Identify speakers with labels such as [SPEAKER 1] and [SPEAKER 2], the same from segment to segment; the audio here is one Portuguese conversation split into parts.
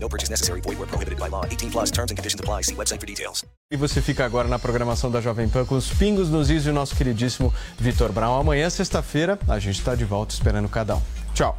[SPEAKER 1] No purchase necessary. Void where prohibited by law. 18 plus terms and conditions apply. See website for details.
[SPEAKER 2] E você fica agora na programação da Jovem Pan com os pingos nos is e o nosso queridíssimo Vitor Brown. Amanhã, sexta-feira, a gente está de volta esperando cada um. Tchau.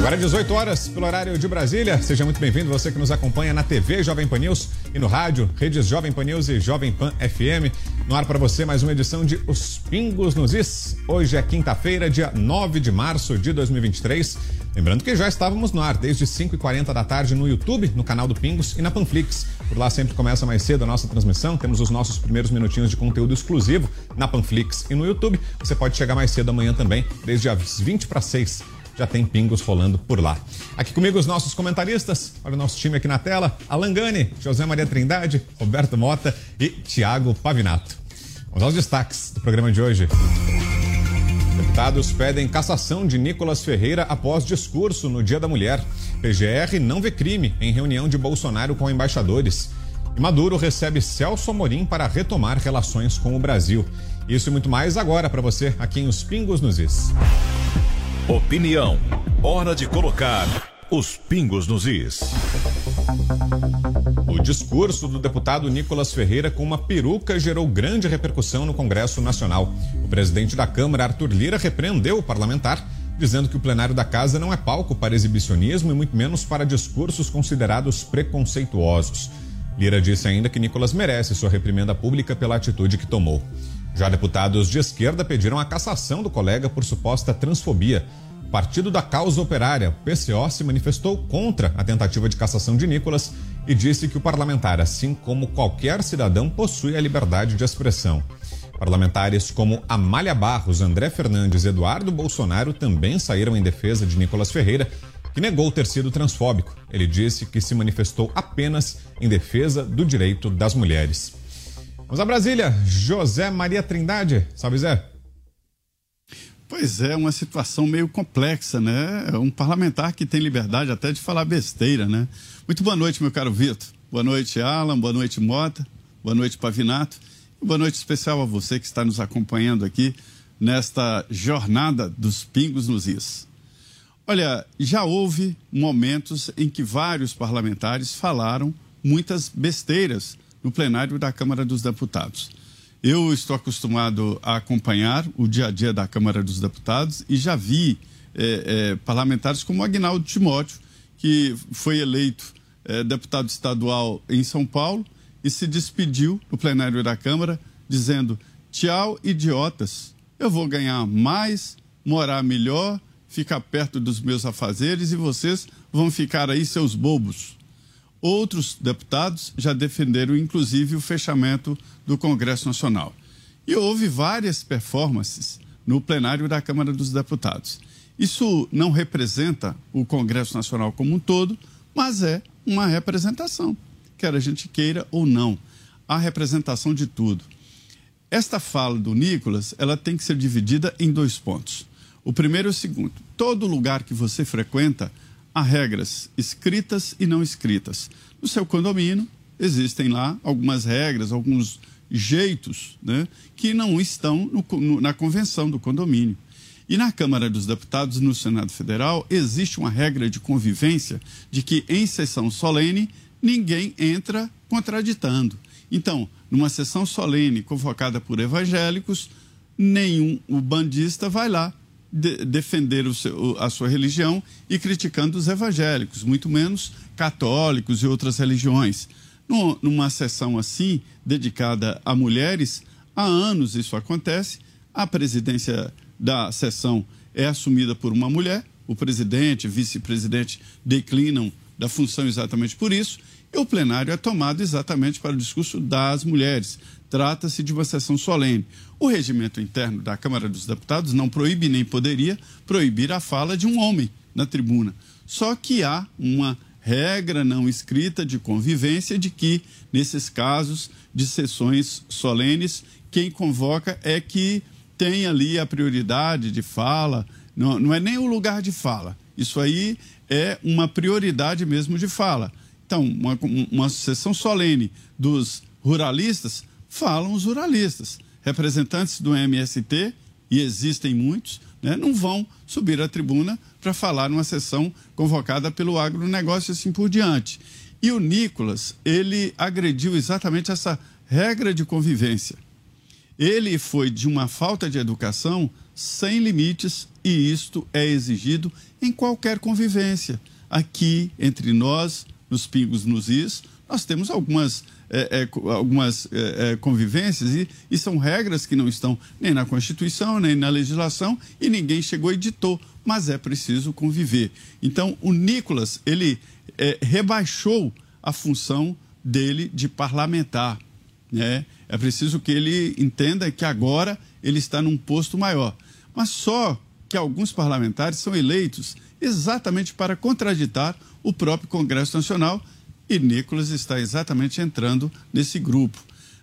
[SPEAKER 3] Agora 18 horas, pelo horário de Brasília. Seja muito bem-vindo, você que nos acompanha na TV Jovem Pan News e no rádio, redes Jovem Pan News e Jovem Pan FM. No ar para você mais uma edição de Os Pingos nos Is. Hoje é quinta-feira, dia 9 de março de 2023. Lembrando que já estávamos no ar desde 5h40 da tarde no YouTube, no canal do Pingos e na Panflix. Por lá sempre começa mais cedo a nossa transmissão. Temos os nossos primeiros minutinhos de conteúdo exclusivo na Panflix e no YouTube. Você pode chegar mais cedo amanhã também, desde as 20 para 6 já tem pingos rolando por lá. Aqui comigo os nossos comentaristas, olha o nosso time aqui na tela, Alan Gani, José Maria Trindade, Roberto Mota e Tiago Pavinato. Vamos aos destaques do programa de hoje. Deputados pedem cassação de Nicolas Ferreira após discurso no Dia da Mulher. PGR não vê crime em reunião de Bolsonaro com embaixadores. E Maduro recebe Celso Amorim para retomar relações com o Brasil. Isso e muito mais agora para você aqui em Os Pingos nos Is.
[SPEAKER 4] Opinião. Hora de colocar os pingos nos is.
[SPEAKER 3] O discurso do deputado Nicolas Ferreira com uma peruca gerou grande repercussão no Congresso Nacional. O presidente da Câmara, Arthur Lira, repreendeu o parlamentar, dizendo que o plenário da casa não é palco para exibicionismo e muito menos para discursos considerados preconceituosos. Lira disse ainda que Nicolas merece sua reprimenda pública pela atitude que tomou. Já deputados de esquerda pediram a cassação do colega por suposta transfobia. O Partido da Causa Operária, PCO, se manifestou contra a tentativa de cassação de Nicolas e disse que o parlamentar, assim como qualquer cidadão, possui a liberdade de expressão. Parlamentares como Amália Barros, André Fernandes e Eduardo Bolsonaro também saíram em defesa de Nicolas Ferreira, que negou ter sido transfóbico. Ele disse que se manifestou apenas em defesa do direito das mulheres. Vamos a Brasília. José Maria Trindade. Salve, Zé.
[SPEAKER 5] Pois é, uma situação meio complexa, né? Um parlamentar que tem liberdade até de falar besteira, né? Muito boa noite, meu caro Vitor. Boa noite, Alan. Boa noite, Mota. Boa noite, Pavinato. Boa noite especial a você que está nos acompanhando aqui nesta jornada dos pingos nos is. Olha, já houve momentos em que vários parlamentares falaram muitas besteiras no plenário da Câmara dos Deputados. Eu estou acostumado a acompanhar o dia a dia da Câmara dos Deputados e já vi é, é, parlamentares como Agnaldo Timóteo, que foi eleito é, deputado estadual em São Paulo e se despediu no plenário da Câmara dizendo: tchau, idiotas, eu vou ganhar mais, morar melhor, ficar perto dos meus afazeres e vocês vão ficar aí, seus bobos. Outros deputados já defenderam, inclusive, o fechamento do Congresso Nacional. E houve várias performances no plenário da Câmara dos Deputados. Isso não representa o Congresso Nacional como um todo, mas é uma representação, quer a gente queira ou não. A representação de tudo. Esta fala do Nicolas, ela tem que ser dividida em dois pontos. O primeiro é o seguinte: todo lugar que você frequenta, há regras escritas e não escritas. No seu condomínio, existem lá algumas regras, alguns jeitos né, que não estão no, no, na convenção do condomínio. E na Câmara dos Deputados, no Senado Federal, existe uma regra de convivência de que em sessão solene ninguém entra contraditando. Então, numa sessão solene convocada por evangélicos, nenhum o bandista vai lá de, defender o seu, a sua religião e criticando os evangélicos, muito menos católicos e outras religiões. No, numa sessão assim, dedicada a mulheres, há anos isso acontece, a presidência da sessão é assumida por uma mulher, o presidente, vice-presidente declinam da função exatamente por isso, e o plenário é tomado exatamente para o discurso das mulheres. Trata-se de uma sessão solene. O regimento interno da Câmara dos Deputados não proíbe nem poderia proibir a fala de um homem na tribuna. Só que há uma regra não escrita de convivência de que, nesses casos de sessões solenes, quem convoca é que tem ali a prioridade de fala, não, não é nem o lugar de fala. Isso aí é uma prioridade mesmo de fala. Então, uma, uma sessão solene dos ruralistas, falam os ruralistas. Representantes do MST, e existem muitos, né, não vão subir à tribuna para falar numa sessão convocada pelo agronegócio e assim por diante. E o Nicolas, ele agrediu exatamente essa regra de convivência ele foi de uma falta de educação sem limites e isto é exigido em qualquer convivência. Aqui, entre nós, nos pingos, nos is, nós temos algumas, é, é, algumas é, é, convivências e, e, são regras que não estão nem na Constituição, nem na legislação e ninguém chegou e ditou, mas é preciso conviver. Então, o Nicolas, ele é, rebaixou a função dele de parlamentar, né? É preciso que ele entenda que agora ele está num posto maior. Mas só que alguns parlamentares são eleitos exatamente para contraditar o próprio Congresso Nacional e Nicolas está exatamente entrando nesse grupo.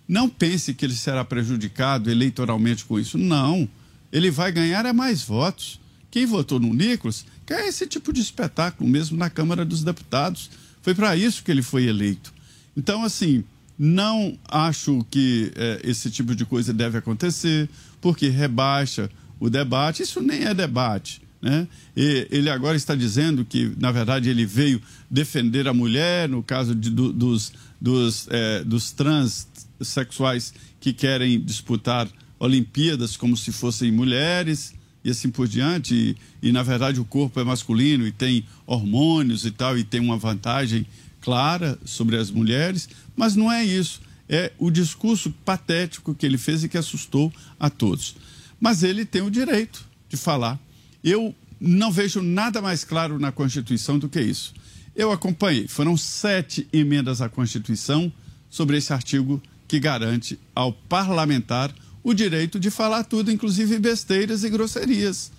[SPEAKER 5] Não pense que ele será prejudicado eleitoralmente com isso. Não. Ele vai ganhar é mais votos. Quem votou no Nicolas quer esse tipo de espetáculo mesmo na Câmara dos Deputados. Foi para isso que ele foi eleito. Então, assim, não acho que é, esse tipo de coisa deve acontecer, porque rebaixa o debate. Isso nem é debate. Né? Ele agora está dizendo que, na verdade, ele veio defender a mulher, no caso de, do, dos, dos, é, dos transexuais que querem disputar Olimpíadas como se fossem mulheres e assim por diante. E, e, na verdade, o corpo é masculino e tem hormônios e tal, e tem uma vantagem clara sobre as mulheres, mas não é isso. É o discurso patético que ele fez e que assustou a todos. Mas ele tem o direito de falar. Eu não vejo nada mais claro na Constituição do que isso. Eu acompanhei, foram sete emendas à Constituição sobre esse artigo que garante ao parlamentar o direito de falar tudo, inclusive besteiras e grosserias.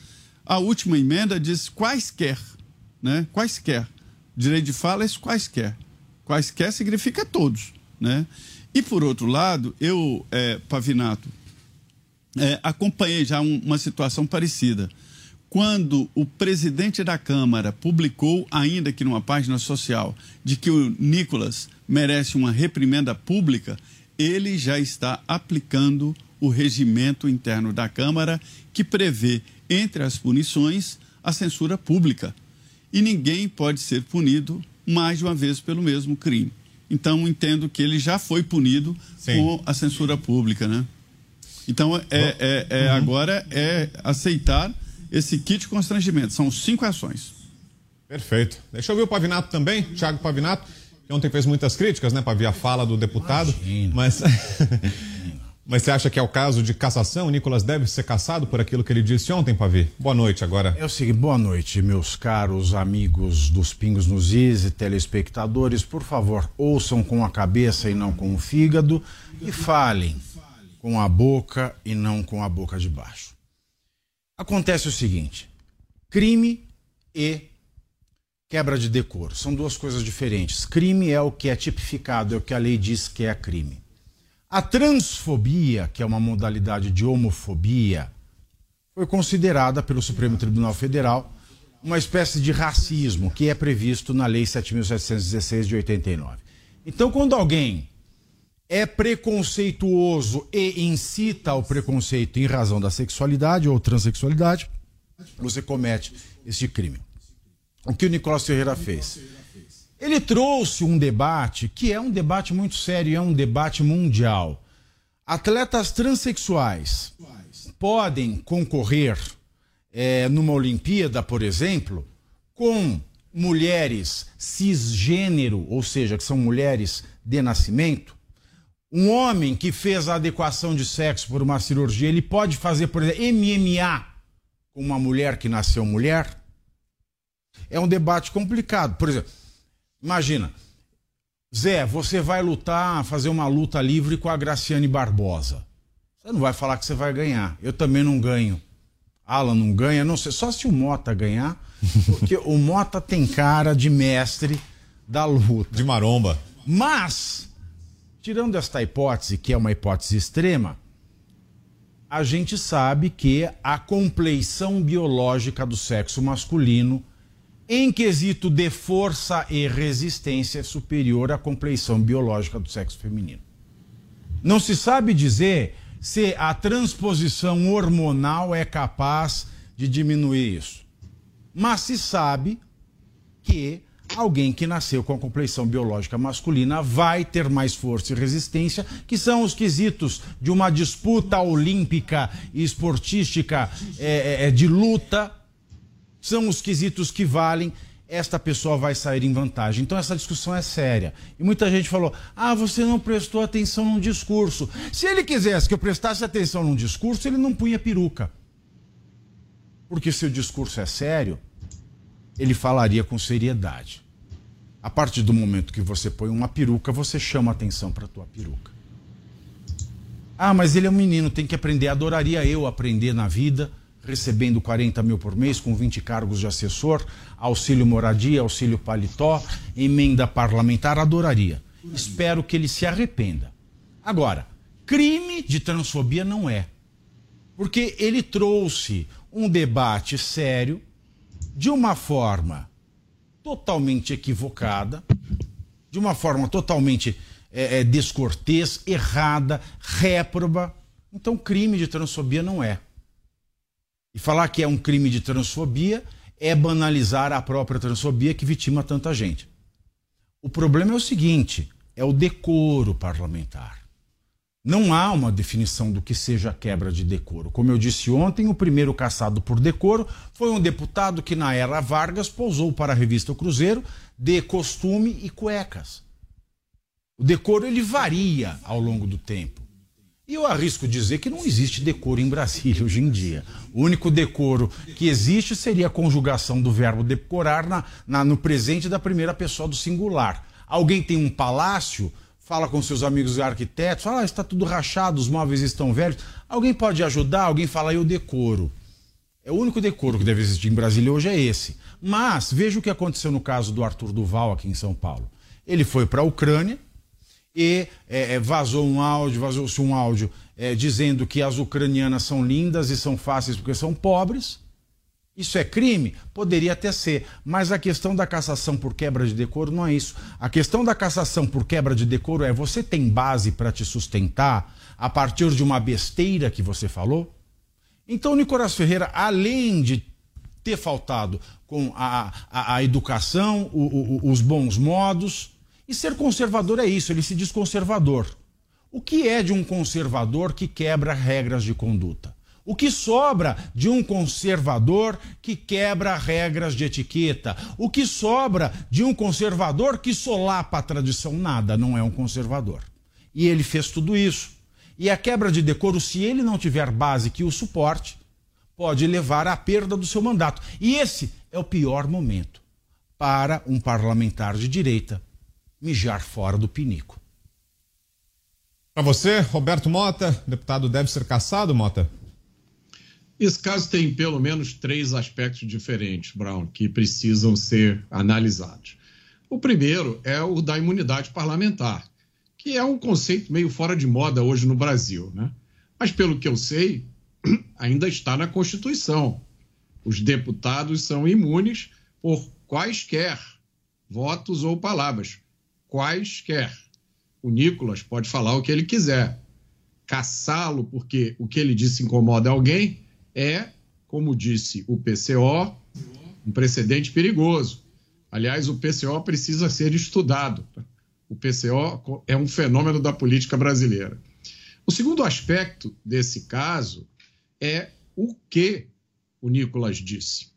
[SPEAKER 5] A última emenda diz quaisquer, né? Quaisquer direito de fala é quaisquer. Quaisquer significa todos. Né? E, por outro lado, eu, é, Pavinato, é, acompanhei já um, uma situação parecida. Quando o presidente da Câmara publicou, ainda que numa página social, de que o Nicolas merece uma reprimenda pública, ele já está aplicando o regimento interno da Câmara, que prevê, entre as punições, a censura pública e ninguém pode ser punido mais de uma vez pelo mesmo crime. Então, entendo que ele já foi punido Sim. com a censura pública, né? Então, é, é, é uhum. agora é aceitar esse kit constrangimento. São cinco ações.
[SPEAKER 3] Perfeito. Deixa eu ver o Pavinato também, Thiago Pavinato, que ontem fez muitas críticas, né, para ver a fala do deputado. Imagina. Mas Mas você acha que é o caso de cassação? O Nicolas deve ser cassado por aquilo que ele disse ontem, Pavi? Boa noite agora.
[SPEAKER 6] É o seguinte, boa noite, meus caros amigos dos Pingos nos Is e telespectadores. Por favor, ouçam com a cabeça e não com o fígado e falem com a boca e não com a boca de baixo. Acontece o seguinte: crime e quebra de decoro são duas coisas diferentes. Crime é o que é tipificado, é o que a lei diz que é crime. A transfobia, que é uma modalidade de homofobia, foi considerada pelo Supremo Tribunal Federal uma espécie de racismo que é previsto na Lei 7.716 de 89. Então, quando alguém é preconceituoso e incita ao preconceito em razão da sexualidade ou transexualidade, você comete este crime. O que o Nicolas Ferreira fez? Ele trouxe um debate que é um debate muito sério, é um debate mundial. Atletas transexuais podem concorrer é, numa Olimpíada, por exemplo, com mulheres cisgênero, ou seja, que são mulheres de nascimento. Um homem que fez a adequação de sexo por uma cirurgia, ele pode fazer, por exemplo, MMA com uma mulher que nasceu mulher? É um debate complicado. Por exemplo, imagina, Zé, você vai lutar, fazer uma luta livre com a Graciane Barbosa. Você não vai falar que você vai ganhar. Eu também não ganho. Alan não ganha, não sei, só se o Mota ganhar, porque o Mota tem cara de mestre da luta.
[SPEAKER 3] De maromba.
[SPEAKER 6] Mas, tirando esta hipótese, que é uma hipótese extrema, a gente sabe que a compleição biológica do sexo masculino, em quesito de força e resistência, é superior à compleição biológica do sexo feminino. Não se sabe dizer se a transposição hormonal é capaz de diminuir isso. Mas se sabe que alguém que nasceu com a compleição biológica masculina vai ter mais força e resistência, que são os quesitos de uma disputa olímpica e esportística é, é, é de luta, são os quesitos que valem esta pessoa vai sair em vantagem. Então essa discussão é séria. E muita gente falou: ah, você não prestou atenção num discurso. Se ele quisesse que eu prestasse atenção num discurso, ele não punha peruca. Porque se o discurso é sério, ele falaria com seriedade. A partir do momento que você põe uma peruca, você chama atenção para a tua peruca. Ah, mas ele é um menino, tem que aprender. Adoraria eu aprender na vida recebendo 40 mil por mês, com 20 cargos de assessor, auxílio moradia, auxílio paletó, emenda parlamentar, adoraria. Espero que ele se arrependa. Agora, crime de transfobia não é. Porque ele trouxe um debate sério, de uma forma totalmente equivocada, de uma forma totalmente é, é, descortês, errada, réproba. Então, crime de transfobia não é. E falar que é um crime de transfobia é banalizar a própria transfobia que vitima tanta gente. O problema é o seguinte: é o decoro parlamentar. Não há uma definição do que seja quebra de decoro. Como eu disse ontem, o primeiro caçado por decoro foi um deputado que, na era Vargas, pousou para a revista Cruzeiro de costume e cuecas. O decoro ele varia ao longo do tempo. E eu arrisco dizer que não existe decoro em Brasília hoje em dia. O único decoro que existe seria a conjugação do verbo decorar na, na, no presente da primeira pessoa do singular. Alguém tem um palácio, fala com seus amigos arquitetos, fala, ah, está tudo rachado, os móveis estão velhos. Alguém pode ajudar? Alguém fala, eu decoro. É o único decoro que deve existir em Brasília hoje é esse. Mas veja o que aconteceu no caso do Arthur Duval aqui em São Paulo. Ele foi para a Ucrânia, e é, é, vazou um áudio, vazou-se um áudio é, dizendo que as ucranianas são lindas e são fáceis porque são pobres. Isso é crime? Poderia até ser, mas a questão da cassação por quebra de decoro não é isso. A questão da cassação por quebra de decoro é você tem base para te sustentar a partir de uma besteira que você falou? Então, Nicolás Ferreira, além de ter faltado com a, a, a educação, o, o, os bons modos, e ser conservador é isso, ele se diz conservador. O que é de um conservador que quebra regras de conduta? O que sobra de um conservador que quebra regras de etiqueta? O que sobra de um conservador que solapa a tradição? Nada, não é um conservador. E ele fez tudo isso. E a quebra de decoro, se ele não tiver base que o suporte, pode levar à perda do seu mandato. E esse é o pior momento para um parlamentar de direita mijar fora do pinico.
[SPEAKER 3] Para você, Roberto Mota, deputado deve ser caçado, Mota?
[SPEAKER 7] Esse caso tem pelo menos três aspectos diferentes, Brown, que precisam ser analisados. O primeiro é o da imunidade parlamentar, que é um conceito meio fora de moda hoje no Brasil, né? Mas pelo que eu sei, ainda está na Constituição. Os deputados são imunes por quaisquer votos ou palavras, quaisquer. O Nicolas pode falar o que ele quiser. Caçá-lo porque o que ele disse incomoda alguém é como disse o PCO, um precedente perigoso. Aliás, o PCO precisa ser estudado. O PCO é um fenômeno da política brasileira. O segundo aspecto desse caso é o que o Nicolas disse.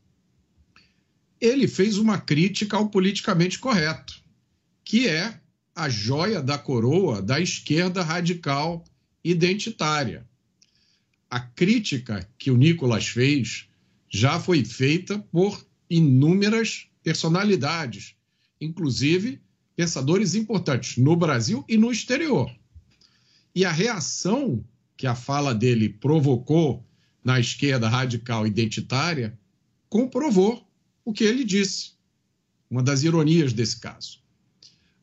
[SPEAKER 7] Ele fez uma crítica ao politicamente correto, que é a joia da coroa da esquerda radical identitária. A crítica que o Nicolas fez já foi feita por inúmeras personalidades, inclusive pensadores importantes no Brasil e no exterior. E a reação que a fala dele provocou na esquerda radical identitária comprovou o que ele disse. Uma das ironias desse caso.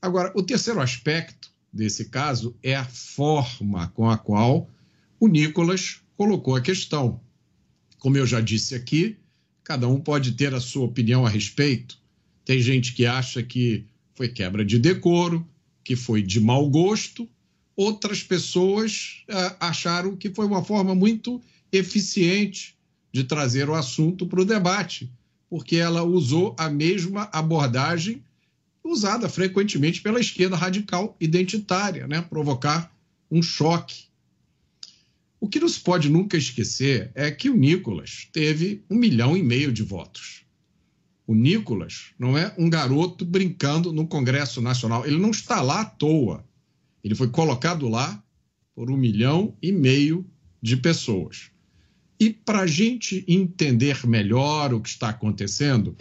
[SPEAKER 7] Agora, o terceiro aspecto desse caso é a forma com a qual o Nicolas colocou a questão. Como eu já disse aqui, cada um pode ter a sua opinião a respeito. Tem gente que acha que foi quebra de decoro, que foi de mau gosto. Outras pessoas uh, acharam que foi uma forma muito eficiente de trazer o assunto para o debate, porque ela usou a mesma abordagem usada frequentemente pela esquerda radical identitária, né? provocar um choque. O que não se pode nunca esquecer é que o Nicolas teve um milhão e meio de votos. O Nicolas não é um garoto brincando no Congresso Nacional. Ele não está lá à toa. Ele foi colocado lá por um milhão e meio de pessoas. E para a gente entender melhor o que está acontecendo,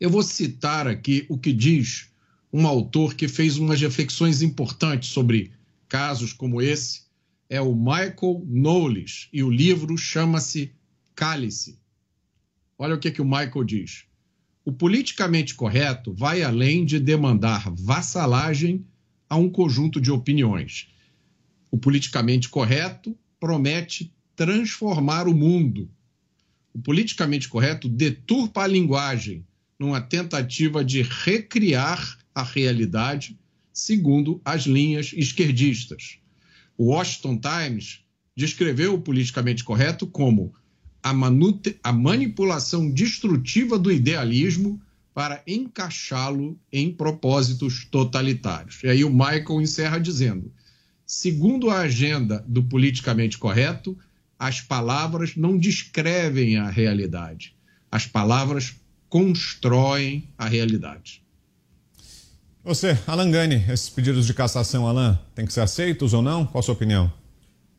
[SPEAKER 7] eu vou citar aqui o que diz um autor que fez umas reflexões importantes sobre casos como esse. É o Michael Knowles, e o livro chama-se Cálice. Olha o que, que o Michael diz. O politicamente correto vai além de demandar vassalagem a um conjunto de opiniões. O politicamente correto promete transformar o mundo. O politicamente correto deturpa a linguagem numa tentativa de recriar a realidade segundo as linhas esquerdistas. O Washington Times descreveu o politicamente correto como a, a manipulação destrutiva do idealismo para encaixá-lo em propósitos totalitários. E aí o Michael encerra dizendo: segundo a agenda do politicamente correto, as palavras não descrevem a realidade. As palavras constroem a realidade.
[SPEAKER 3] Você, Alan Gani, esses pedidos de cassação, Alan, têm que ser aceitos ou não? Qual a sua opinião?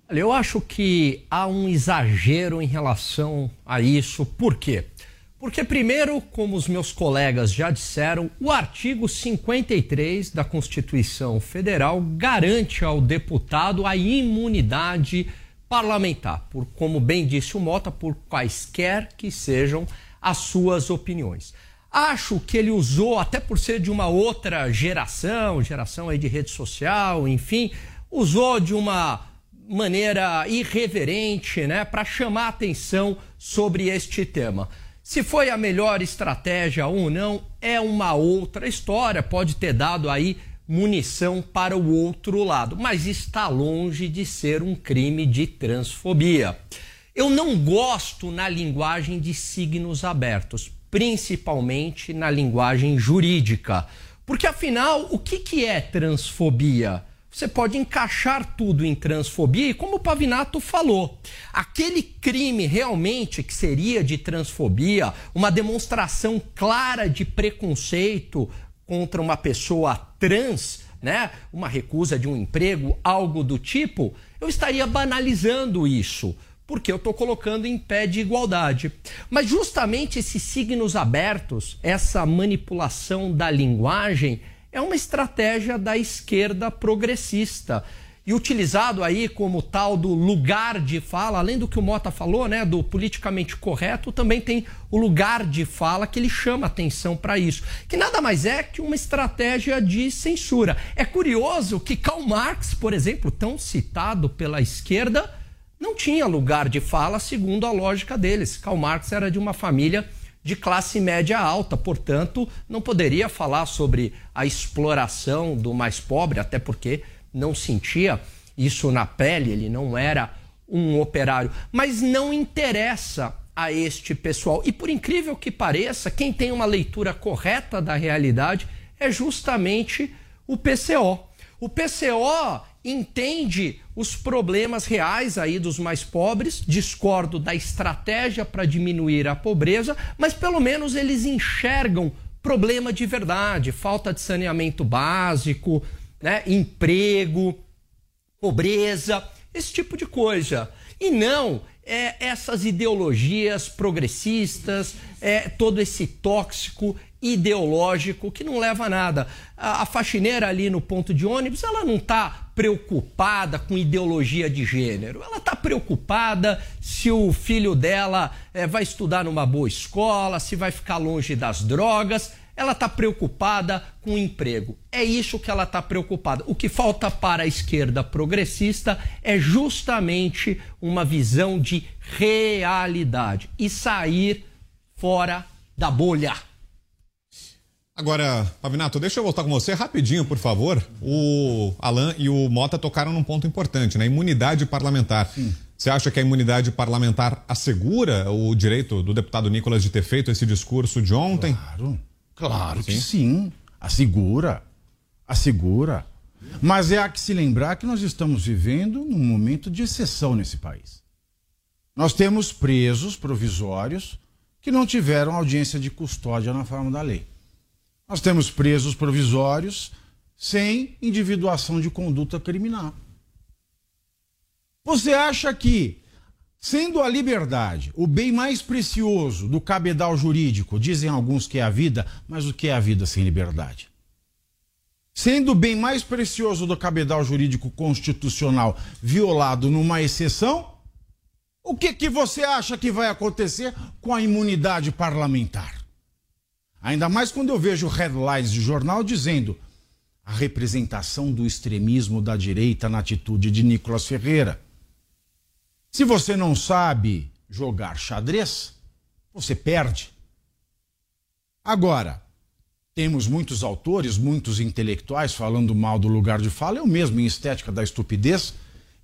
[SPEAKER 8] Olha, eu acho que há um exagero em relação a isso. Por quê? Porque, primeiro, como os meus colegas já disseram, o artigo 53 da Constituição Federal garante ao deputado a imunidade parlamentar, por, como bem disse o Mota, por quaisquer que sejam as suas opiniões. Acho que ele usou, até por ser de uma outra geração, geração aí de rede social, enfim, usou de uma maneira irreverente, né, para chamar atenção sobre este tema. Se foi a melhor estratégia ou não, é uma outra história, pode ter dado aí munição para o outro lado, mas está longe de ser um crime de transfobia. Eu não gosto na linguagem de signos abertos, principalmente na linguagem jurídica. Porque afinal, o que, que é transfobia? Você pode encaixar tudo em transfobia e, como o Pavinato falou, aquele crime realmente que seria de transfobia, uma demonstração clara de preconceito contra uma pessoa trans, né? Uma recusa de um emprego, algo do tipo, eu estaria banalizando isso porque eu estou colocando em pé de igualdade. Mas justamente esses signos abertos, essa manipulação da linguagem, é uma estratégia da esquerda progressista. E utilizado aí como tal do lugar de fala, além do que o Mota falou, né, do politicamente correto, também tem o lugar de fala que ele chama atenção para isso, que nada mais é que uma estratégia de censura. É curioso que Karl Marx, por exemplo, tão citado pela esquerda, não tinha lugar de fala segundo a lógica deles. Karl Marx era de uma família de classe média alta, portanto, não poderia falar sobre a exploração do mais pobre, até porque não sentia isso na pele, ele não era um operário. Mas não interessa a este pessoal. E por incrível que pareça, quem tem uma leitura correta da realidade é justamente o PCO. O PCO entende os problemas reais aí dos mais pobres, discordo da estratégia para diminuir a pobreza, mas pelo menos eles enxergam problema de verdade, falta de saneamento básico, né, emprego, pobreza, esse tipo de coisa. E não é, essas ideologias progressistas, é, todo esse tóxico ideológico que não leva a nada. A, a faxineira ali no ponto de ônibus, ela não está preocupada com ideologia de gênero. Ela está preocupada se o filho dela é, vai estudar numa boa escola, se vai ficar longe das drogas. Ela está preocupada com o emprego. É isso que ela está preocupada. O que falta para a esquerda progressista é justamente uma visão de realidade e sair fora da bolha.
[SPEAKER 3] Agora, Pavinato, deixa eu voltar com você rapidinho, por favor. O Alan e o Mota tocaram num ponto importante, né? Imunidade parlamentar. Sim. Você acha que a imunidade parlamentar assegura o direito do deputado Nicolas de ter feito esse discurso de ontem?
[SPEAKER 6] Claro, claro sim. que sim. Assegura. Assegura. Mas é a que se lembrar que nós estamos vivendo num momento de exceção nesse país. Nós temos presos provisórios que não tiveram audiência de custódia na forma da lei. Nós temos presos provisórios sem individuação de conduta criminal. Você acha que, sendo a liberdade o bem mais precioso do cabedal jurídico, dizem alguns que é a vida, mas o que é a vida sem liberdade? Sendo o bem mais precioso do cabedal jurídico constitucional violado numa exceção, o que, que você acha que vai acontecer com a imunidade parlamentar? Ainda mais quando eu vejo headlines de jornal dizendo a representação do extremismo da direita na atitude de Nicolas Ferreira. Se você não sabe jogar xadrez, você perde. Agora, temos muitos autores, muitos intelectuais falando mal do lugar de fala. Eu mesmo, em Estética da Estupidez,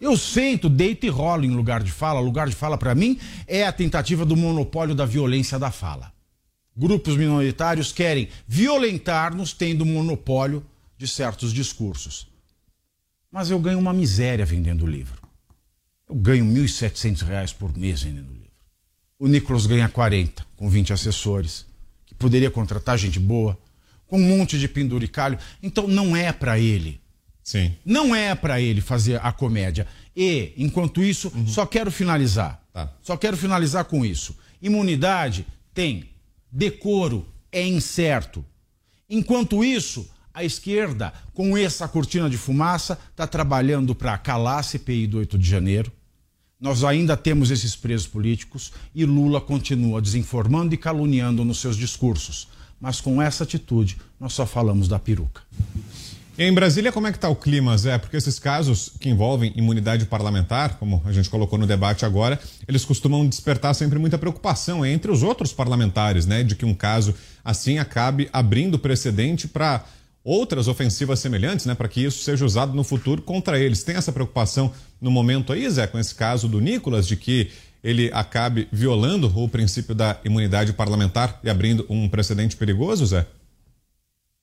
[SPEAKER 6] eu sento, deito e rolo em lugar de fala. Lugar de fala, para mim, é a tentativa do monopólio da violência da fala grupos minoritários querem violentar-nos tendo monopólio de certos discursos. Mas eu ganho uma miséria vendendo livro. Eu ganho R$ 1.700 por mês vendendo livro. O Nicolas ganha 40, com 20 assessores, que poderia contratar gente boa, com um monte de penduricalho. Então não é para ele.
[SPEAKER 3] Sim.
[SPEAKER 6] Não é para ele fazer a comédia. E, enquanto isso, uhum. só quero finalizar. Tá. Só quero finalizar com isso. Imunidade tem decoro é incerto. Enquanto isso, a esquerda, com essa cortina de fumaça, está trabalhando para calar a CPI do 8 de janeiro. Nós ainda temos esses presos políticos e Lula continua desinformando e caluniando nos seus discursos. Mas com essa atitude, nós só falamos da peruca.
[SPEAKER 3] Em Brasília, como é que está o clima, Zé? Porque esses casos que envolvem imunidade parlamentar, como a gente colocou no debate agora, eles costumam despertar sempre muita preocupação entre os outros parlamentares, né? De que um caso assim acabe abrindo precedente para outras ofensivas semelhantes, né? Para que isso seja usado no futuro contra eles. Tem essa preocupação no momento aí, Zé, com esse caso do Nicolas, de que ele acabe violando o princípio da imunidade parlamentar e abrindo um precedente perigoso, Zé?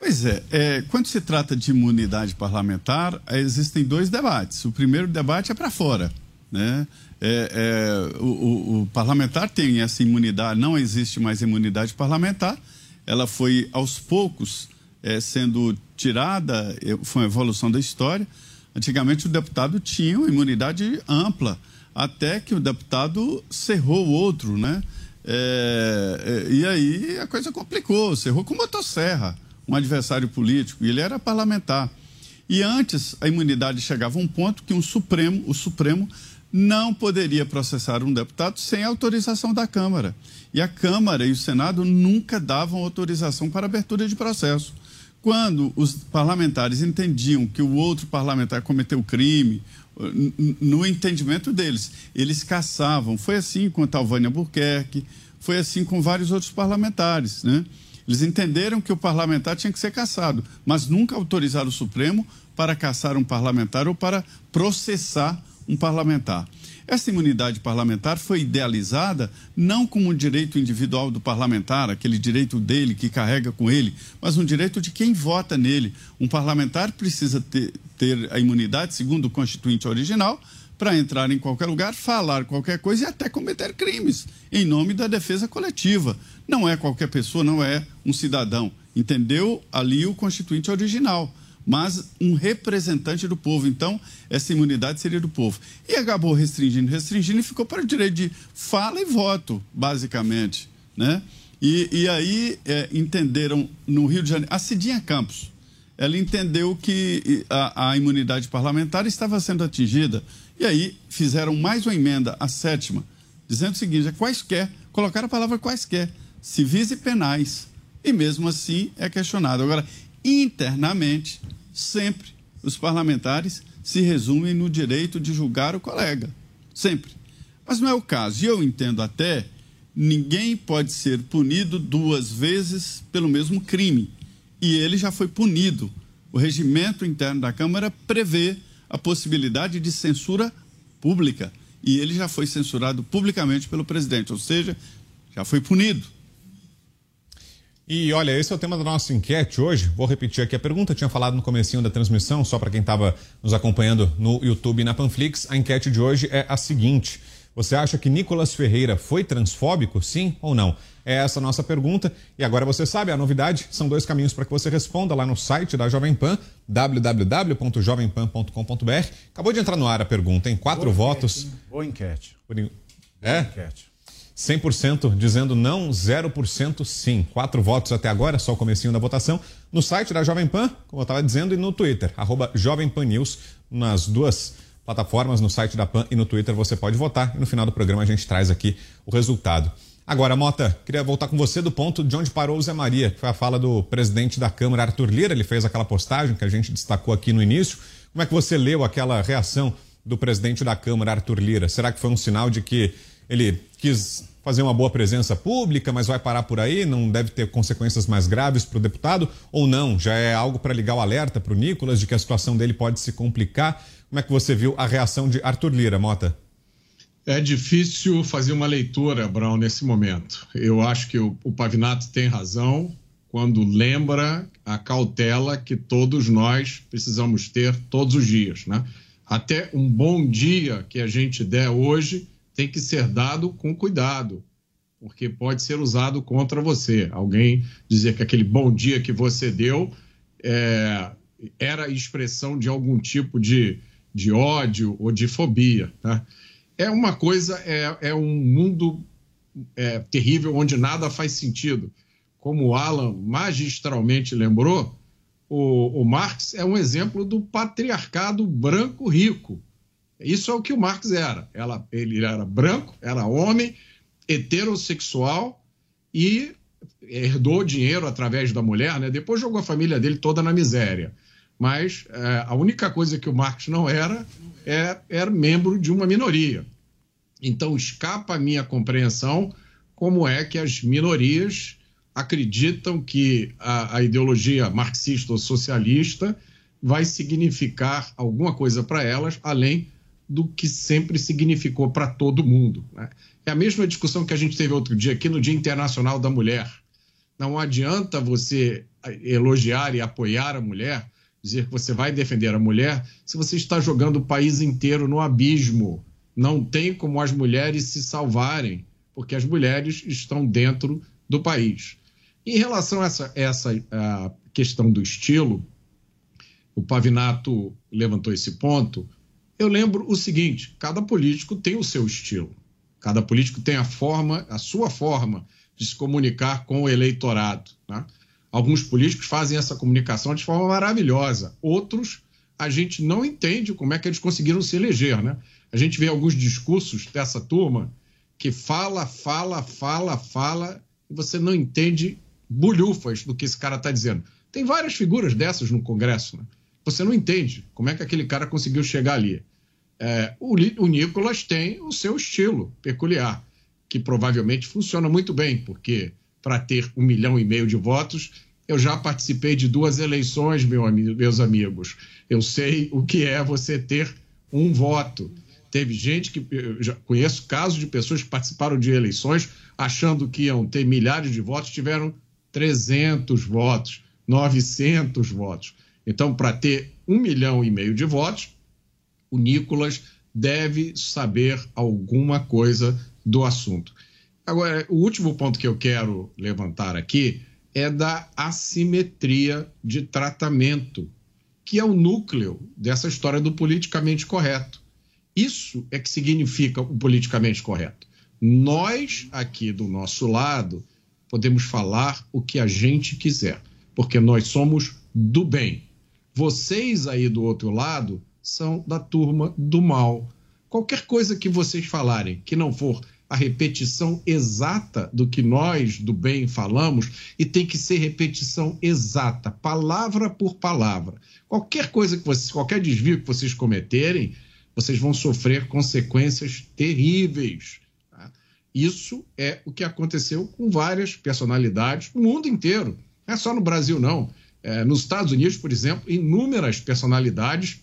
[SPEAKER 5] Pois é, é, quando se trata de imunidade parlamentar, existem dois debates. O primeiro debate é para fora. Né? É, é, o, o, o, parlamentar tem essa imunidade, não existe mais imunidade parlamentar, ela foi aos poucos é, sendo tirada, é, foi uma evolução da história. Antigamente o deputado tinha uma imunidade ampla, até que o deputado cerrou o outro, né? É, e aí a coisa complicou, cerrou com motosserra um adversário político, e ele era parlamentar. E antes, a imunidade chegava a um ponto que um Supremo, o Supremo não poderia processar um deputado sem autorização da Câmara. E a Câmara e o Senado nunca davam autorização para abertura de processo. Quando os parlamentares entendiam que o outro parlamentar cometeu crime, no entendimento deles, eles caçavam. Foi assim com a Talvânia Burquerque, foi assim com vários outros parlamentares, né? Eles entenderam que o parlamentar tinha que ser caçado, mas nunca autorizaram o Supremo para caçar um parlamentar ou para processar um parlamentar. Essa imunidade parlamentar foi idealizada não como um direito individual do parlamentar, aquele direito dele que carrega com ele, mas um direito de quem vota nele. Um parlamentar precisa ter, ter a imunidade, segundo o Constituinte original, para entrar em qualquer lugar, falar qualquer coisa e até cometer crimes em nome da defesa coletiva. Não é qualquer pessoa, não é um cidadão. Entendeu ali o Constituinte original mas um representante do povo. Então, essa imunidade seria do povo. E acabou restringindo, restringindo e ficou para o direito de fala e voto, basicamente. Né? E, e aí é, entenderam no Rio de Janeiro, a Cidinha Campos, ela entendeu que a, a imunidade parlamentar estava sendo atingida. E aí fizeram mais uma emenda, a sétima, dizendo o seguinte: é quaisquer, colocaram a palavra quaisquer, civis e penais. E mesmo assim é questionado. Agora, internamente, sempre os parlamentares se resumem no direito de julgar o colega. Sempre. Mas não é o caso. E eu entendo até, ninguém pode ser punido duas vezes pelo mesmo crime. E ele já foi punido. O regimento interno da Câmara prevê a possibilidade de censura pública. E ele já foi censurado publicamente pelo presidente, ou seja, já foi punido.
[SPEAKER 3] E olha, esse é o tema da nossa enquete hoje. Vou repetir aqui a pergunta, tinha falado no comecinho da transmissão, só para quem estava nos acompanhando no YouTube e na Panflix. A enquete de hoje é a seguinte: você acha que Nicolas Ferreira foi transfóbico, sim ou não? É essa a nossa pergunta. E agora você sabe, a novidade são dois caminhos para que você responda lá no site da Jovem Pan, www.jovempan.com.br. Acabou de entrar no ar a pergunta, em quatro Boa votos.
[SPEAKER 6] Enquete, Boa enquete.
[SPEAKER 3] É? Boa enquete. 100% dizendo não, 0% sim. Quatro votos até agora, só o comecinho da votação. No site da Jovem Pan, como eu estava dizendo, e no Twitter, arroba Jovem Pan News, nas duas plataformas, no site da Pan e no Twitter, você pode votar. E no final do programa a gente traz aqui o resultado. Agora, Mota, queria voltar com você do ponto de onde parou o Zé Maria, que foi a fala do presidente da Câmara, Arthur Lira. Ele fez aquela postagem que a gente destacou aqui no início. Como é que você leu aquela reação do presidente da Câmara, Arthur Lira? Será que foi um sinal de que ele quis fazer uma boa presença pública, mas vai parar por aí, não deve ter consequências mais graves para o deputado, ou não? Já é algo para ligar o alerta para o Nicolas de que a situação dele pode se complicar? Como é que você viu a reação de Arthur Lira, Mota?
[SPEAKER 7] É difícil fazer uma leitura, Brown, nesse momento. Eu acho que o, o Pavinato tem razão quando lembra a cautela que todos nós precisamos ter todos os dias, né? Até um bom dia que a gente der hoje tem que ser dado com cuidado, porque pode ser usado contra você. Alguém dizer que aquele bom dia que você deu é, era expressão de algum tipo de, de ódio ou de fobia. Tá? É uma coisa, é, é um mundo é, terrível onde nada faz sentido. Como o Alan magistralmente lembrou, o, o Marx é um exemplo do patriarcado branco rico isso é o que o Marx era. Ela, ele era branco, era homem, heterossexual e herdou dinheiro através da mulher, né? Depois jogou a família dele toda na miséria. Mas é, a única coisa que o Marx não era é, era membro de uma minoria. Então escapa a minha compreensão como é que as minorias acreditam que a, a ideologia marxista ou socialista vai significar alguma coisa para elas além do que sempre significou para todo mundo. Né? É a mesma discussão que a gente teve outro dia aqui no Dia Internacional da Mulher. Não adianta você elogiar e apoiar a mulher, dizer que você vai defender a mulher, se você está jogando o país inteiro no abismo. Não tem como as mulheres se salvarem, porque as mulheres estão dentro do país. Em relação a essa, essa a questão do estilo, o Pavinato levantou esse ponto eu lembro o seguinte: cada político tem o seu estilo, cada político tem a forma, a sua forma de se comunicar com o eleitorado. Né? Alguns políticos fazem essa comunicação de forma maravilhosa, outros a gente não entende como é que eles conseguiram se eleger. Né? A gente vê alguns discursos dessa turma que fala, fala, fala, fala, e você não entende bulhufas do que esse cara está dizendo. Tem várias figuras dessas no Congresso. Né? Você não entende como é que aquele cara conseguiu chegar ali. É, o, o Nicolas tem o seu estilo peculiar, que provavelmente funciona muito bem, porque para ter um milhão e meio de votos, eu já participei de duas eleições, meu, meus amigos. Eu sei o que é você ter um voto. Teve gente que. Já conheço casos de pessoas que participaram de eleições achando que iam ter milhares de votos, tiveram 300 votos, 900 votos. Então, para ter um milhão e meio de votos, o Nicolas deve saber alguma coisa do assunto. Agora, o último ponto que eu quero levantar aqui é da assimetria de tratamento, que é o núcleo dessa história do politicamente correto. Isso é que significa o politicamente correto. Nós, aqui do nosso lado, podemos falar o que a gente quiser, porque nós somos do bem. Vocês aí do outro lado são da turma do mal. Qualquer coisa que vocês falarem que não for a repetição exata do que nós do bem falamos, e tem que ser repetição exata, palavra por palavra. Qualquer coisa que vocês, qualquer desvio que vocês cometerem, vocês vão sofrer consequências terríveis. Tá? Isso é o que aconteceu com várias personalidades no mundo inteiro. Não é só no Brasil, não. É, nos Estados Unidos, por exemplo, inúmeras personalidades,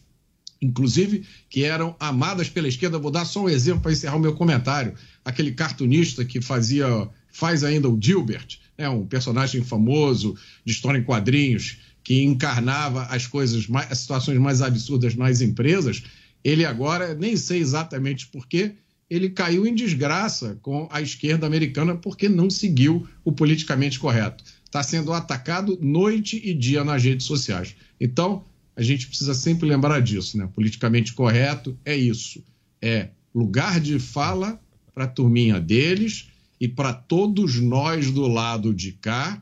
[SPEAKER 7] inclusive que eram amadas pela esquerda. Vou dar só um exemplo para encerrar o meu comentário. Aquele cartunista que fazia, faz ainda o Gilbert, né, um personagem famoso de história em quadrinhos, que encarnava as coisas, as situações mais absurdas nas empresas ele agora, nem sei exatamente porquê, ele caiu em desgraça com a esquerda americana porque não seguiu o politicamente correto. Está sendo atacado noite e dia nas redes sociais. Então, a gente precisa sempre lembrar disso, né? Politicamente correto é isso. É lugar de fala para a turminha deles e para todos nós do lado de cá,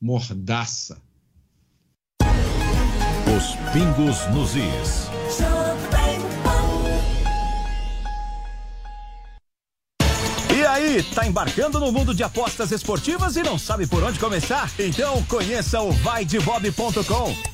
[SPEAKER 7] mordaça.
[SPEAKER 4] Os pingos nos is.
[SPEAKER 9] aí, tá embarcando no mundo de apostas esportivas e não sabe por onde começar? Então conheça o vaidebob.com.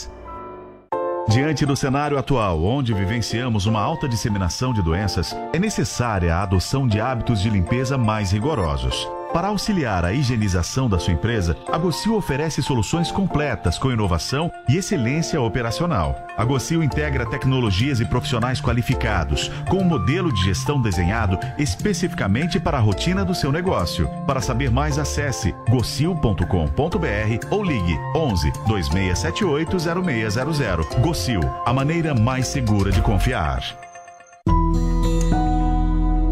[SPEAKER 4] Diante do cenário atual, onde vivenciamos uma alta disseminação de doenças, é necessária a adoção de hábitos de limpeza mais rigorosos. Para auxiliar a higienização da sua empresa, a Gocil oferece soluções completas com inovação e excelência operacional. A Gocil integra tecnologias e profissionais qualificados, com um modelo de gestão desenhado especificamente para a rotina do seu negócio. Para saber mais, acesse gocil.com.br ou ligue 11 2678 0600. Gocil, a maneira mais segura de confiar.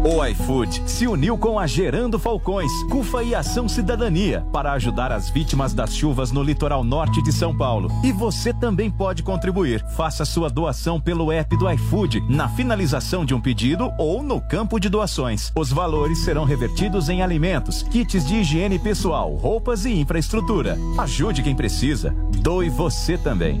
[SPEAKER 9] O iFood se uniu com a Gerando Falcões, CUFA e Ação Cidadania para ajudar as vítimas das chuvas no litoral norte de São Paulo. E você também pode contribuir. Faça sua doação pelo app do iFood, na finalização de um pedido ou no campo de doações. Os valores serão revertidos em alimentos, kits de higiene pessoal, roupas e infraestrutura. Ajude quem precisa. Doe você também.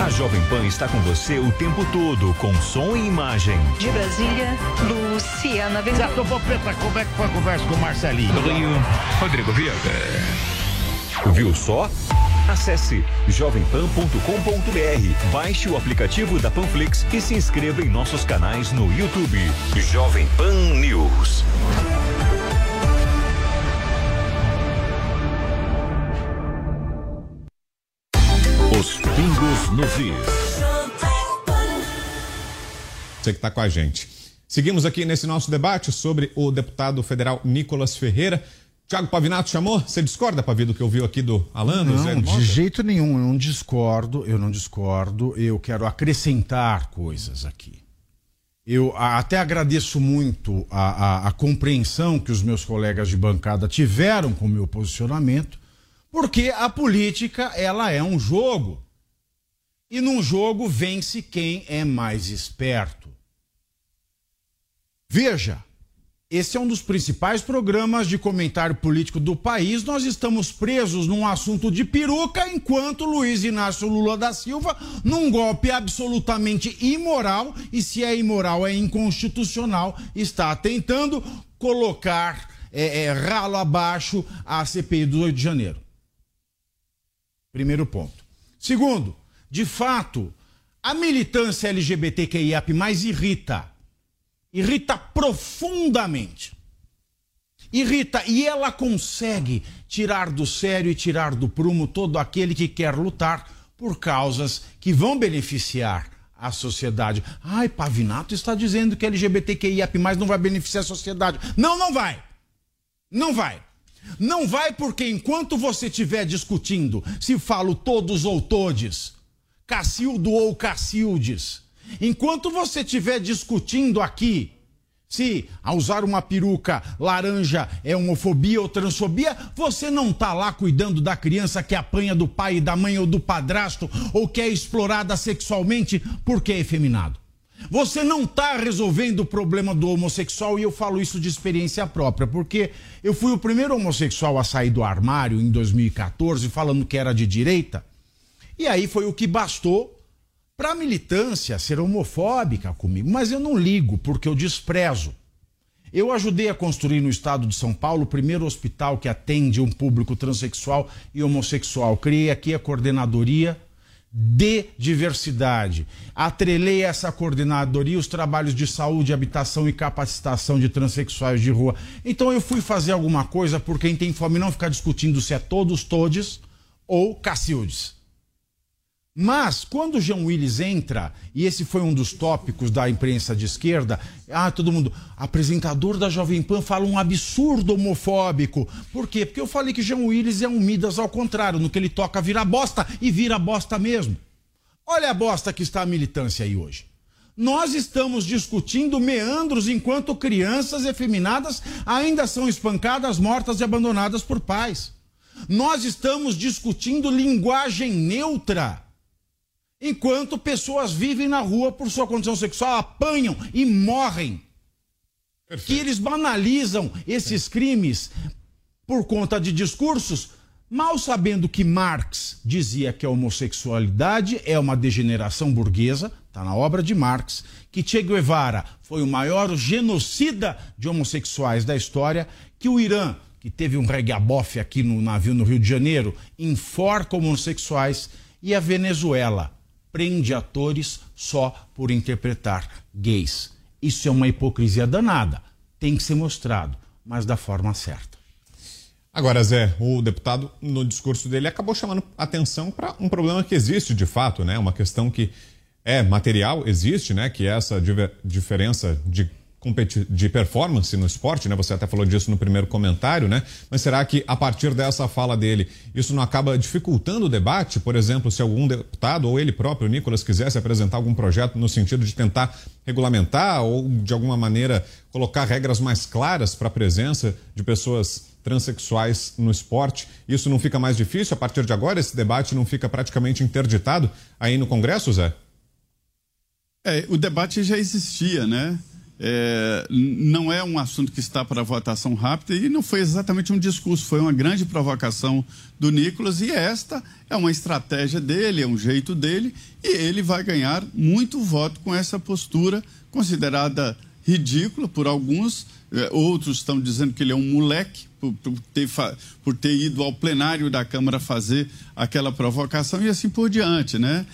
[SPEAKER 10] A Jovem Pan está com você o tempo todo, com som e imagem.
[SPEAKER 11] De Brasília, Luciana Ventura.
[SPEAKER 12] Certo, Popeta, como é que foi a conversa com o Marcelinho?
[SPEAKER 13] Do Rio, Rodrigo Viega.
[SPEAKER 10] Viu só? Acesse jovempan.com.br, baixe o aplicativo da Panflix e se inscreva em nossos canais no YouTube. Jovem Pan News.
[SPEAKER 4] Is.
[SPEAKER 3] Você que está com a gente. Seguimos aqui nesse nosso debate sobre o deputado federal Nicolas Ferreira. Tiago Pavinato chamou? Você discorda, Pavi, do que ouviu aqui do Alano? Zé
[SPEAKER 6] Não,
[SPEAKER 3] Mota?
[SPEAKER 6] de jeito nenhum, eu não discordo, eu não discordo, eu quero acrescentar coisas aqui. Eu até agradeço muito a, a- a compreensão que os meus colegas de bancada tiveram com o meu posicionamento, porque a política, ela é um jogo. E num jogo vence quem é mais esperto. Veja, esse é um dos principais programas de comentário político do país. Nós estamos presos num assunto de peruca, enquanto Luiz Inácio Lula da Silva, num golpe absolutamente imoral, e se é imoral, é inconstitucional, está tentando colocar é, é, ralo abaixo a CPI do 8 de janeiro. Primeiro ponto. Segundo, de fato, a militância LGBTQIAP mais irrita. Irrita profundamente. Irrita e ela consegue tirar do sério e tirar do prumo todo aquele que quer lutar por causas que vão beneficiar a sociedade. Ai, Pavinato está dizendo que LGBTQIAP não vai beneficiar a sociedade. Não, não vai. Não vai. Não vai porque enquanto você estiver discutindo se falo todos ou todes, Cacildo ou Cacildes, enquanto você estiver discutindo aqui se ao usar uma peruca laranja é homofobia ou transfobia, você não tá lá cuidando da criança que apanha do pai e da mãe ou do padrasto ou que é explorada sexualmente porque é efeminado. Você não está resolvendo o problema do homossexual e eu falo isso de experiência própria, porque eu fui o primeiro homossexual a sair do armário em 2014 falando que era de direita. E aí foi o que bastou para a militância ser homofóbica comigo, mas eu não ligo porque eu desprezo. Eu ajudei a construir no estado de São Paulo o primeiro hospital que atende um público transexual e homossexual. Criei aqui a coordenadoria de diversidade. Atrelei essa coordenadoria os trabalhos de saúde, habitação e capacitação de transexuais de rua. Então eu fui fazer alguma coisa por quem tem fome não ficar discutindo se é todos, todes ou Cacildes. Mas quando o João Willis entra, e esse foi um dos tópicos da imprensa de esquerda, ah, todo mundo, apresentador da Jovem Pan fala um absurdo homofóbico. Por quê? Porque eu falei que João Willis é um Midas ao contrário, no que ele toca vira bosta e vira bosta mesmo. Olha a bosta que está a militância aí hoje. Nós estamos discutindo meandros enquanto crianças efeminadas ainda são espancadas, mortas e abandonadas por pais. Nós estamos discutindo linguagem neutra enquanto pessoas vivem na rua por sua condição sexual, apanham e morrem. Que eles banalizam esses crimes por conta de discursos, mal sabendo que Marx dizia que a homossexualidade é uma degeneração burguesa, está na obra de Marx, que Che Guevara foi o maior genocida de homossexuais da história, que o Irã, que teve um regabofe aqui no navio no Rio de Janeiro, enforca homossexuais, e a Venezuela prende atores só por interpretar gays. Isso é uma hipocrisia danada. Tem que ser mostrado, mas da forma certa.
[SPEAKER 3] Agora, Zé, o deputado, no discurso dele, acabou chamando atenção para um problema que existe de fato, né? Uma questão que é material, existe, né? Que é essa diferença de, de performance no esporte, né? Você até falou disso no primeiro comentário, né? Mas será que a partir dessa fala dele, isso não acaba dificultando o debate? Por exemplo, se algum deputado ou ele próprio, o Nicolas, quisesse apresentar algum projeto no sentido de tentar regulamentar ou de alguma maneira colocar regras mais claras para a presença de pessoas transexuais no esporte, isso não fica mais difícil a partir de agora? Esse debate não fica praticamente interditado aí no Congresso, Zé?
[SPEAKER 5] É, o debate já existia, né? É, não é um assunto que está para votação rápida e não foi exatamente um discurso, foi uma grande provocação do Nicolas e esta é uma estratégia dele, é um jeito dele e ele vai ganhar muito voto com essa postura considerada ridícula por alguns, é, outros estão dizendo que ele é um moleque por, por ter, por ter ido ao plenário da Câmara fazer aquela provocação e assim por diante, né?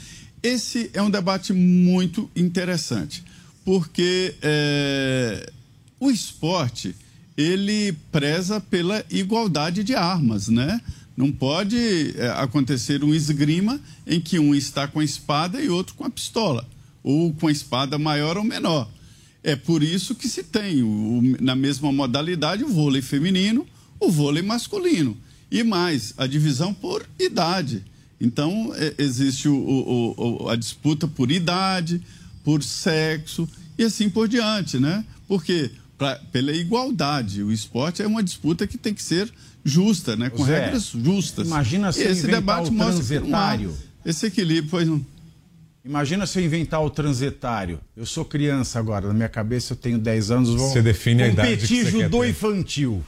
[SPEAKER 5] Esse é um debate muito interessante, porque é, o esporte ele preza pela igualdade de armas, né? Não pode é, acontecer um esgrima em que um está com a espada e outro com a pistola, ou com a espada maior ou menor. É por isso que se tem, o, na mesma modalidade, o vôlei feminino, o vôlei masculino. E mais, a divisão por idade. Então, é, existe o, o, a disputa por idade, por sexo e assim por diante, né? Porque pra, pela igualdade, o esporte é uma disputa que tem que ser justa, né? Com
[SPEAKER 6] Zé,
[SPEAKER 5] regras justas.
[SPEAKER 6] Imagina se
[SPEAKER 5] esse debate
[SPEAKER 6] o transetário.
[SPEAKER 5] que há esse equilíbrio, pois não.
[SPEAKER 6] Imagina se eu inventar o transetário. Eu sou criança agora, na minha cabeça eu tenho 10 anos. Vou
[SPEAKER 3] Você define a idade que
[SPEAKER 6] competir
[SPEAKER 3] você quer
[SPEAKER 6] judô infantil.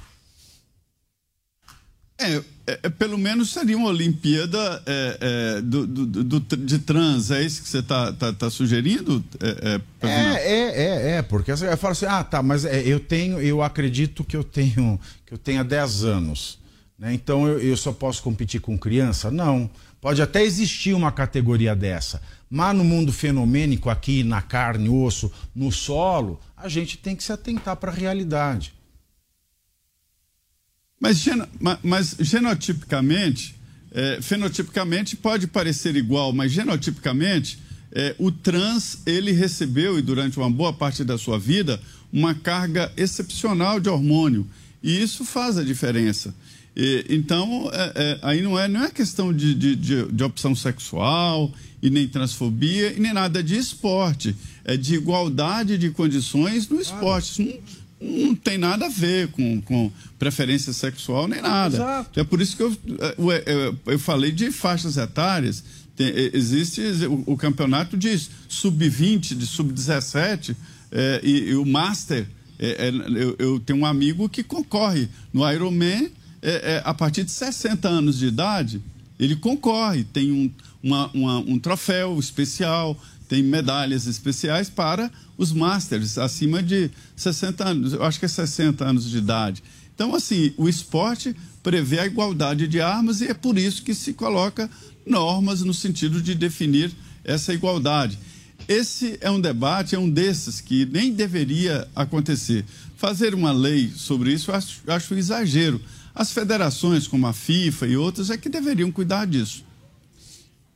[SPEAKER 5] É, é, é, pelo menos seria uma Olimpíada é, é, do, do- do- de trans, é isso que você está tá, tá sugerindo? É, é?
[SPEAKER 6] É, é, é, porque eu falo assim, ah, tá, mas eu tenho, eu acredito que eu tenho, que eu tenha 10 anos, né? Então eu, eu só posso competir com criança? Não. Pode até existir uma categoria dessa, mas no mundo fenomênico aqui, na carne, osso, no solo, a gente tem que se atentar para a realidade.
[SPEAKER 5] Mas, geno- ma- mas genotipicamente, é, fenotipicamente pode parecer igual, mas genotipicamente, é, o trans ele recebeu, e durante uma boa parte da sua vida, uma carga excepcional de hormônio. E isso faz a diferença. E, então, é, é, aí não é, não é questão de, de, de, de opção sexual, e nem transfobia, e nem nada de esporte. É de igualdade de condições no esporte. Isso não, não tem nada a ver com, com preferência sexual nem nada.
[SPEAKER 6] Exato.
[SPEAKER 5] É por isso que eu, eu, eu- eu falei de faixas etárias. Tem- eh, existe o, o campeonato de sub-20, de sub-17 eh, e, e o Master. eh, eh, eu, eu tenho um amigo que concorre no Ironman a partir de 60 anos de idade. Ele concorre, tem um, uma- uma- um troféu especial, tem medalhas especiais para os Masters acima de 60 anos, eu acho que é 60 anos de idade. Então, assim, o esporte prevê a igualdade de armas e é por isso que se coloca normas no sentido de definir essa igualdade. Esse é um debate, é um desses que nem deveria acontecer. Fazer uma lei sobre isso eu acho, acho exagero. As federações, como a FIFA e outras, é que deveriam cuidar disso.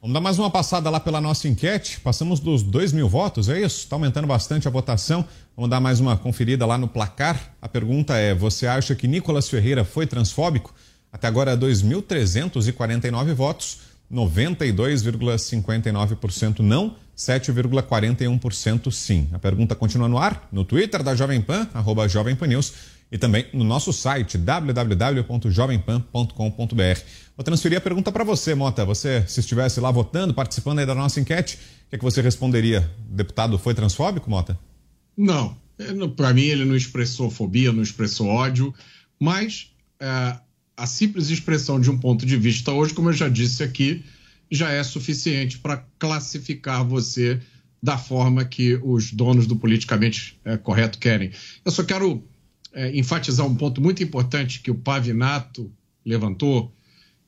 [SPEAKER 3] Vamos dar mais uma passada lá pela nossa enquete. Passamos dos 2 mil votos, é isso? Está aumentando bastante a votação. Vamos dar mais uma conferida lá no placar. A pergunta é: você acha que Nicolas Ferreira foi transfóbico? Até agora, 2.349 votos, 92,59% não, 7,41% sim. A pergunta continua no ar, no Twitter da Jovem Pan, arroba Jovem Pan News, e também no nosso site www.jovempan.com.br. Vou transferir a pergunta para você, Mota. Você, se estivesse lá votando, participando aí da nossa enquete, o que, é que você responderia? O deputado foi transfóbico, Mota?
[SPEAKER 7] Não, para mim ele não expressou fobia, não expressou ódio, mas é, a simples expressão de um ponto de vista hoje, como eu já disse aqui, já é suficiente para classificar você da forma que os donos do politicamente é, correto querem. Eu só quero é, enfatizar um ponto muito importante que o Pavinato levantou,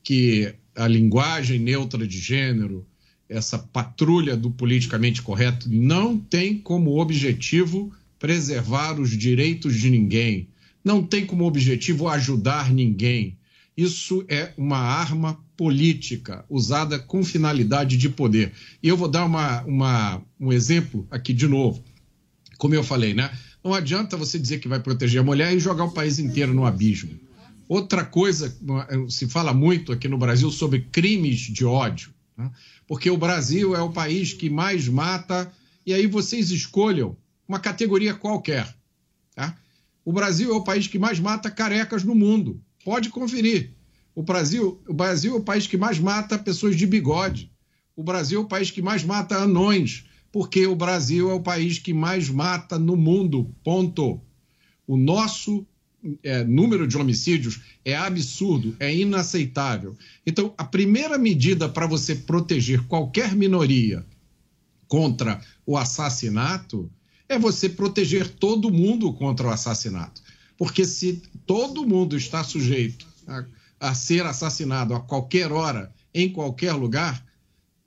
[SPEAKER 7] que a linguagem neutra de gênero, essa patrulha do politicamente correto, não tem como objetivo preservar os direitos de ninguém, não tem como objetivo ajudar ninguém. Isso é uma arma política usada com finalidade de poder. E eu vou dar uma, uma, um exemplo aqui de novo. Como eu falei, né? Não adianta você dizer que vai proteger a mulher e jogar o país inteiro no abismo. Outra coisa, se fala muito aqui no Brasil sobre crimes de ódio, né? porque o Brasil é o país que mais mata, e aí vocês escolham uma categoria qualquer. Tá? O Brasil é o país que mais mata carecas no mundo. Pode conferir. O Brasil, o Brasil é o país que mais mata pessoas de bigode. O Brasil é o país que mais mata anões, porque o Brasil é o país que mais mata no mundo. Ponto. O nosso é, número de homicídios é absurdo, é inaceitável. Então, a primeira medida para você proteger qualquer minoria contra o assassinato é você proteger todo mundo contra o assassinato. Porque se todo mundo está sujeito a, a ser assassinado a qualquer hora, em qualquer lugar,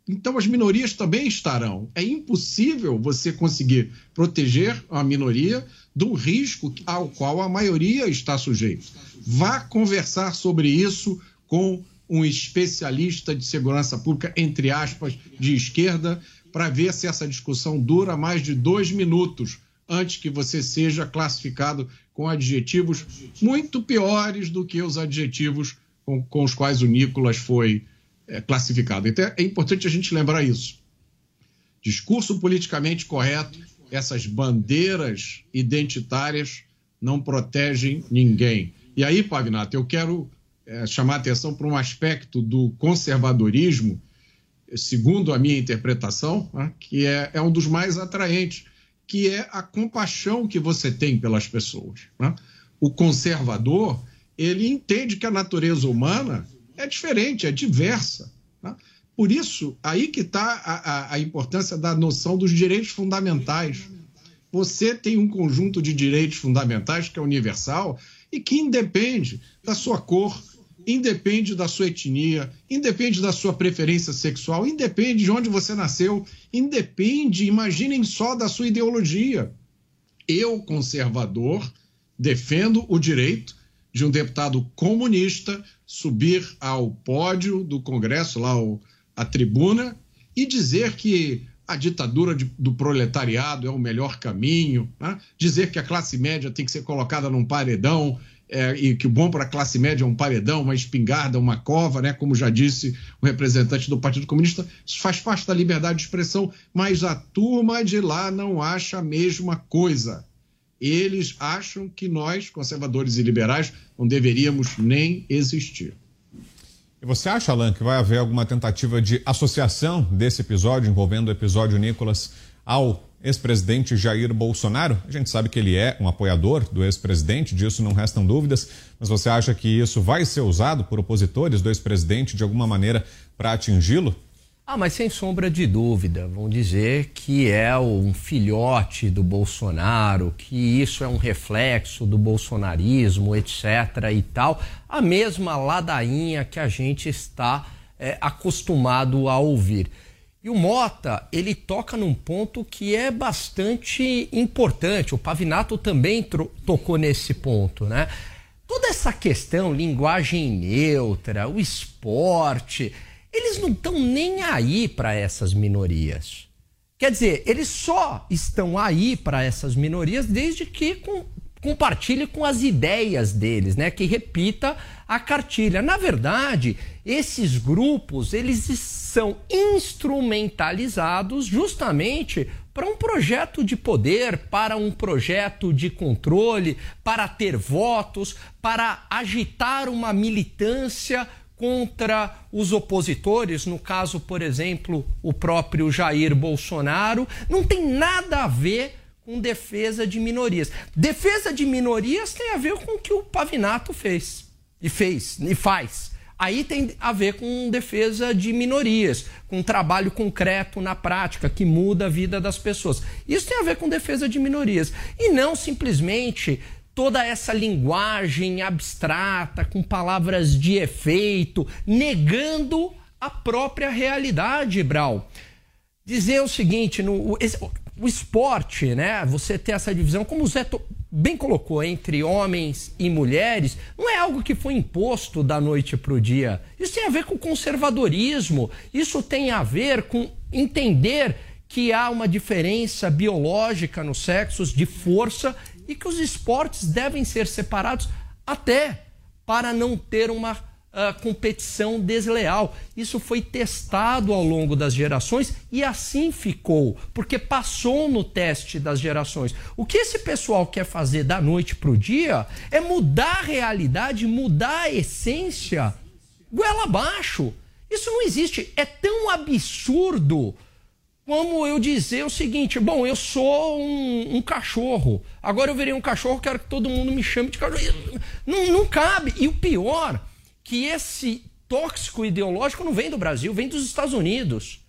[SPEAKER 7] então as minorias também estarão. É impossível você conseguir proteger a minoria um risco ao qual a maioria está sujeita. Vá conversar sobre isso com um especialista de segurança pública, entre aspas, de esquerda, para ver se essa discussão dura mais de dois minutos antes que você seja classificado com adjetivos muito piores do que os adjetivos com, com os quais o Nicolas foi é, classificado. Então é importante a gente lembrar isso. Discurso politicamente correto, essas bandeiras identitárias não protegem ninguém. E aí, Pagnato, eu quero é, chamar atenção para um aspecto do conservadorismo, segundo a minha interpretação, né, que é, é um dos mais atraentes que é a compaixão que você tem pelas pessoas. Né? O conservador, ele entende que a natureza humana é diferente, é diversa. Né? Por isso, aí que está a, a, a importância da noção dos direitos fundamentais. Você tem um conjunto de direitos fundamentais que é universal e que independe da sua cor, independe da sua etnia, independe da sua preferência sexual, independe de onde você nasceu, independe, imaginem só, da sua ideologia. Eu, conservador, defendo o direito de um deputado comunista subir ao pódio do Congresso, lá a tribuna, e dizer que a ditadura de, do proletariado é o melhor caminho, né? dizer que a classe média tem que ser colocada num paredão é, e que o bom para a classe média é um paredão, uma espingarda, uma cova, né? como já disse o representante do Partido Comunista, isso faz parte da liberdade de expressão, mas a turma de lá não acha a mesma coisa. Eles acham que nós, conservadores e liberais, não deveríamos nem existir.
[SPEAKER 3] E você acha, Alan, que vai haver alguma tentativa de associação desse episódio, envolvendo o episódio Nicolas, ao ex-presidente Jair Bolsonaro. A gente sabe que ele é um apoiador do ex-presidente, disso não restam dúvidas, mas você acha que isso vai ser usado por opositores do ex-presidente de alguma maneira para atingi-lo?
[SPEAKER 8] Ah, mas sem sombra de dúvida, vão dizer que é um filhote do Bolsonaro, que isso é um reflexo do bolsonarismo, etc. e tal. A mesma ladainha que a gente está é, acostumado a ouvir. E o Mota, ele toca num ponto que é bastante importante. O Pavinato também tocou nesse ponto, né? Toda essa questão, linguagem neutra, o esporte, eles não estão nem aí para essas minorias. Quer dizer, eles só estão aí para essas minorias desde que com, compartilhe com as ideias deles, né? Que repita a cartilha. Na verdade, esses grupos, eles são instrumentalizados justamente para um projeto de poder, para um projeto de controle, para ter votos, para agitar uma militância contra os opositores, no caso, por exemplo, o próprio Jair Bolsonaro, não tem nada a ver com defesa de minorias. Defesa de minorias tem a ver com o que o Pavinato fez e fez e faz. Aí tem a ver com defesa de minorias, com trabalho concreto na prática que muda a vida das pessoas. Isso tem a ver com defesa de minorias e não simplesmente toda essa linguagem abstrata com palavras de efeito, negando a própria realidade, Brau. Dizer o seguinte, no, esse, o esporte, né? Você ter essa divisão, como o Zé bem colocou, entre homens e mulheres, não é algo que foi imposto da noite para o dia. Isso tem a ver com conservadorismo, isso tem a ver com entender que há uma diferença biológica nos sexos de força e que os esportes devem ser separados até para não ter uma uh, competição desleal. Isso foi testado ao longo das gerações e assim ficou, porque passou no teste das gerações. O que esse pessoal quer fazer da noite para o dia é mudar a realidade, mudar a essência, goela abaixo. Isso não existe. É tão absurdo como eu dizer o seguinte: bom, eu sou um, um, cachorro, agora eu virei um cachorro, quero que todo mundo me chame de cachorro. Não, não cabe. E o pior que esse tóxico ideológico não vem do Brasil, vem dos Estados Unidos.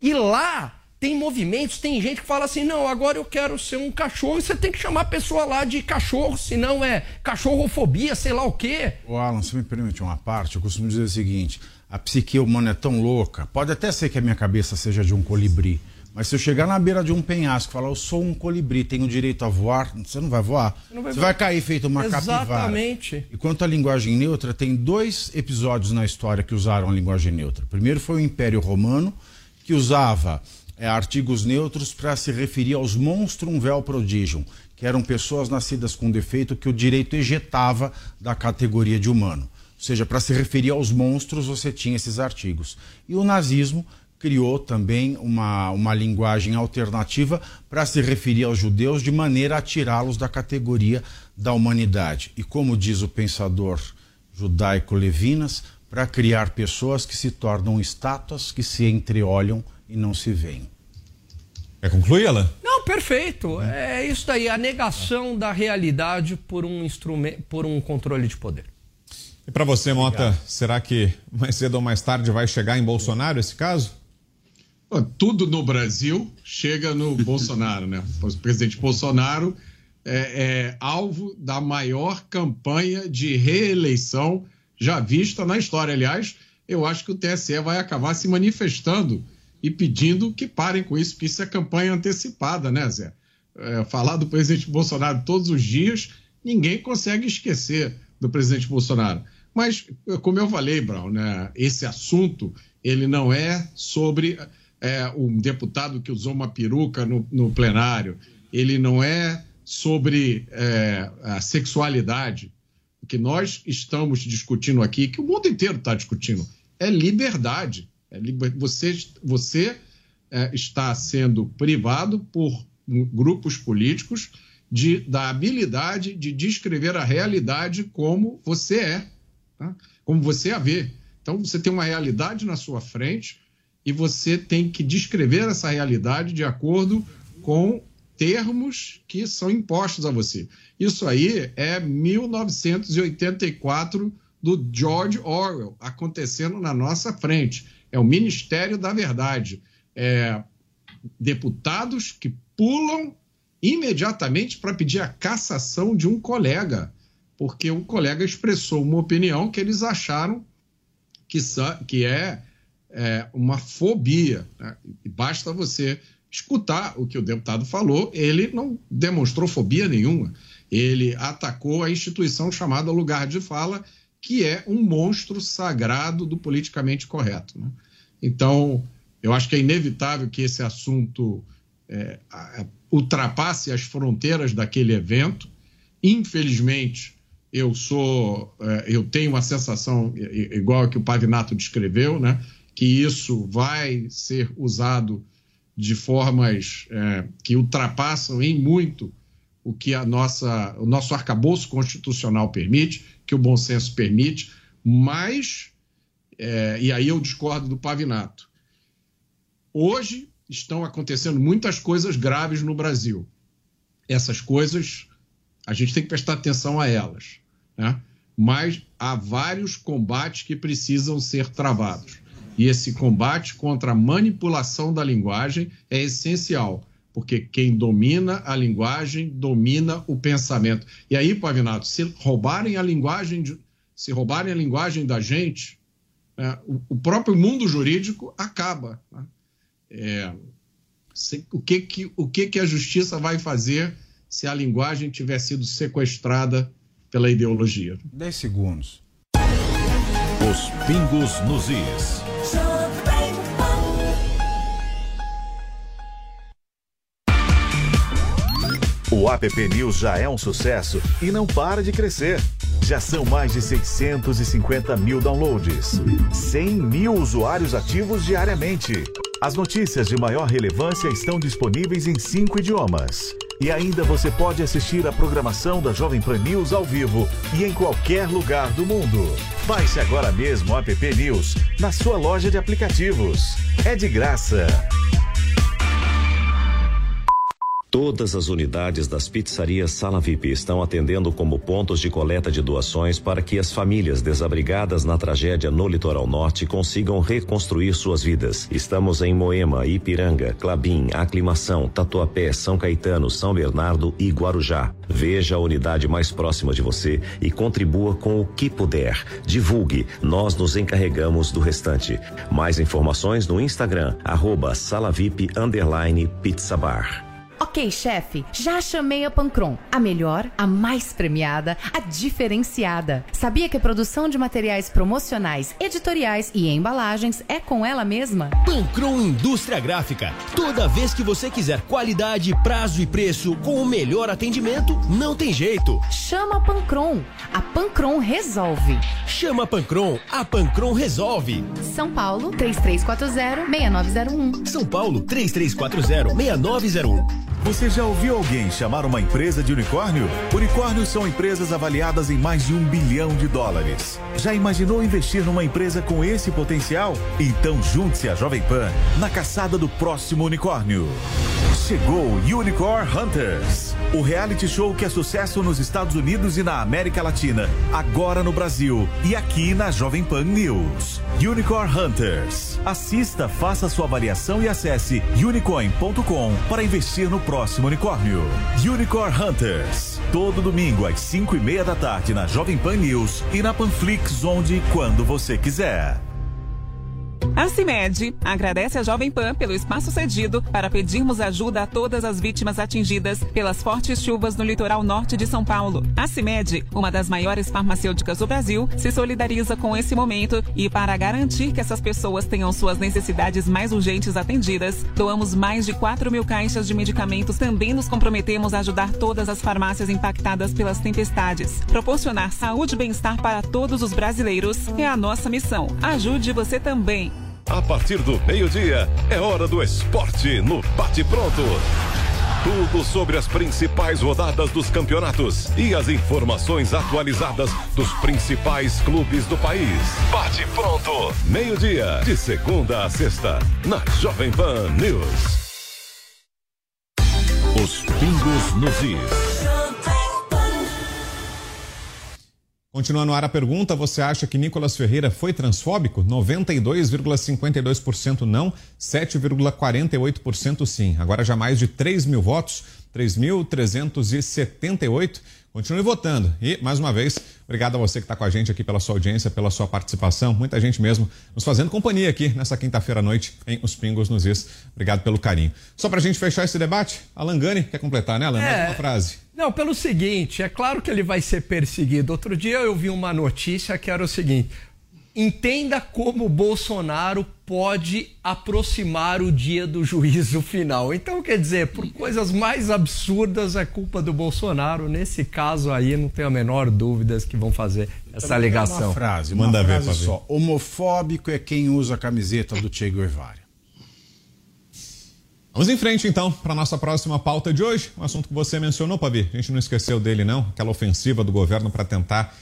[SPEAKER 8] E lá tem movimentos, tem gente que fala assim: não, agora eu quero ser um cachorro, você tem que chamar a pessoa lá de cachorro, senão é cachorrofobia, sei lá o quê.
[SPEAKER 6] Ô Alan, se me permite uma parte, eu costumo dizer o seguinte: a psique humana é tão louca, pode até ser que a minha cabeça seja de um colibri, Mas se eu chegar na beira de um penhasco e falar, eu sou um colibri, tenho direito a voar, você não vai voar. Você,
[SPEAKER 8] vai
[SPEAKER 6] vai,
[SPEAKER 8] voar.
[SPEAKER 6] cair feito uma capivara.
[SPEAKER 8] Exatamente.
[SPEAKER 6] E quanto à linguagem neutra, tem dois episódios na história que usaram a linguagem neutra. Primeiro foi o Império Romano, que usava é, artigos neutros para se referir aos monstrum vel prodigium, que eram pessoas nascidas com defeito que o direito ejetava da categoria de humano. Ou seja, para se referir aos monstros, você tinha esses artigos. E o nazismo criou também uma, uma linguagem alternativa para se referir aos judeus de maneira a tirá-los da categoria da humanidade. E como diz o pensador judaico Levinas, para criar pessoas que se tornam estátuas que se entreolham e não se veem.
[SPEAKER 3] Quer concluir, Alan?
[SPEAKER 8] Não, perfeito. É isso daí, a negação da realidade por um instrumento, por um controle de poder.
[SPEAKER 3] E para você, Mota, será que mais cedo ou mais tarde vai chegar em Bolsonaro esse caso?
[SPEAKER 7] Tudo no Brasil chega no Bolsonaro, né? O presidente Bolsonaro é, é alvo da maior campanha de reeleição já vista na história. Aliás, eu acho que o TSE vai acabar se manifestando e pedindo que parem com isso, porque isso é campanha antecipada, né, Zé? É, falar do presidente Bolsonaro todos os dias, ninguém consegue esquecer do presidente Bolsonaro. Mas, como eu falei, Brown, né, esse assunto ele não é sobre é, um deputado que usou uma peruca no, no plenário, ele não é sobre é, a sexualidade. O que nós estamos discutindo aqui, que o mundo inteiro está discutindo, é liberdade. É liber... Você, você é, está sendo privado por grupos políticos de, da habilidade de descrever a realidade como você é, tá? como você a vê. Então, você tem uma realidade na sua frente e você tem que descrever essa realidade de acordo com termos que são impostos a você. Isso aí é 1984 do George Orwell acontecendo na nossa frente. É o Ministério da Verdade. É, deputados que pulam imediatamente para pedir a cassação de um colega, porque um colega expressou uma opinião que eles acharam que, que é, é uma fobia. Né? E basta você escutar o que o deputado falou, ele não demonstrou fobia nenhuma. Ele atacou a instituição chamada Lugar de Fala, que é um monstro sagrado do politicamente correto. Né? Então, eu acho que é inevitável que esse assunto é, ultrapasse as fronteiras daquele evento. Infelizmente, eu sou, é, eu tenho uma sensação igual a que o Pavinato descreveu, né? Que isso vai ser usado de formas é, que ultrapassam em muito o que a nossa, o nosso arcabouço constitucional permite, que o bom senso permite, mas, é, e aí eu discordo do Pavinato, hoje estão acontecendo muitas coisas graves no Brasil. Essas coisas, a gente tem que prestar atenção a elas, né? mas há vários combates que precisam ser travados. E esse combate contra a manipulação da linguagem é essencial, porque quem domina a linguagem domina o pensamento. E aí, Pavinato, se roubarem a linguagem, de, se roubarem a linguagem da gente, é, o, o, próprio mundo jurídico acaba. Né? É, se, o que que, o que que a justiça vai fazer se a linguagem tiver sido sequestrada pela ideologia?
[SPEAKER 6] 10 segundos.
[SPEAKER 9] Os pingos nos is. O app News já é um sucesso e não para de crescer. Já são mais de 650 mil downloads, 100 mil usuários ativos diariamente. As notícias de maior relevância estão disponíveis em cinco idiomas. E ainda você pode assistir a programação da Jovem Pan News ao vivo e em qualquer lugar do mundo. Baixe agora mesmo o app News na sua loja de aplicativos. É de graça.
[SPEAKER 10] Todas as unidades das pizzarias Sala VIP estão atendendo como pontos de coleta de doações para que as famílias desabrigadas na tragédia no litoral norte consigam reconstruir suas vidas. Estamos em Moema, Ipiranga, Clabim, Aclimação, Tatuapé, São Caetano, São Bernardo e Guarujá. Veja a unidade mais próxima de você e contribua com o que puder. Divulgue, nós nos encarregamos do restante. Mais informações no Instagram, arroba underline.
[SPEAKER 14] Ok, chefe, já chamei a Pancron. A melhor, a mais premiada, a diferenciada. Sabia que a produção de materiais promocionais, editoriais e embalagens é com ela mesma?
[SPEAKER 15] Pancron Indústria Gráfica. Toda vez que você quiser qualidade, prazo e preço com o melhor atendimento, não tem jeito.
[SPEAKER 14] Chama a Pancron. A Pancron resolve.
[SPEAKER 15] Chama a Pancron. A Pancron resolve.
[SPEAKER 14] São Paulo, 3340-6901.
[SPEAKER 15] São Paulo, 3340-6901.
[SPEAKER 4] Você já ouviu alguém chamar uma empresa de unicórnio? Unicórnios são empresas avaliadas em mais de um bilhão de dólares. Já imaginou investir numa empresa com esse potencial? Então junte-se à Jovem Pan na caçada do próximo unicórnio. Chegou Unicorn Hunters, o reality show que é sucesso nos Estados Unidos e na América Latina, agora no Brasil e aqui na Jovem Pan News. Unicorn Hunters. Assista, faça sua avaliação e acesse unicorn.com para investir no próximo unicórnio. Unicorn Hunters. Todo domingo às 5 e meia da tarde na Jovem Pan News e na Panflix, onde e quando você quiser.
[SPEAKER 16] A CIMED agradece a Jovem Pan pelo espaço cedido para pedirmos ajuda a todas as vítimas atingidas pelas fortes chuvas no litoral norte de São Paulo. A CIMED, uma das maiores farmacêuticas do Brasil, se solidariza com esse momento e para garantir que essas pessoas tenham suas necessidades mais urgentes atendidas, doamos mais de 4 mil caixas de medicamentos. Também nos comprometemos a ajudar todas as farmácias impactadas pelas tempestades. Proporcionar saúde e bem-estar para todos os brasileiros é a nossa missão. Ajude você também.
[SPEAKER 17] A partir do meio-dia, é hora do esporte no Bate Pronto. Tudo sobre as principais rodadas dos campeonatos e as informações atualizadas dos principais clubes do país. Bate Pronto, meio-dia, de segunda a sexta, na Jovem Pan News.
[SPEAKER 4] Os pingos nos is.
[SPEAKER 3] Continuando no ar a pergunta, você acha que Nicolas Ferreira foi transfóbico? 92,52% não, 7,48% sim. Agora já mais de 3 mil votos, 3.378. Continue votando. E, mais uma vez, obrigado a você que está com a gente aqui pela sua audiência, pela sua participação. Muita gente mesmo nos fazendo companhia aqui nessa quinta-feira à noite em Os Pingos nos Is. Obrigado pelo carinho. Só para a gente fechar esse debate, Alan Gani quer completar, né, Alan? É... Mais uma frase.
[SPEAKER 8] Não, pelo seguinte, é claro que ele vai ser perseguido. Outro dia eu vi uma notícia que era o seguinte: entenda como o Bolsonaro pode aproximar o dia do juízo final. Então, quer dizer, por coisas mais absurdas é culpa do Bolsonaro. Nesse caso aí, não tenho a menor dúvida que vão fazer essa ligação.
[SPEAKER 6] Uma frase, uma
[SPEAKER 3] Manda
[SPEAKER 6] frase
[SPEAKER 3] ver,
[SPEAKER 6] só. Homofóbico é quem usa a camiseta do Che Guevara.
[SPEAKER 3] Vamos em frente então para nossa próxima pauta de hoje. Um assunto que você mencionou, Pavi. A gente não esqueceu dele, não. Aquela ofensiva do governo para tentar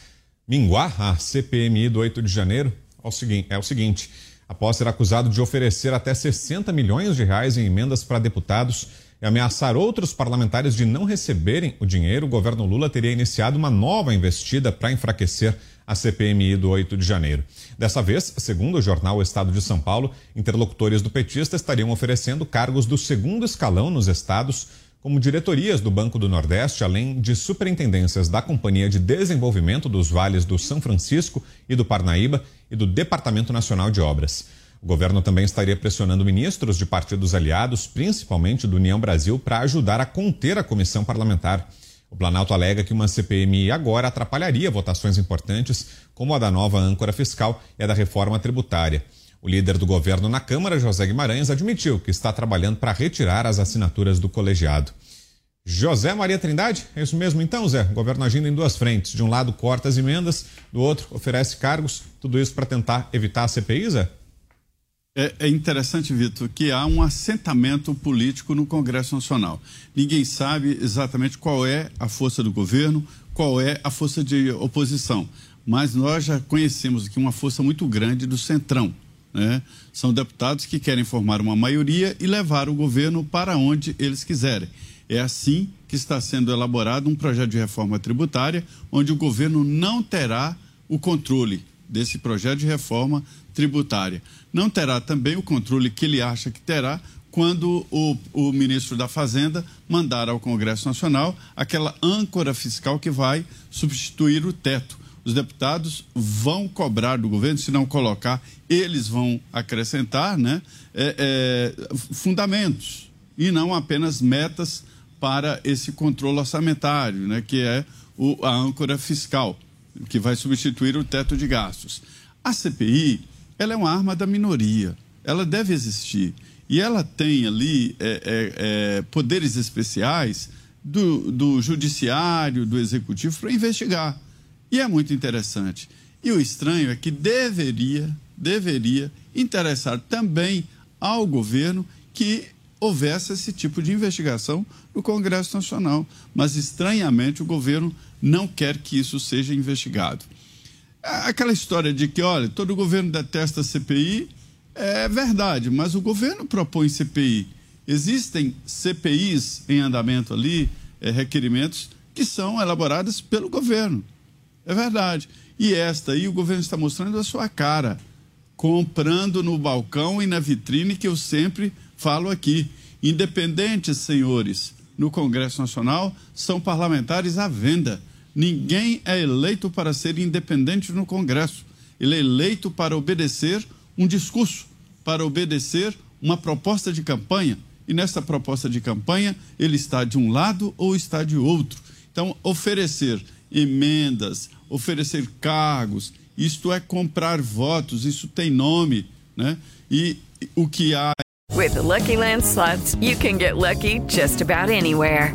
[SPEAKER 3] minguar a CPMI do 8 de janeiro. É o seguinte, é o seguinte: após ser acusado de oferecer até 60 milhões de reais em emendas para deputados e ameaçar outros parlamentares de não receberem o dinheiro, o governo Lula teria iniciado uma nova investida para enfraquecer a CPMI do 8 de janeiro. Dessa vez, segundo o jornal o Estado de São Paulo, interlocutores do petista estariam oferecendo cargos do segundo escalão nos estados, como diretorias do Banco do Nordeste, além de superintendências da Companhia de Desenvolvimento dos Vales do São Francisco e do Parnaíba e do Departamento Nacional de Obras. O governo também estaria pressionando ministros de partidos aliados, principalmente do União Brasil, para ajudar a conter a comissão parlamentar. O Planalto alega que uma CPMI agora atrapalharia votações importantes, como a da nova âncora fiscal e a da reforma tributária. O líder do governo na Câmara, José Guimarães, admitiu que está trabalhando para retirar as assinaturas do colegiado. José Maria Trindade, é isso mesmo então, Zé? O governo agindo em duas frentes. De um lado, corta as emendas, do outro, oferece cargos. Tudo isso para tentar evitar a CPI, Zé?
[SPEAKER 5] É, é, interessante, Vitor, que há um assentamento político no Congresso Nacional. Ninguém sabe exatamente qual é a força do governo, qual é a força de oposição. Mas nós já conhecemos aqui uma força muito grande do Centrão. Né? São deputados que querem formar uma maioria e levar o governo para onde eles quiserem. É assim que está sendo elaborado um projeto de reforma tributária, onde o governo não terá o controle desse projeto de reforma tributária. Não terá também o controle que ele acha que terá quando o, o ministro da Fazenda mandar ao Congresso Nacional aquela âncora fiscal que vai substituir o teto. Os deputados vão cobrar do governo, se não colocar, eles vão acrescentar né, é, é, fundamentos e não apenas metas para esse controle orçamentário, né, que é o, a âncora fiscal, que vai substituir o teto de gastos. A CPI, ela é uma arma da minoria, ela deve existir. E ela tem ali é, é, é, poderes especiais do, do judiciário, do executivo, para investigar. E é muito interessante. E o estranho é que deveria, deveria interessar também ao governo que houvesse esse tipo de investigação no Congresso Nacional. Mas, estranhamente, o governo não quer que isso seja investigado. Aquela história de que, olha, todo governo detesta CPI, é verdade, mas o governo propõe CPI. Existem CPIs em andamento ali, é, requerimentos que são elaborados pelo governo. É verdade. E esta aí, o governo está mostrando a sua cara, comprando no balcão e na vitrine que eu sempre falo aqui. Independentes, senhores, no Congresso Nacional são parlamentares à venda. Ninguém é eleito para ser independente no Congresso. Ele é eleito para obedecer um discurso, para obedecer uma proposta de campanha. E nessa proposta de campanha, ele está de um lado ou está de outro. Então, oferecer emendas, oferecer cargos, isto é comprar votos, isso tem nome, né? E o que há
[SPEAKER 18] With the Lucky Land slots, you can get lucky just about anywhere.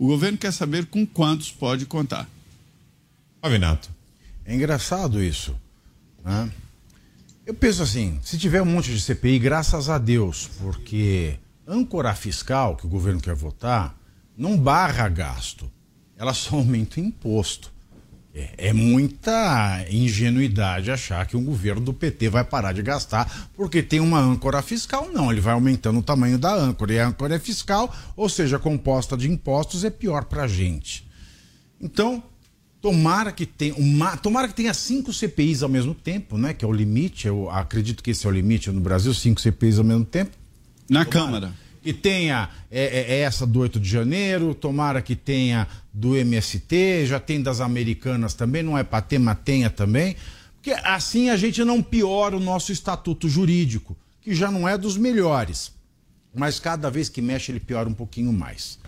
[SPEAKER 5] O governo quer saber com quantos pode contar.
[SPEAKER 3] Avinato.
[SPEAKER 6] É engraçado isso. Né? Eu penso assim, se tiver um monte de CPI, graças a Deus, porque âncora fiscal que o governo quer votar não barra gasto, ela só aumenta o imposto. É, é, muita ingenuidade achar que um governo do PT vai parar de gastar porque tem uma âncora fiscal. Não, ele vai aumentando o tamanho da âncora. E a âncora é fiscal, ou seja, composta de impostos, é pior para a gente. Então, tomara que tenha uma, tomara que tenha cinco CPIs ao mesmo tempo, né? Que é o limite. Eu acredito que esse é o limite no Brasil, cinco CPIs ao mesmo tempo.
[SPEAKER 5] Na tomara. Câmara
[SPEAKER 6] que tenha é, é, é essa do 8 de janeiro, tomara que tenha do MST, já tem das americanas também, não é para ter, mas tenha também. Porque assim a gente não piora o nosso estatuto jurídico, que já não é dos melhores. Mas cada vez que mexe, ele piora um pouquinho mais.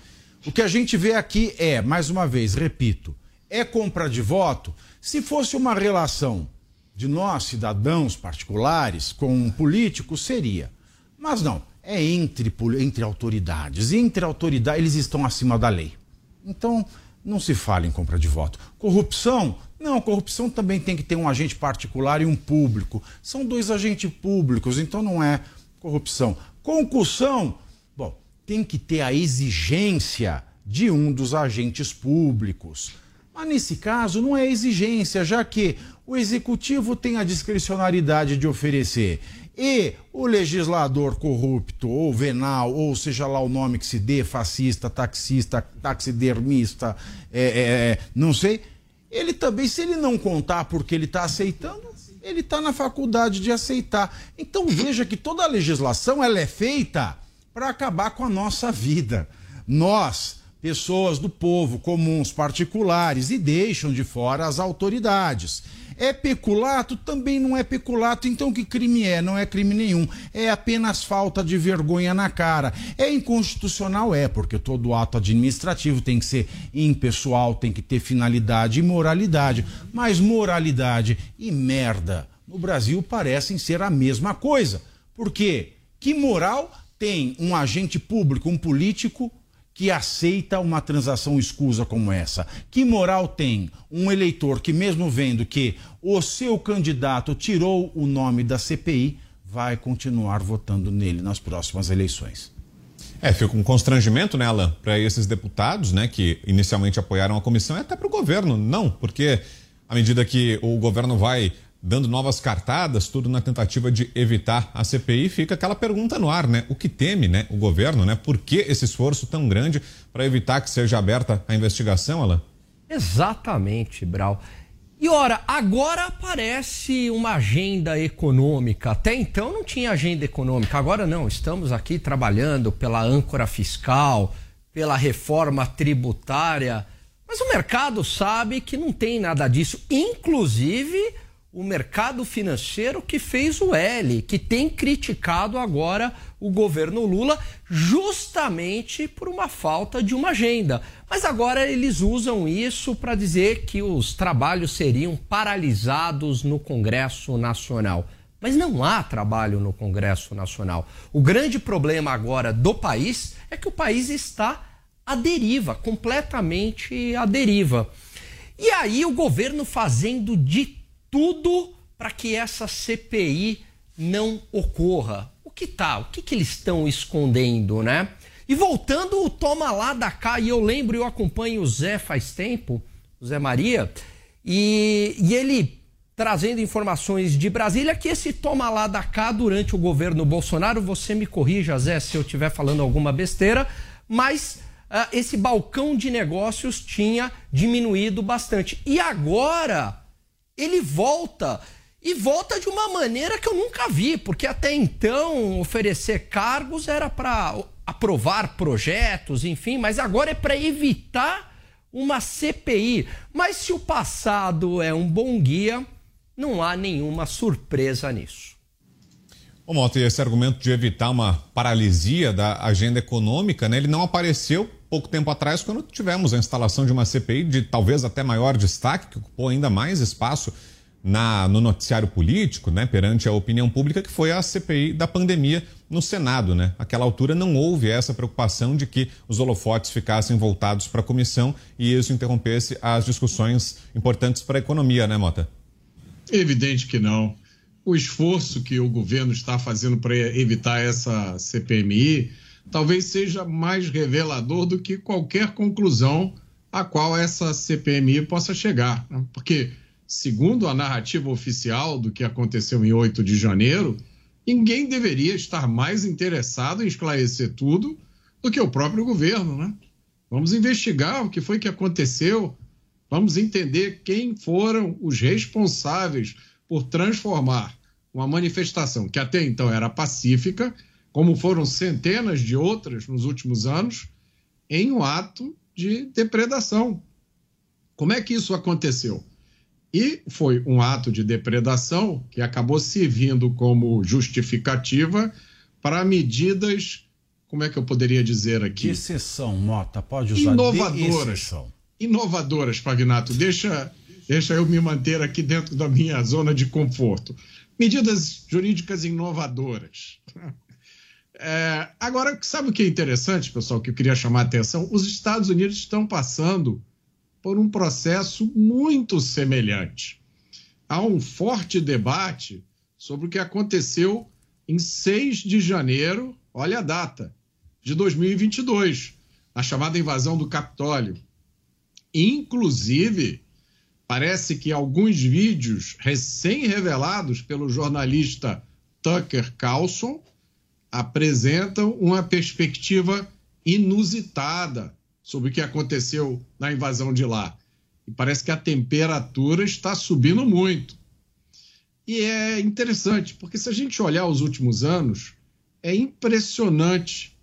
[SPEAKER 6] O que a gente vê aqui é, mais uma vez, repito, é compra de voto. Se fosse uma relação de nós, cidadãos particulares, com um político, seria. Mas não é entre, entre autoridades. E entre autoridades, eles estão acima da lei. Então, não se fala em compra de voto. Corrupção? Não, corrupção também tem que ter um agente particular e um público. São dois agentes públicos, então não é corrupção. Concussão? Bom, tem que ter a exigência de um dos agentes públicos. Mas nesse caso não é exigência, já que o executivo tem a discricionariedade de oferecer e o legislador corrupto, ou venal, ou seja lá o nome que se dê, fascista, taxista, taxidermista, é, é, é não sei, ele também, se ele não contar porque ele está aceitando, ele está na faculdade de aceitar. Então veja que toda a legislação ela é feita para acabar com a nossa vida. Nós, pessoas do povo, comuns, particulares, e deixam de fora as autoridades. É peculato? Também não é peculato. Então que crime é? Não é crime nenhum. É apenas falta de vergonha na cara. É inconstitucional? É, porque todo ato administrativo tem que ser impessoal, tem que ter finalidade e moralidade. Mas moralidade e merda no Brasil parecem ser a mesma coisa. Por quê? Que moral tem um agente público, um político, que aceita uma transação escusa como essa? Que moral tem um eleitor que, mesmo vendo que o seu candidato tirou o nome da CPI, vai continuar votando nele nas próximas eleições?
[SPEAKER 3] É, fica um constrangimento nela para esses deputados, né, que inicialmente apoiaram a comissão e até para o governo. Não, porque à medida que o governo vai dando novas cartadas, tudo na tentativa de evitar a CPI, fica aquela pergunta no ar, né? O que teme, né, o governo, né? Por que esse esforço tão grande para evitar que seja aberta a investigação, Alain?
[SPEAKER 8] Exatamente, Brau. E ora, agora aparece uma agenda econômica. Até então não tinha agenda econômica. Agora não, estamos aqui trabalhando pela âncora fiscal, pela reforma tributária. Mas o mercado sabe que não tem nada disso. Inclusive, o mercado financeiro que fez o L, que tem criticado agora o governo Lula justamente por uma falta de uma agenda. Mas agora eles usam isso para dizer que os trabalhos seriam paralisados no Congresso Nacional. Mas não há trabalho no Congresso Nacional. O grande problema agora do país é que o país está à deriva, completamente à deriva. E aí o governo fazendo de tudo para que essa CPI não ocorra. O que tá? O que, que eles estão escondendo, né? E voltando o toma lá da cá, e eu lembro, eu acompanho o Zé faz tempo, o Zé Maria, e, e ele trazendo informações de Brasília que esse toma lá da cá durante o governo Bolsonaro, você me corrija, Zé, se eu estiver falando alguma besteira, mas uh, esse balcão de negócios tinha diminuído bastante. E agora ele volta e volta de uma maneira que eu nunca vi, porque até então oferecer cargos era para aprovar projetos, enfim, mas agora é para evitar uma CPI. Mas se o passado é um bom guia, não há nenhuma surpresa nisso.
[SPEAKER 3] Ô, Mota, e esse argumento de evitar uma paralisia da agenda econômica, né, ele não apareceu pouco tempo atrás, quando tivemos a instalação de uma CPI de talvez até maior destaque, que ocupou ainda mais espaço na, no noticiário político, né, perante a opinião pública, que foi a CPI da pandemia no Senado. Né? Naquela altura não houve essa preocupação de que os holofotes ficassem voltados para a comissão e isso interrompesse as discussões importantes para a economia, né, Mota?
[SPEAKER 7] Evidente que não. O esforço que o governo está fazendo para evitar essa CPMI talvez seja mais revelador do que qualquer conclusão a qual essa CPMI possa chegar. Né? Porque, segundo a narrativa oficial do que aconteceu em 8 de janeiro, ninguém deveria estar mais interessado em esclarecer tudo do que o próprio governo. Né? Vamos investigar o que foi que aconteceu, vamos entender quem foram os responsáveis por transformar uma manifestação que até então era pacífica como foram centenas de outras nos últimos anos, em um ato de depredação. Como é que isso aconteceu? E foi um ato de depredação que acabou servindo como justificativa para medidas, como é que eu poderia dizer aqui?
[SPEAKER 6] De exceção, Mota, pode usar
[SPEAKER 7] inovadoras. Inovadoras, Pagnato. Deixa, deixa eu me manter aqui dentro da minha zona de conforto. Medidas jurídicas inovadoras. É, agora, sabe o que é interessante, pessoal, que eu queria chamar a atenção? Os Estados Unidos estão passando por um processo muito semelhante. Há um forte debate sobre o que aconteceu em 6 de janeiro, olha a data, de 2022, a chamada invasão do Capitólio. Inclusive, parece que alguns vídeos recém-revelados pelo jornalista Tucker Carlson apresentam uma perspectiva inusitada sobre o que aconteceu na invasão de lá. E parece que a temperatura está subindo muito. E é interessante, porque se a gente olhar os últimos anos, é impressionante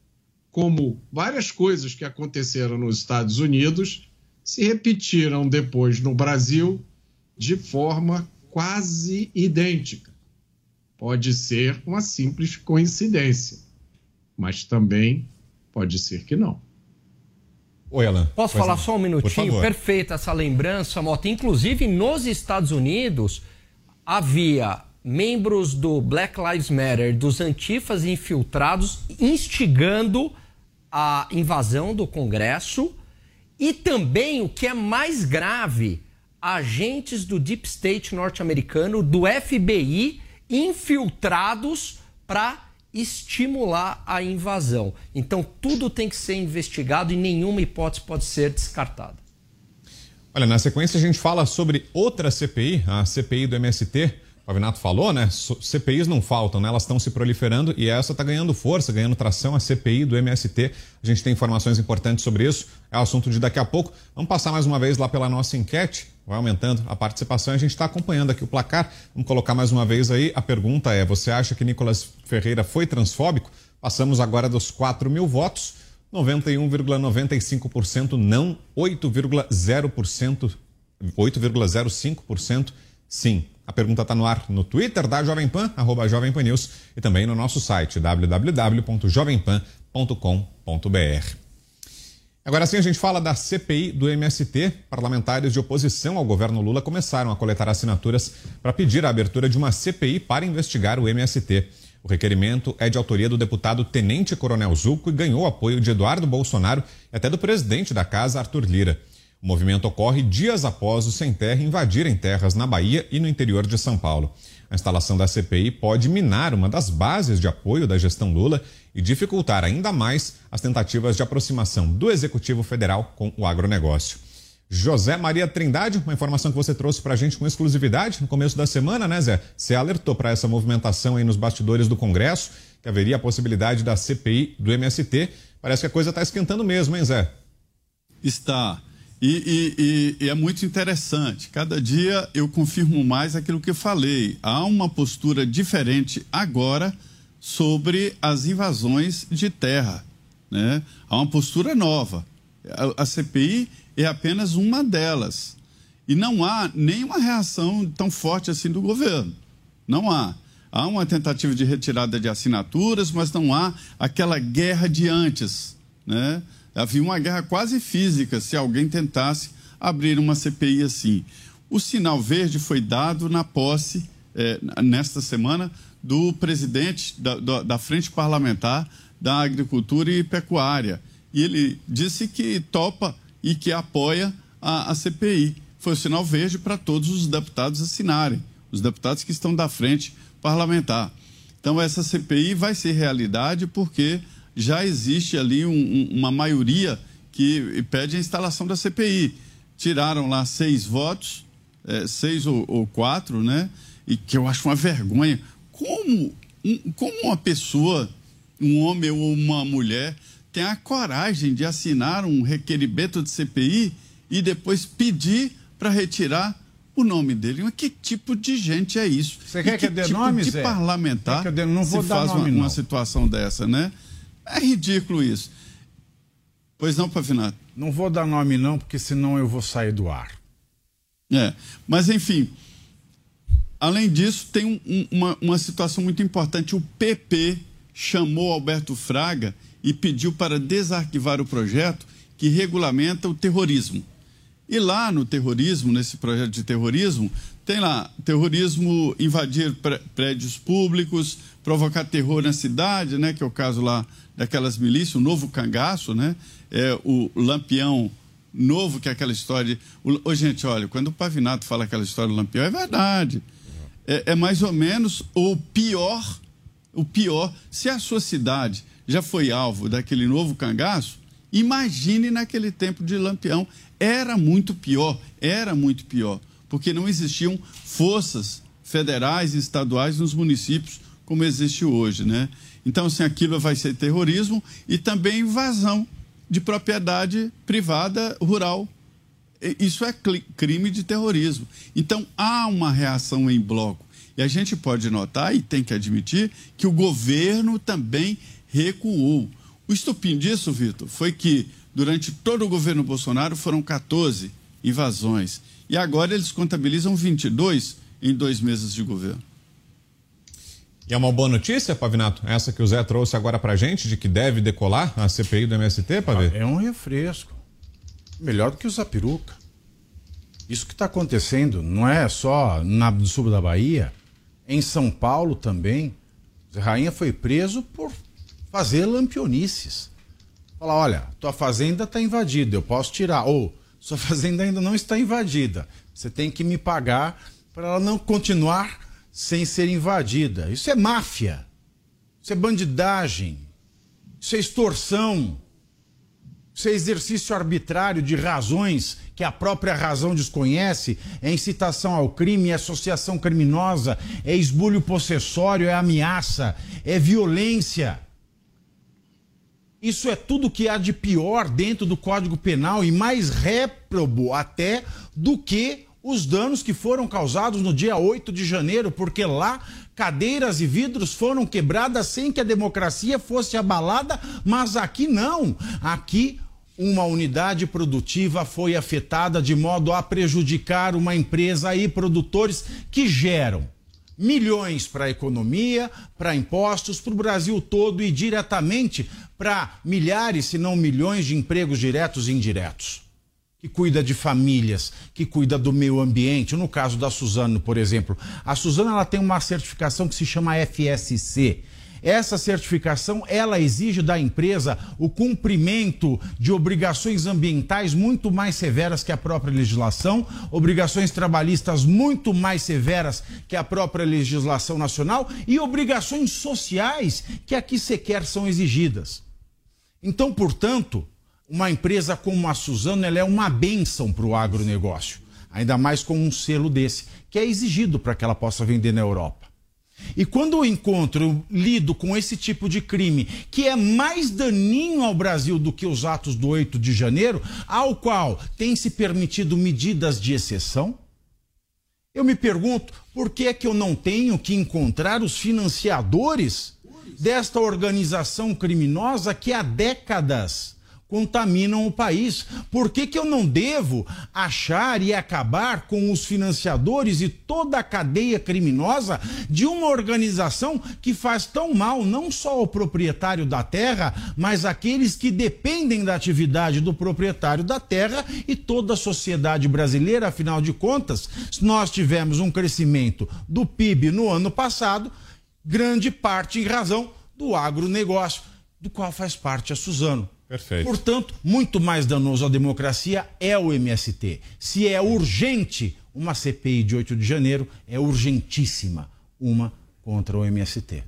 [SPEAKER 7] como várias coisas que aconteceram nos Estados Unidos se repetiram depois no Brasil de forma quase idêntica. Pode ser uma simples coincidência, mas também pode ser que não.
[SPEAKER 3] Oi, Alan.
[SPEAKER 8] Posso falar só um minutinho? Perfeita essa lembrança, Mota. Inclusive, nos Estados Unidos, havia membros do Black Lives Matter, dos antifas infiltrados, instigando a invasão do Congresso e também, o que é mais grave, agentes do Deep State norte-americano, do FBI, infiltrados para estimular a invasão. Então, tudo tem que ser investigado e nenhuma hipótese pode ser descartada.
[SPEAKER 3] Olha, na sequência a gente fala sobre outra CPI, a CPI do MST. Pavinato falou, né? CPIs não faltam, né? Elas estão se proliferando e essa está ganhando força, ganhando tração, a CPI do MST. A gente tem informações importantes sobre isso. É o assunto de daqui a pouco. Vamos passar mais uma vez lá pela nossa enquete. Vai aumentando a participação. A gente está acompanhando aqui o placar. Vamos colocar mais uma vez aí. A pergunta é: você acha que Nicolas Ferreira foi transfóbico? Passamos agora dos 4 mil votos. 91,95% não, 8,0%, 8,05% sim. A pergunta está no ar no Twitter da Jovem Pan, arroba Jovem Pan News, e também no nosso site www.jovempan.com.br. Agora sim a gente fala da CPI do MST. Parlamentares de oposição ao governo Lula começaram a coletar assinaturas para pedir a abertura de uma CPI para investigar o MST. O requerimento é de autoria do deputado Tenente Coronel Zuco e ganhou apoio de Eduardo Bolsonaro e até do presidente da casa, Arthur Lira. O movimento ocorre dias após os sem terra invadirem terras na Bahia e no interior de São Paulo. A instalação da CPI pode minar uma das bases de apoio da gestão Lula e dificultar ainda mais as tentativas de aproximação do Executivo Federal com o agronegócio. José Maria Trindade, uma informação que você trouxe para a gente com exclusividade no começo da semana, né, Zé? Você alertou para essa movimentação aí nos bastidores do Congresso, que haveria a possibilidade da CPI do MST. Parece que a coisa está esquentando mesmo, hein, Zé?
[SPEAKER 5] Está. E, e, e, é muito interessante. Cada dia eu confirmo mais aquilo que eu falei. Há uma postura diferente agora sobre as invasões de terra. Né? Há uma postura nova. A, a CPI é apenas uma delas. E não há nenhuma reação tão forte assim do governo. Não há. Há uma tentativa de retirada de assinaturas, mas não há aquela guerra de antes. Né? Havia uma guerra quase física se alguém tentasse abrir uma CPI assim. O sinal verde foi dado na posse, é, nesta semana, do presidente da, da, da Frente Parlamentar da Agricultura e Pecuária. E ele disse que topa e que apoia a, a CPI. Foi o sinal verde para todos os deputados assinarem, os deputados que estão da frente parlamentar. Então, essa CPI vai ser realidade porque já existe ali um, um, uma maioria que pede a instalação da CPI. Tiraram lá seis votos, é, seis ou, ou, quatro, né? E que eu acho uma vergonha. Como, um, como uma pessoa, um homem ou uma mulher, tem a coragem de assinar um requerimento de CPI e depois pedir para retirar o nome dele. Mas que tipo de gente é isso?
[SPEAKER 6] Você quer que, que
[SPEAKER 5] eu dê
[SPEAKER 6] tipo nome,
[SPEAKER 5] de
[SPEAKER 6] Zé?
[SPEAKER 5] parlamentar
[SPEAKER 6] que eu dê... não vou
[SPEAKER 5] se
[SPEAKER 6] dar
[SPEAKER 5] faz
[SPEAKER 6] nome,
[SPEAKER 5] uma,
[SPEAKER 6] não.
[SPEAKER 5] uma situação dessa, né? É ridículo isso. Pois não, Pavinato?
[SPEAKER 6] Não vou dar nome não, porque senão eu vou sair do ar.
[SPEAKER 5] É, mas enfim, além disso, tem um, um, uma, uma situação muito importante. O PP chamou Alberto Fraga e pediu para desarquivar o projeto que regulamenta o terrorismo. E lá no terrorismo, nesse projeto de terrorismo, tem lá terrorismo, invadir prédios públicos, provocar terror na cidade, né, que é o caso lá daquelas milícias, o novo cangaço, né, é o lampião novo, que é aquela história de... Oh, gente, olha, quando o Pavinato fala aquela história do lampião, é verdade. É, é mais ou menos o pior, o pior, se a sua cidade já foi alvo daquele novo cangaço, imagine naquele tempo de Lampião. Era muito pior, era muito pior, porque não existiam forças federais e estaduais nos municípios como existe hoje, né? Então, assim, aquilo vai ser terrorismo e também invasão de propriedade privada rural. Isso é crime de terrorismo. Então, há uma reação em bloco. E a gente pode notar, e tem que admitir, que o governo também recuou. O estupim disso, Vitor, foi que durante todo o governo Bolsonaro foram 14 invasões. E agora eles contabilizam 22 em dois meses de governo.
[SPEAKER 3] E é uma boa notícia, Pavinato, essa que o Zé trouxe agora pra gente, de que deve decolar a CPI do MST, Pavê?
[SPEAKER 6] É um refresco. Melhor do que usar peruca. Isso que está acontecendo não é só na, no sul da Bahia, em São Paulo também. Zé Rainha foi preso por fazer lampionices. Falar, olha, tua fazenda está invadida, eu posso tirar. Ou, sua fazenda ainda não está invadida. Você tem que me pagar para ela não continuar sem ser invadida. Isso é máfia. Isso é bandidagem. Isso é extorsão. Isso é exercício arbitrário de razões que a própria razão desconhece, é incitação ao crime, é associação criminosa, é esbulho possessório, é ameaça, é violência. Isso é tudo que há de pior dentro do Código Penal e mais réprobo até do que os danos que foram causados no dia 8 de janeiro, porque lá cadeiras e vidros foram quebradas sem que a democracia fosse abalada, mas aqui não. Aqui uma unidade produtiva foi afetada de modo a prejudicar uma empresa e produtores que geram milhões para a economia, para impostos, para o Brasil todo e diretamente para milhares, se não milhões de empregos diretos e indiretos. Que cuida de famílias, que cuida do meio ambiente. No caso da Suzano, por exemplo, a Suzano ela tem uma certificação que se chama FSC, essa certificação, ela exige da empresa o cumprimento de obrigações ambientais muito mais severas que a própria legislação, obrigações trabalhistas muito mais severas que a própria legislação nacional e obrigações sociais que aqui sequer são exigidas. Então, portanto, uma empresa como a Suzano, ela é uma benção para o agronegócio, ainda mais com um selo desse, que é exigido para que ela possa vender na Europa. E quando eu encontro, lido com esse tipo de crime, que é mais daninho ao Brasil do que os atos do 8 de janeiro, ao qual tem se permitido medidas de exceção, eu me pergunto por que é que eu não tenho que encontrar os financiadores desta organização criminosa que há décadas contaminam o país. Por que, que eu não devo achar e acabar com os financiadores e toda a cadeia criminosa de uma organização que faz tão mal não só ao proprietário da terra, mas aqueles que dependem da atividade do proprietário da terra e toda a sociedade brasileira? Afinal de contas, nós tivemos um crescimento do PIB no ano passado, grande parte em razão do agronegócio, do qual faz parte a Suzano.
[SPEAKER 3] Perfeito.
[SPEAKER 6] Portanto, muito mais danoso à democracia é o MST. Se é urgente uma CPI de 8 de janeiro, é urgentíssima uma contra o MST.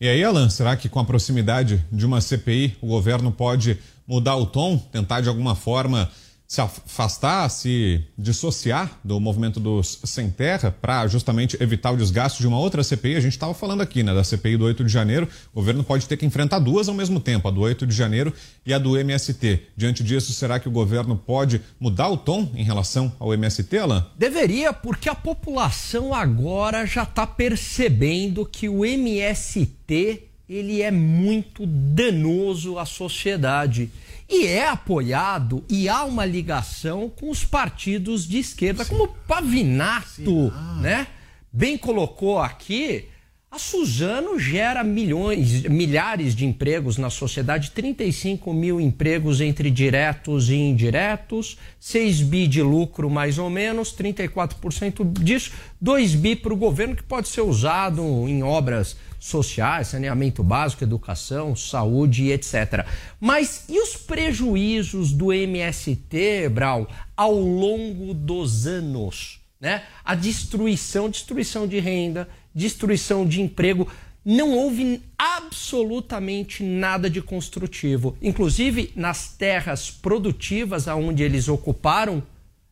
[SPEAKER 3] E aí, Alan, será que com a proximidade de uma CPI o governo pode mudar o tom, tentar de alguma forma se afastar, se dissociar do movimento dos sem terra para justamente evitar o desgaste de uma outra CPI. A gente estava falando aqui, né, da CPI do 8 de janeiro. O governo pode ter que enfrentar duas ao mesmo tempo, a do 8 de janeiro e a do MST. Diante disso, será que o governo pode mudar o tom em relação ao MST, Alain?
[SPEAKER 8] Deveria, porque a população agora já está percebendo que o MST ele é muito danoso à sociedade e é apoiado e há uma ligação com os partidos de esquerda, Sim. como Pavinato, ah. né? Bem colocou aqui, a Suzano gera milhões, milhares de empregos na sociedade, 35 mil empregos entre diretos e indiretos, 6 bi de lucro mais ou menos, 34% disso, 2 bi para o governo que pode ser usado em obras sociais, saneamento básico, educação, saúde etc. Mas e os prejuízos do MST, Brau, ao longo dos anos? Né? A destruição, destruição de renda, destruição de emprego. Não houve absolutamente nada de construtivo. Inclusive, nas terras produtivas aonde eles ocuparam,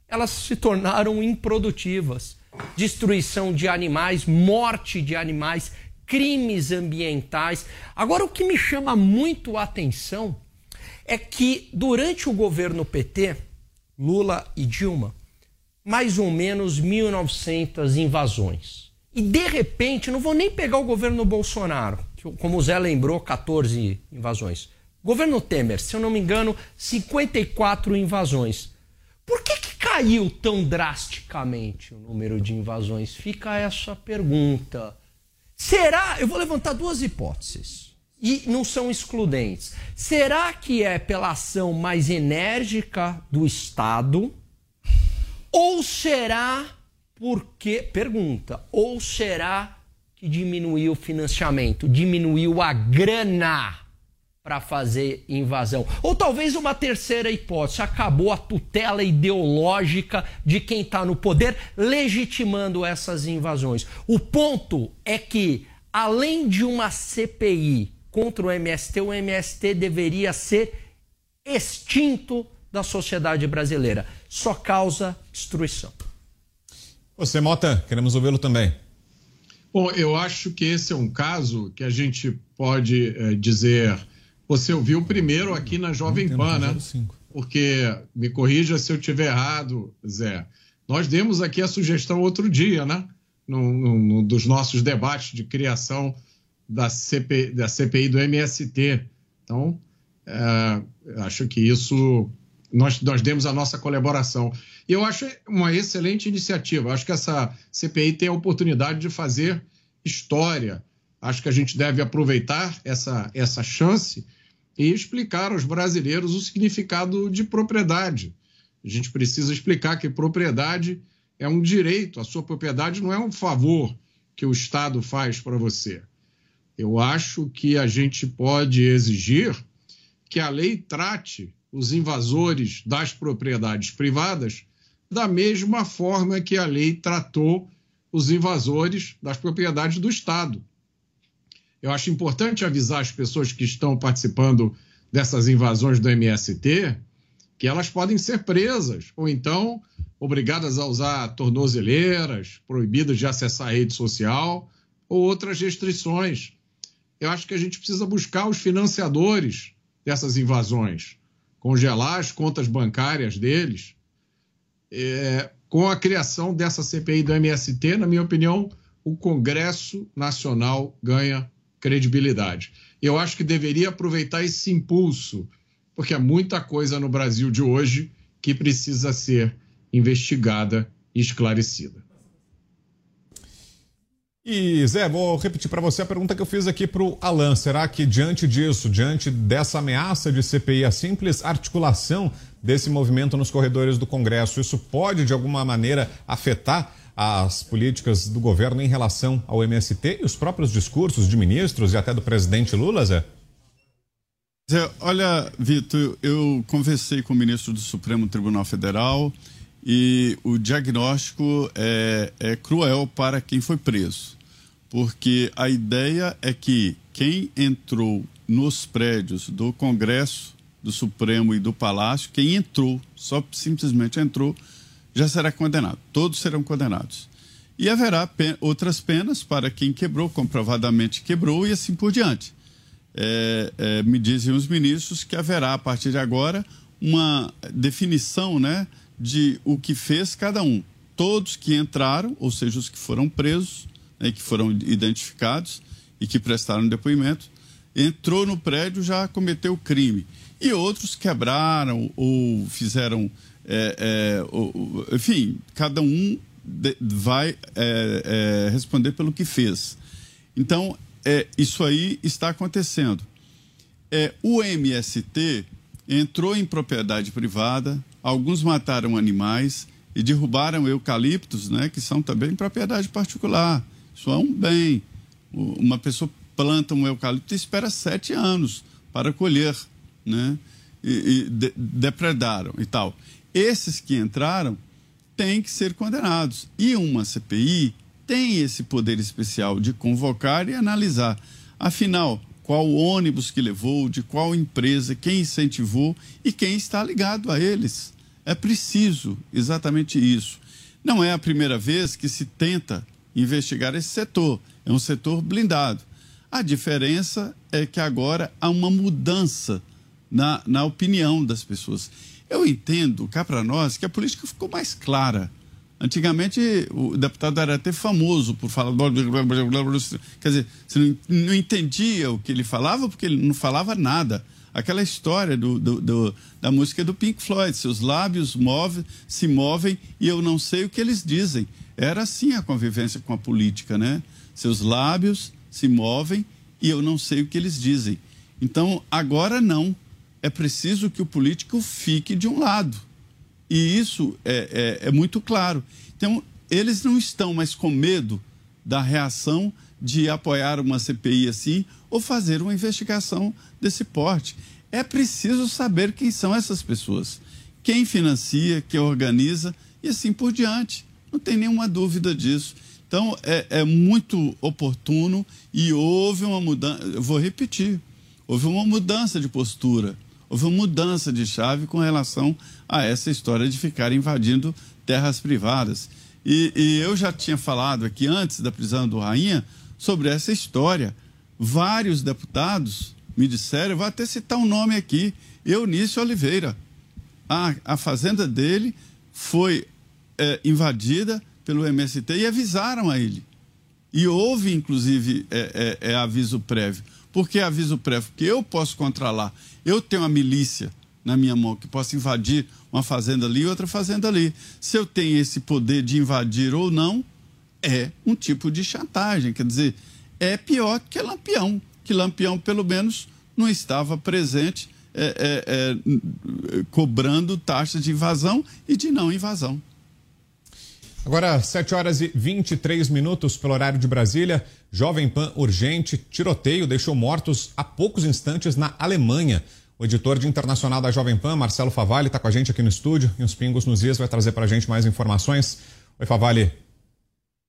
[SPEAKER 8] elas se tornaram improdutivas. Destruição de animais, morte de animais, crimes ambientais. Agora, o que me chama muito a atenção é que durante o governo PT, Lula e Dilma, mais ou menos 1.900 invasões. E de repente, não vou nem pegar o governo Bolsonaro, que, como o Zé lembrou, 14 invasões. Governo Temer, se eu não me engano, 54 invasões. Por que, que caiu tão drasticamente o número de invasões? Fica essa pergunta. Será? Eu vou levantar duas hipóteses e não são excludentes. Será que é pela ação mais enérgica do Estado? Ou será porque. Pergunta. Ou será que diminuiu o financiamento? Diminuiu a grana para fazer invasão. Ou talvez uma terceira hipótese: acabou a tutela ideológica de quem está no poder, legitimando essas invasões. O ponto é que, além de uma CPI contra o MST, o MST deveria ser extinto da sociedade brasileira. Só causa destruição.
[SPEAKER 3] Você, Mota, queremos ouvi-lo também.
[SPEAKER 7] Bom, eu acho que esse é um caso que a gente pode é, dizer. Você ouviu primeiro aqui na Jovem Pan, né? Porque, me corrija se eu estiver errado, Zé. Nós demos aqui a sugestão outro dia, né? No, no, no dos nossos debates de criação da, CP, da CPI do MST. Então, é, acho que isso nós, nós demos a nossa colaboração. E eu acho uma excelente iniciativa. Acho que essa CPI tem a oportunidade de fazer história. Acho que a gente deve aproveitar essa, essa chance e explicar aos brasileiros o significado de propriedade. A gente precisa explicar que propriedade é um direito, a sua propriedade não é um favor que o Estado faz para você. Eu acho que a gente pode exigir que a lei trate os invasores das propriedades privadas da mesma forma que a lei tratou os invasores das propriedades do Estado. Eu acho importante avisar as pessoas que estão participando dessas invasões do MST que elas podem ser presas ou então obrigadas a usar tornozeleiras, proibidas de acessar a rede social ou outras restrições. Eu acho que a gente precisa buscar os financiadores dessas invasões, congelar as contas bancárias deles. É, com a criação dessa CPI do MST, na minha opinião, o Congresso Nacional ganha credibilidade. Eu acho que deveria aproveitar esse impulso, porque há muita coisa no Brasil de hoje que precisa ser investigada e esclarecida.
[SPEAKER 3] E Zé, vou repetir para você a pergunta que eu fiz aqui para o Alan. Será que diante disso, diante dessa ameaça de CPI, a simples articulação desse movimento nos corredores do Congresso, isso pode de alguma maneira afetar as políticas do governo em relação ao MST e os próprios discursos de ministros e até do presidente Lula, Zé?
[SPEAKER 5] Zé, olha, Vitor, eu conversei com o ministro do Supremo Tribunal Federal e o diagnóstico é, é cruel para quem foi preso, porque a ideia é que quem entrou nos prédios do Congresso, do Supremo e do Palácio, quem entrou, só simplesmente entrou, já será condenado. Todos serão condenados. E haverá pen outras penas para quem quebrou, comprovadamente quebrou e assim por diante. É, é, me dizem os ministros que haverá, a partir de agora, uma definição, né? De o que fez cada um. Todos que entraram, ou seja, os que foram presos, né, que foram identificados e que prestaram depoimento, entrou no prédio já cometeu crime. E outros quebraram ou fizeram. É, é, ou, enfim, cada um de, vai é, é responder pelo que fez. Então, é, isso aí está acontecendo. É, o MST entrou em propriedade privada, alguns mataram animais e derrubaram eucaliptos, né, que são também propriedade particular. Isso é um bem. Uma pessoa planta um eucalipto e espera sete anos para colher, né? E, e de, depredaram e tal. Esses que entraram têm que ser condenados. E uma CPI tem esse poder especial de convocar e analisar. Afinal, qual ônibus que levou, de qual empresa, quem incentivou e quem está ligado a eles. É preciso exatamente isso. Não é a primeira vez que se tenta investigar esse setor. É um setor blindado. A diferença é que agora há uma mudança na, na opinião das pessoas. Eu entendo, cá para nós, que a política ficou mais clara. Antigamente, o deputado era até famoso por falar. Quer dizer, você não, entendia o que ele falava porque ele não falava nada aquela história do, do, do, da música do Pink Floyd, seus lábios move, se movem e eu não sei o que eles dizem. Era assim a convivência com a política, né? Seus lábios se movem e eu não sei o que eles dizem. Então, agora não. É preciso que o político fique de um lado. E isso é, é, é muito claro. Então, eles não estão mais com medo da reação de apoiar uma CPI assim ou fazer uma investigação desse porte. É preciso saber quem são essas pessoas, quem financia, quem organiza e assim por diante. Não tem nenhuma dúvida disso. Então, é, é muito oportuno e houve uma mudança. Eu vou repetir: houve uma mudança de postura, houve uma mudança de chave com relação a essa história de ficar invadindo terras privadas. E, e eu já tinha falado aqui antes da prisão do Rainha sobre essa história. Vários deputados me disseram, vou até citar um nome aqui, Eunício Oliveira. A, a fazenda dele foi é, invadida pelo MST e avisaram a ele. E houve, inclusive, é, é, é, aviso prévio. Por que aviso prévio? Porque eu posso controlar. Eu tenho uma milícia na minha mão que posso invadir uma fazenda ali e outra fazenda ali. Se eu tenho esse poder de invadir ou não, é um tipo de chantagem. Quer dizer, é pior que Lampião, que Lampião, pelo menos, não estava presente é, é, é, cobrando taxas de invasão e de não invasão.
[SPEAKER 3] Agora, 7 horas e 23 minutos pelo horário de Brasília. Jovem Pan urgente, tiroteio deixou mortos há poucos instantes na Alemanha. O editor de internacional da Jovem Pan, Marcelo Favalli, está com a gente aqui no estúdio e os Pingos nos Is vai trazer para a gente mais informações. Oi, Favalli.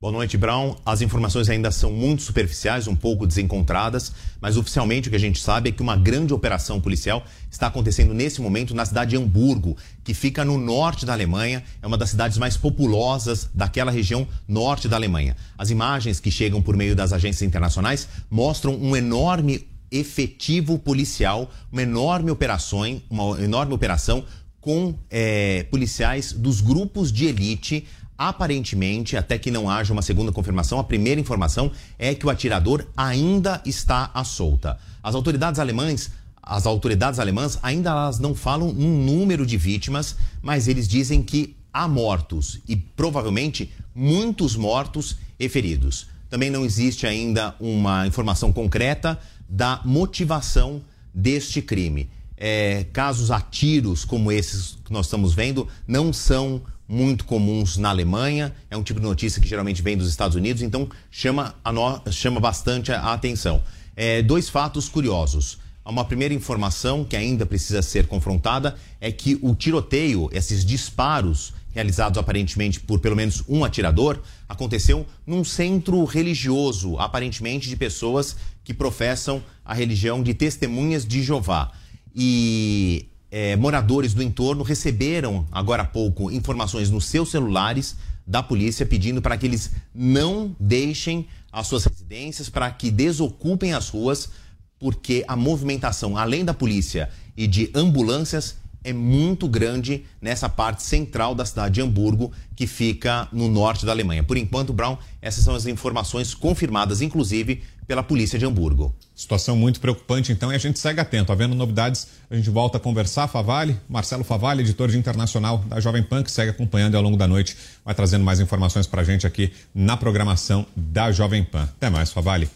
[SPEAKER 19] Boa noite, Brown. As informações ainda são muito superficiais, um pouco desencontradas, mas oficialmente o que a gente sabe é que uma grande operação policial está acontecendo nesse momento na cidade de Hamburgo, que fica no norte da Alemanha, é uma das cidades mais populosas daquela região norte da Alemanha. As imagens que chegam por meio das agências internacionais mostram um enorme efetivo policial, uma enorme operação, uma enorme operação com é, policiais dos grupos de elite Aparentemente, até que não haja uma segunda confirmação, a primeira informação é que o atirador ainda está à solta. As autoridades alemãs, as autoridades alemãs ainda elas não falam um número de vítimas, mas eles dizem que há mortos e provavelmente muitos mortos e feridos. Também não existe ainda uma informação concreta da motivação deste crime. É, casos a tiros como esses que nós estamos vendo não são muito comuns na Alemanha, é um tipo de notícia que geralmente vem dos Estados Unidos, então chama, a no, chama bastante a atenção. É, dois fatos curiosos. Uma primeira informação que ainda precisa ser confrontada é que o tiroteio, esses disparos realizados aparentemente por pelo menos um atirador, aconteceu num centro religioso, aparentemente de pessoas que professam a religião de testemunhas de Jeová. E é, moradores do entorno receberam agora há pouco informações nos seus celulares da polícia pedindo para que eles não deixem as suas residências, para que desocupem as ruas, porque a movimentação, além da polícia e de ambulâncias, é muito grande nessa parte central da cidade de Hamburgo, que fica no norte da Alemanha. Por enquanto, Brown, essas são as informações confirmadas, inclusive, pela polícia de Hamburgo.
[SPEAKER 3] Situação muito preocupante, então, e a gente segue atento. Havendo novidades, a gente volta a conversar. Favale, Marcelo Favale, editor de internacional da Jovem Pan, que segue acompanhando ao longo da noite, vai trazendo mais informações para a gente aqui na programação da Jovem Pan. Até mais, Favale.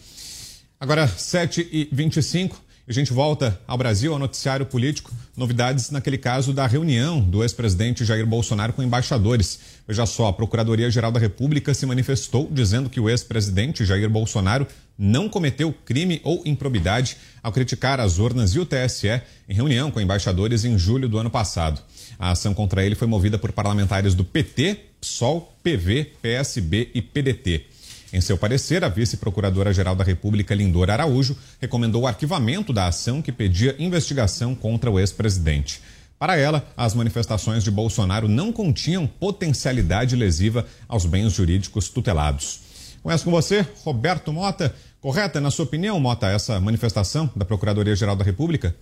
[SPEAKER 3] Agora, 7h25. A gente volta ao Brasil, ao noticiário político. Novidades naquele caso da reunião do ex-presidente Jair Bolsonaro com embaixadores. Veja só, a Procuradoria-Geral da República se manifestou dizendo que o ex-presidente Jair Bolsonaro não cometeu crime ou improbidade ao criticar as urnas e o TSE em reunião com embaixadores em julho do ano passado. A ação contra ele foi movida por parlamentares do PT, PSOL, PV, PSB e PDT. Em seu parecer, a vice-procuradora-geral da República, Lindor Araújo, recomendou o arquivamento da ação que pedia investigação contra o ex-presidente. Para ela, as manifestações de Bolsonaro não continham potencialidade lesiva aos bens jurídicos tutelados. Começo com você, Roberto Mota. Correta, na sua opinião, Mota, essa manifestação da Procuradoria-Geral da República?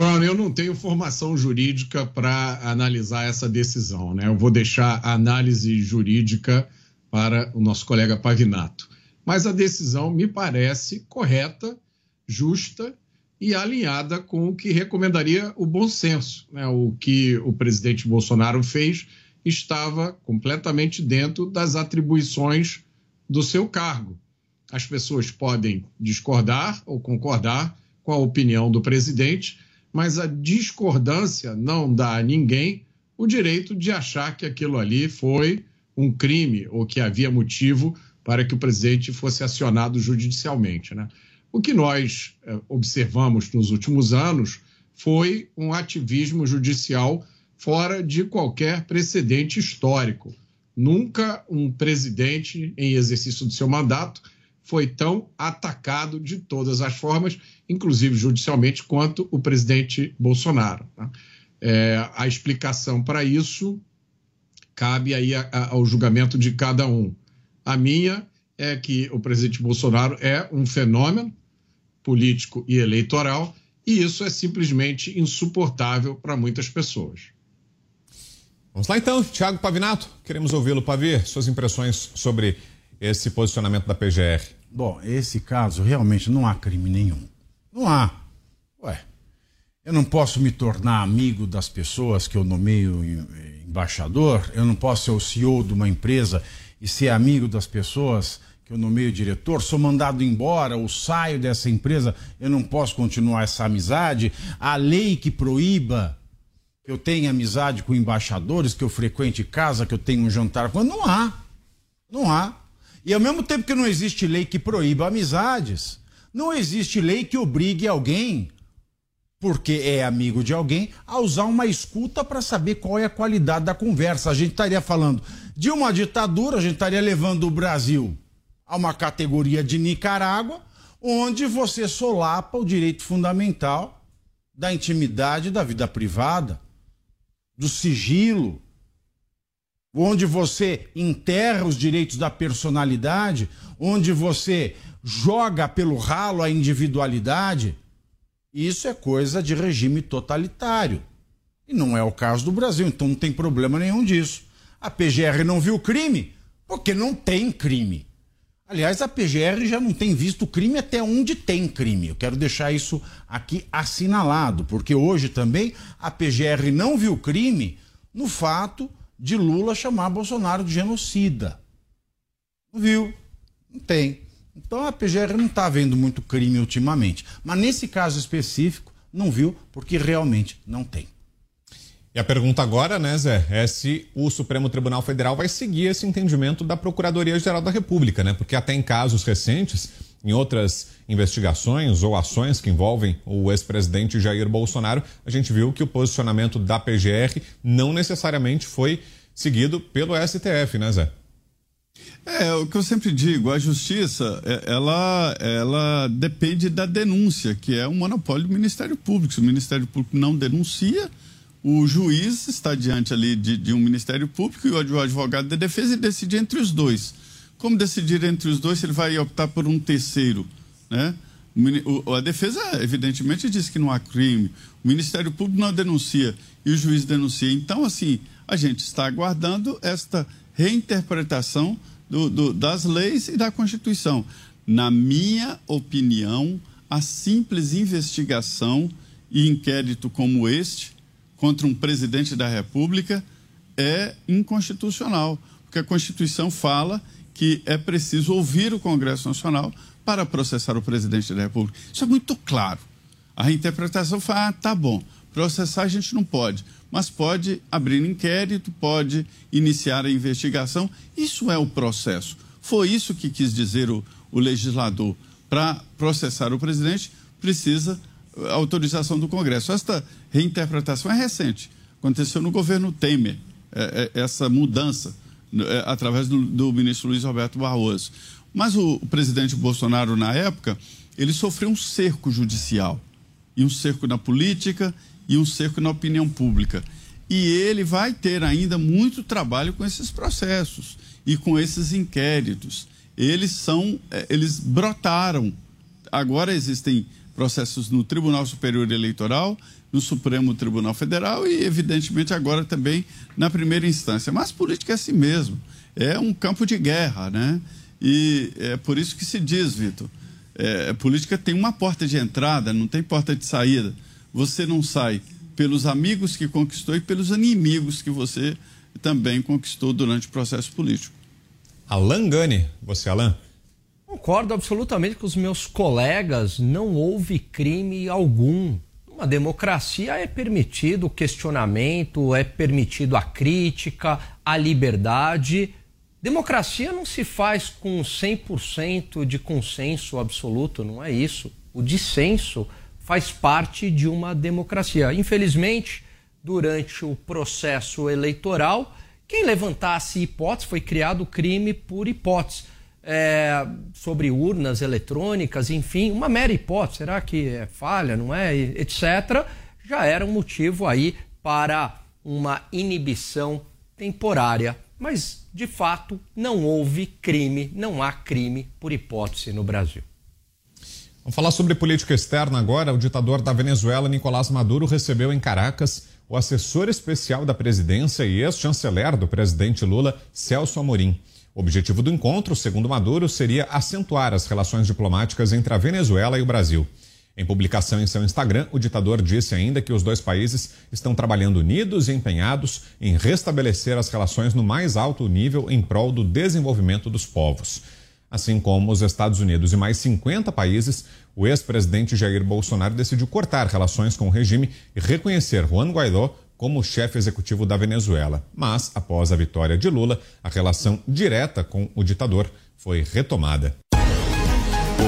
[SPEAKER 7] eu não tenho formação jurídica para analisar essa decisão, né? Eu vou deixar a análise jurídica para o nosso colega Pavinato. Mas a decisão me parece correta, justa e alinhada com o que recomendaria o bom senso. Né? O que o presidente Bolsonaro fez estava completamente dentro das atribuições do seu cargo. As pessoas podem discordar ou concordar com a opinião do presidente, mas a discordância não dá a ninguém o direito de achar que aquilo ali foi um crime ou que havia motivo para que o presidente fosse acionado judicialmente. Né? O que nós eh, observamos nos últimos anos foi um ativismo judicial fora de qualquer precedente histórico. Nunca um presidente, em exercício do seu mandato, foi tão atacado de todas as formas, inclusive judicialmente, quanto o presidente Bolsonaro. Tá? É, a explicação para isso cabe aí a, a, ao julgamento de cada um. A minha é que o presidente Bolsonaro é um fenômeno político e eleitoral, e isso é simplesmente insuportável para muitas pessoas.
[SPEAKER 3] Vamos lá então, Tiago Pavinato, queremos ouvi-lo, Pavir, suas impressões sobre esse posicionamento da PGR.
[SPEAKER 6] Bom, esse caso realmente não há crime nenhum. Não há. Ué, eu não posso me tornar amigo das pessoas que eu nomeio embaixador, eu não posso ser o CEO de uma empresa e ser amigo das pessoas que eu nomeio diretor, sou mandado embora ou saio dessa empresa, eu não posso continuar essa amizade. A lei que proíba que eu tenha amizade com embaixadores, que eu frequente casa, que eu tenha um jantar com. Não há. Não há. E ao mesmo tempo que não existe lei que proíba amizades, não existe lei que obrigue alguém, porque é amigo de alguém, a usar uma escuta para saber qual é a qualidade da conversa. A gente estaria falando de uma ditadura, a gente estaria levando o Brasil a uma categoria de Nicarágua, onde você solapa o direito fundamental da intimidade da vida privada, do sigilo, onde você enterra os direitos da personalidade, onde você joga pelo ralo a individualidade. Isso é coisa de regime totalitário. E não é o caso do Brasil, então não tem problema nenhum disso. A PGR não viu crime porque não tem crime. Aliás, a PGR já não tem visto crime até onde tem crime. Eu quero deixar isso aqui assinalado, porque hoje também a PGR não viu crime no fato de Lula chamar Bolsonaro de genocida. Não viu? Não tem. Então a PGR não está vendo muito crime ultimamente. Mas nesse caso específico, não viu, porque realmente não tem.
[SPEAKER 3] E a pergunta agora, né, Zé, é se o Supremo Tribunal Federal vai seguir esse entendimento da Procuradoria-Geral da República, né? Porque até em casos recentes, em outras investigações ou ações que envolvem o ex-presidente Jair Bolsonaro, a gente viu que o posicionamento da PGR não necessariamente foi seguido pelo STF, né, Zé?
[SPEAKER 5] É, o que eu sempre digo, a justiça, é, ela, ela depende da denúncia, que é um monopólio do Ministério Público. Se o Ministério Público não denuncia, o juiz está diante ali de, de um Ministério Público e o advogado de defesa e decide entre os dois. Como decidir entre os dois se ele vai optar por um terceiro, né? O, a defesa, evidentemente, diz que não há crime. O Ministério Público não denuncia e o juiz denuncia. Então, assim, a gente está aguardando esta reinterpretação do, do, das leis e da Constituição. Na minha opinião, a simples investigação e inquérito como este contra um presidente da República é inconstitucional, porque a Constituição fala que é preciso ouvir o Congresso Nacional para processar o presidente da República. Isso é muito claro. A reinterpretação fala, ah, tá bom, processar a gente não pode, mas pode abrir inquérito, pode iniciar a investigação. Isso é o processo. Foi isso que quis dizer o, o legislador. Para processar o presidente, precisa autorização do Congresso. Esta reinterpretação é recente. Aconteceu no governo Temer, é, é, essa mudança, através do, do, ministro Luiz Roberto Barroso. Mas o, o presidente Bolsonaro, na época, ele sofreu um cerco judicial, e um cerco na política, e um cerco na opinião pública. E ele vai ter ainda muito trabalho com esses processos e com esses inquéritos. Eles são, é, eles brotaram. Agora existem processos no Tribunal Superior Eleitoral, no Supremo Tribunal Federal e, evidentemente, agora também na primeira instância. Mas política é assim mesmo. É um campo de guerra, né? E é por isso que se diz, Vitor, é, política tem uma porta de entrada, não tem porta de saída. Você não sai pelos amigos que conquistou e pelos inimigos que você também conquistou durante o processo político.
[SPEAKER 3] Alan Gani, você, Alan?
[SPEAKER 8] Concordo absolutamente com os meus colegas, não houve crime algum. Uma democracia é permitido o questionamento, é permitido a crítica, a liberdade. Democracia não se faz com 100% de consenso absoluto, não é isso. O dissenso faz parte de uma democracia. Infelizmente, durante o processo eleitoral, quem levantasse hipótese foi criado crime por hipótese. É, sobre urnas eletrônicas, enfim, uma mera hipótese, será que é falha, não é, etc., já era um motivo aí para uma inibição temporária. Mas, de fato, não houve crime, não há crime por hipótese no Brasil.
[SPEAKER 3] Vamos falar sobre política externa agora. O ditador da Venezuela, Nicolás Maduro, recebeu em Caracas o assessor especial da presidência e ex-chanceler do presidente Lula, Celso Amorim. O objetivo do encontro, segundo Maduro, seria acentuar as relações diplomáticas entre a Venezuela e o Brasil. Em publicação em seu Instagram, o ditador disse ainda que os dois países estão trabalhando unidos e empenhados em restabelecer as relações no mais alto nível em prol do desenvolvimento dos povos. Assim como os Estados Unidos e mais 50 países, o ex-presidente Jair Bolsonaro decidiu cortar relações com o regime e reconhecer Juan Guaidó como chefe executivo da Venezuela. Mas, após a vitória de Lula, a relação direta com o ditador foi retomada.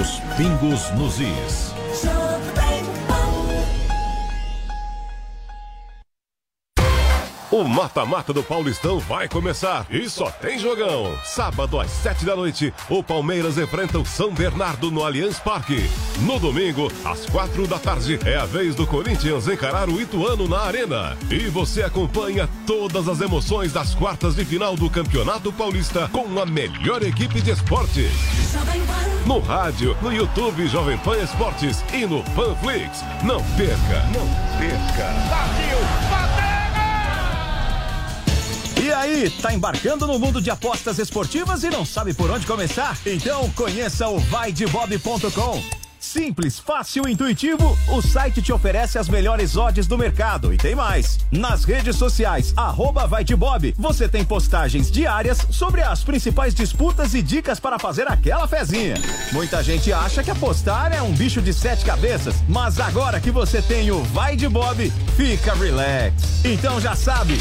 [SPEAKER 17] Os pingos nos is. O mata-mata do Paulistão vai começar e só tem jogão. Sábado às sete da noite, o Palmeiras enfrenta o São Bernardo no Allianz Parque. No domingo, às quatro da tarde, é a vez do Corinthians encarar o Ituano na Arena. E você acompanha todas as emoções das quartas de final do Campeonato Paulista com a melhor equipe de esportes. No rádio, no YouTube Jovem Pan Esportes e no Panflix. Não perca, não perca.
[SPEAKER 9] E aí, tá embarcando no mundo de apostas esportivas e não sabe por onde começar? Então conheça o vaidebob.com. Simples, fácil e intuitivo, o site te oferece as melhores odds do mercado e tem mais. Nas redes sociais, arroba vai de Bob, você tem postagens diárias sobre as principais disputas e dicas para fazer aquela fezinha. Muita gente acha que apostar é um bicho de sete cabeças, mas agora que você tem o Vai de Bob, fica relax. Então já sabe,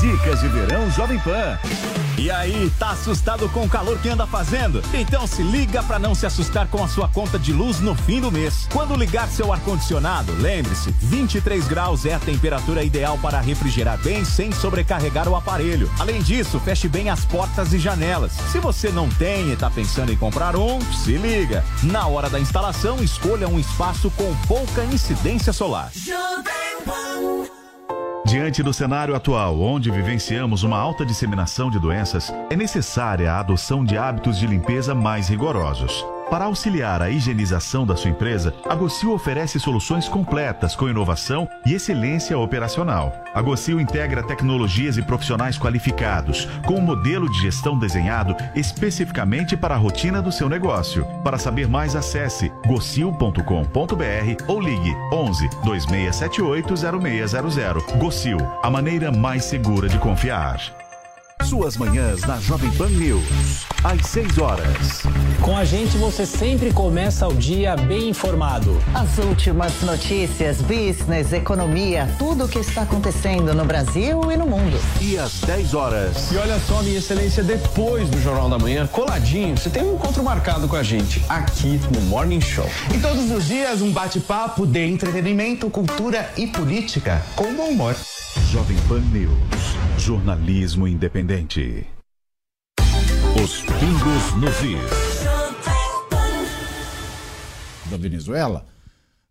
[SPEAKER 9] Dicas de verão Jovem Pan. E aí, tá assustado com o calor que anda fazendo? Então se liga para não se assustar com a sua conta de luz no fim do mês. Quando ligar seu ar-condicionado, lembre-se, 23 graus é a temperatura ideal para refrigerar bem sem sobrecarregar o aparelho. Além disso, feche bem as portas e janelas. Se você não tem e tá pensando em comprar um, se liga. Na hora da instalação, escolha um espaço com pouca incidência solar.
[SPEAKER 4] Diante do cenário atual, onde vivenciamos uma alta disseminação de doenças, é necessária a adoção de hábitos de limpeza mais rigorosos. Para auxiliar a higienização da sua empresa, a Gocil oferece soluções completas com inovação e excelência operacional. A Gocil integra tecnologias e profissionais qualificados, com um modelo de gestão desenhado especificamente para a rotina do seu negócio. Para saber mais, acesse gocil.com.br ou ligue 11 2678 0600. Gocil, a maneira mais segura de confiar.
[SPEAKER 17] Suas manhãs na Jovem Pan News. Às 6 horas.
[SPEAKER 20] Com a gente você sempre começa o dia bem informado.
[SPEAKER 21] As últimas notícias, business, economia, tudo o que está acontecendo no Brasil e no mundo.
[SPEAKER 17] E às 10 horas.
[SPEAKER 22] E olha só, minha excelência, depois do Jornal da Manhã, coladinho, você tem um encontro marcado com a gente aqui no Morning Show.
[SPEAKER 23] E todos os dias um bate-papo de entretenimento, cultura e política com bom humor.
[SPEAKER 4] Jovem Pan News. Jornalismo independente.
[SPEAKER 17] Os pingos nos is.
[SPEAKER 6] Da Venezuela.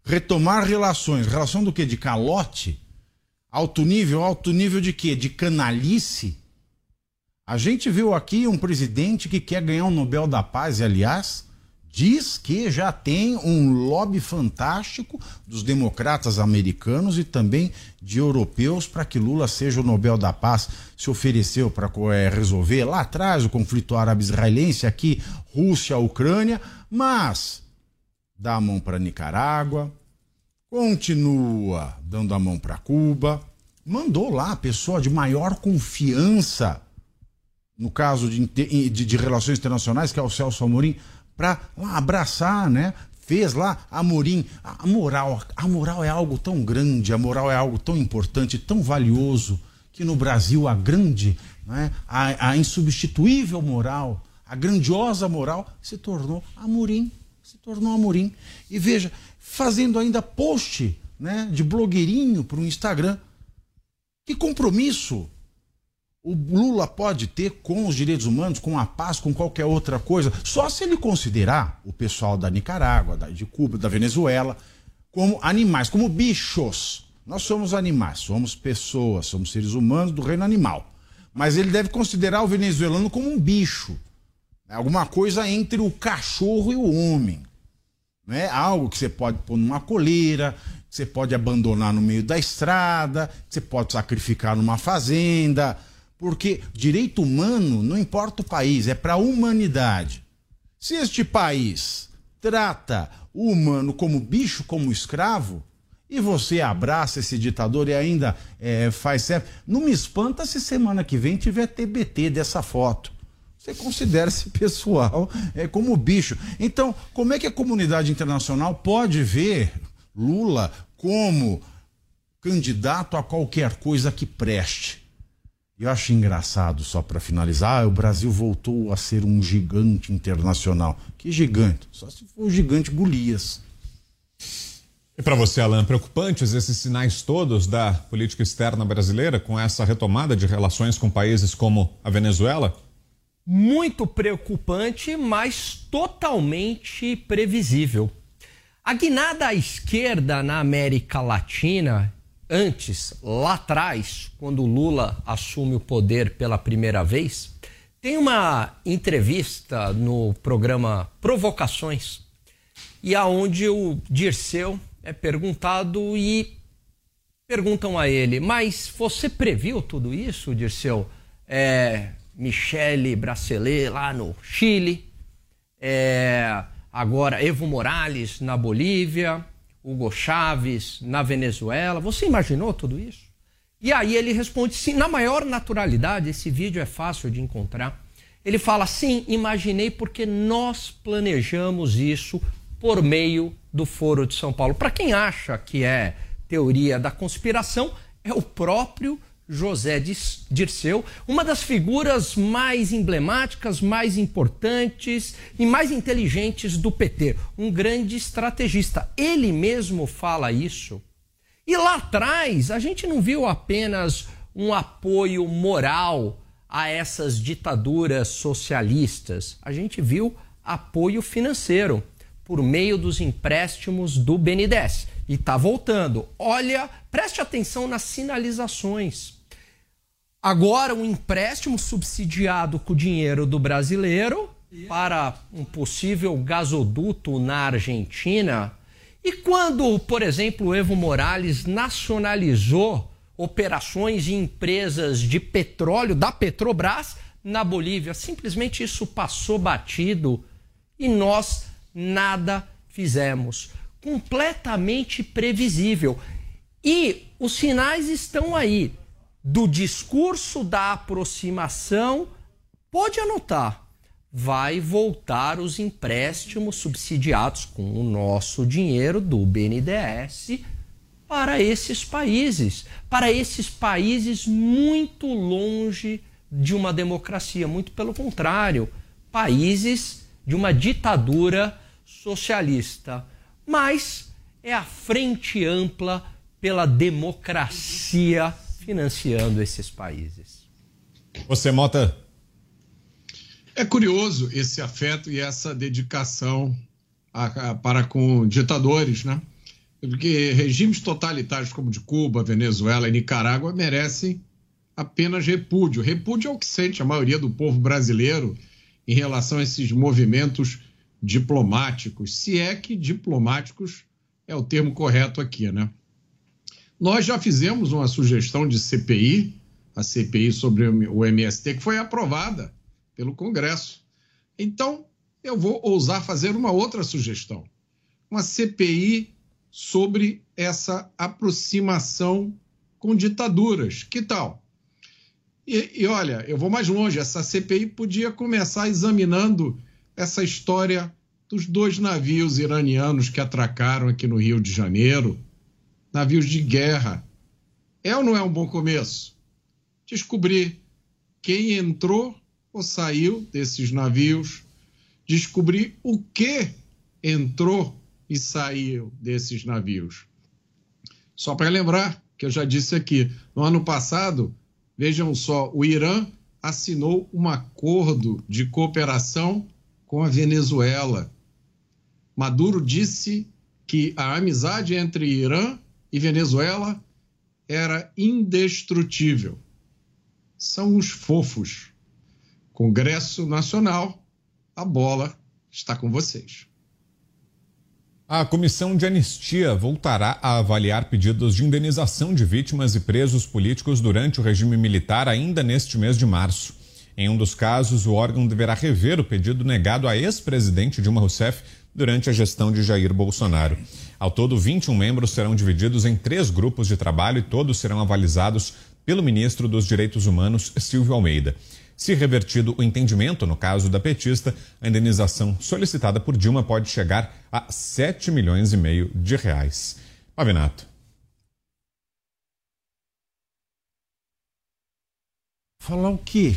[SPEAKER 6] Retomar relações. Relação do quê? De calote? Alto nível? Alto nível de quê? De canalice? A gente viu aqui um presidente que quer ganhar o Nobel da Paz, e, aliás, diz que já tem um lobby fantástico dos democratas americanos e também de europeus para que Lula seja o Nobel da Paz. Se ofereceu para é, resolver lá atrás o conflito árabe-israelense, aqui Rússia, Ucrânia, mas dá a mão para Nicarágua, continua dando a mão para Cuba, mandou lá a pessoa de maior confiança no caso de, de, de relações internacionais, que é o Celso Amorim para abraçar, né? Fez lá Amorim. A moral, a moral é algo tão grande, a moral é algo tão importante, tão valioso, que no Brasil a grande, né, a, a insubstituível moral, a grandiosa moral se tornou Amorim. Se tornou Amorim. E veja, fazendo ainda post né, de blogueirinho para o Instagram. Que compromisso o Lula pode ter com os direitos humanos, com a paz, com qualquer outra coisa, só se ele considerar o pessoal da Nicarágua, de Cuba, da Venezuela, como animais, como bichos. Nós somos animais, somos pessoas, somos seres humanos do reino animal. Mas ele deve considerar o venezuelano como um bicho, né? alguma coisa entre o cachorro e o homem. Né? Algo que você pode pôr numa coleira, que você pode abandonar no meio da estrada, que você pode sacrificar numa fazenda porque direito humano não importa o país, é para a humanidade. Se este país trata o humano como bicho, como escravo, e você abraça esse ditador e ainda é, faz certo, não me espanta se semana que vem tiver TBT dessa foto. Você considera esse pessoal é, como bicho. Então, como é que a comunidade internacional pode ver Lula como candidato a qualquer coisa que preste? Eu acho engraçado, só para finalizar, o Brasil voltou a ser um gigante internacional. Que gigante? Só se for o gigante Golias.
[SPEAKER 3] E para você, Alan, preocupantes esses sinais todos da política externa brasileira com essa retomada de relações com países como a Venezuela?
[SPEAKER 8] Muito preocupante, mas totalmente previsível. A guinada à esquerda na América Latina antes, lá atrás, quando Lula assume o poder pela primeira vez, tem uma entrevista no programa Provocações, e aonde o Dirceu é perguntado e perguntam a ele: Mas você previu tudo isso, Dirceu? É, Michele Bracelet lá no Chile, é, agora Evo Morales na Bolívia, Hugo Chávez na Venezuela. Você imaginou tudo isso? E aí ele responde sim, na maior naturalidade, esse vídeo é fácil de encontrar. Ele fala sim, imaginei porque nós planejamos isso por meio do Foro de São Paulo. Para quem acha que é teoria da conspiração, é o próprio José Dirceu, uma das figuras mais emblemáticas, mais importantes e mais inteligentes do PT, um grande estrategista. Ele mesmo fala isso. E lá atrás, a gente não viu apenas um apoio moral a essas ditaduras socialistas, a gente viu apoio financeiro por meio dos empréstimos do BNDES. E está voltando. Olha, preste atenção nas sinalizações. Agora, um empréstimo subsidiado com o dinheiro do brasileiro para um possível gasoduto na Argentina. E quando, por exemplo, o Evo Morales nacionalizou operações e empresas de petróleo da Petrobras na Bolívia, simplesmente isso passou batido e nós nada fizemos. Completamente previsível. E os sinais estão aí do discurso da aproximação, pode anotar, vai voltar os empréstimos subsidiados com o nosso dinheiro do BNDES para esses países, para esses países muito longe de uma democracia, muito pelo contrário, países de uma ditadura socialista. Mas é a frente ampla pela democracia financiando esses países.
[SPEAKER 3] Você, Mota?
[SPEAKER 7] É curioso esse afeto e essa dedicação a, a, para com ditadores, né? Porque regimes totalitários como de Cuba, Venezuela e Nicarágua merecem apenas repúdio. Repúdio é o que sente a maioria do povo brasileiro em relação a esses movimentos diplomáticos, se é que diplomáticos é o termo correto aqui, né? Nós já fizemos uma sugestão de CPI, a CPI sobre o MST, que foi aprovada pelo Congresso. Então, eu vou ousar fazer uma outra sugestão. Uma CPI sobre essa aproximação com ditaduras. Que tal? E, e, olha, eu vou mais longe. Essa CPI podia começar examinando essa história dos dois navios iranianos que atracaram aqui no Rio de Janeiro, navios de guerra. É ou não é um bom começo? Descobrir quem entrou ou saiu desses navios, descobrir o que entrou e saiu desses navios. Só para lembrar que eu já disse aqui, no ano passado, vejam só, o Irã assinou um acordo de cooperação com a Venezuela. Maduro disse que a amizade entre Irã e Venezuela era indestrutível. São os fofos. Congresso Nacional, a bola está com vocês.
[SPEAKER 3] A comissão de anistia voltará a avaliar pedidos de indenização de vítimas e presos políticos durante o regime militar ainda neste mês de março. Em um dos casos, o órgão deverá rever o pedido negado a ex-presidente Dilma Rousseff durante a gestão de Jair Bolsonaro. Ao todo, 21 membros serão divididos em três grupos de trabalho e todos serão avalizados pelo ministro dos Direitos Humanos, Silvio Almeida. Se revertido o entendimento no caso da petista, a indenização solicitada por Dilma pode chegar a 7 milhões e meio de reais. Pavinato.
[SPEAKER 6] Falar o quê?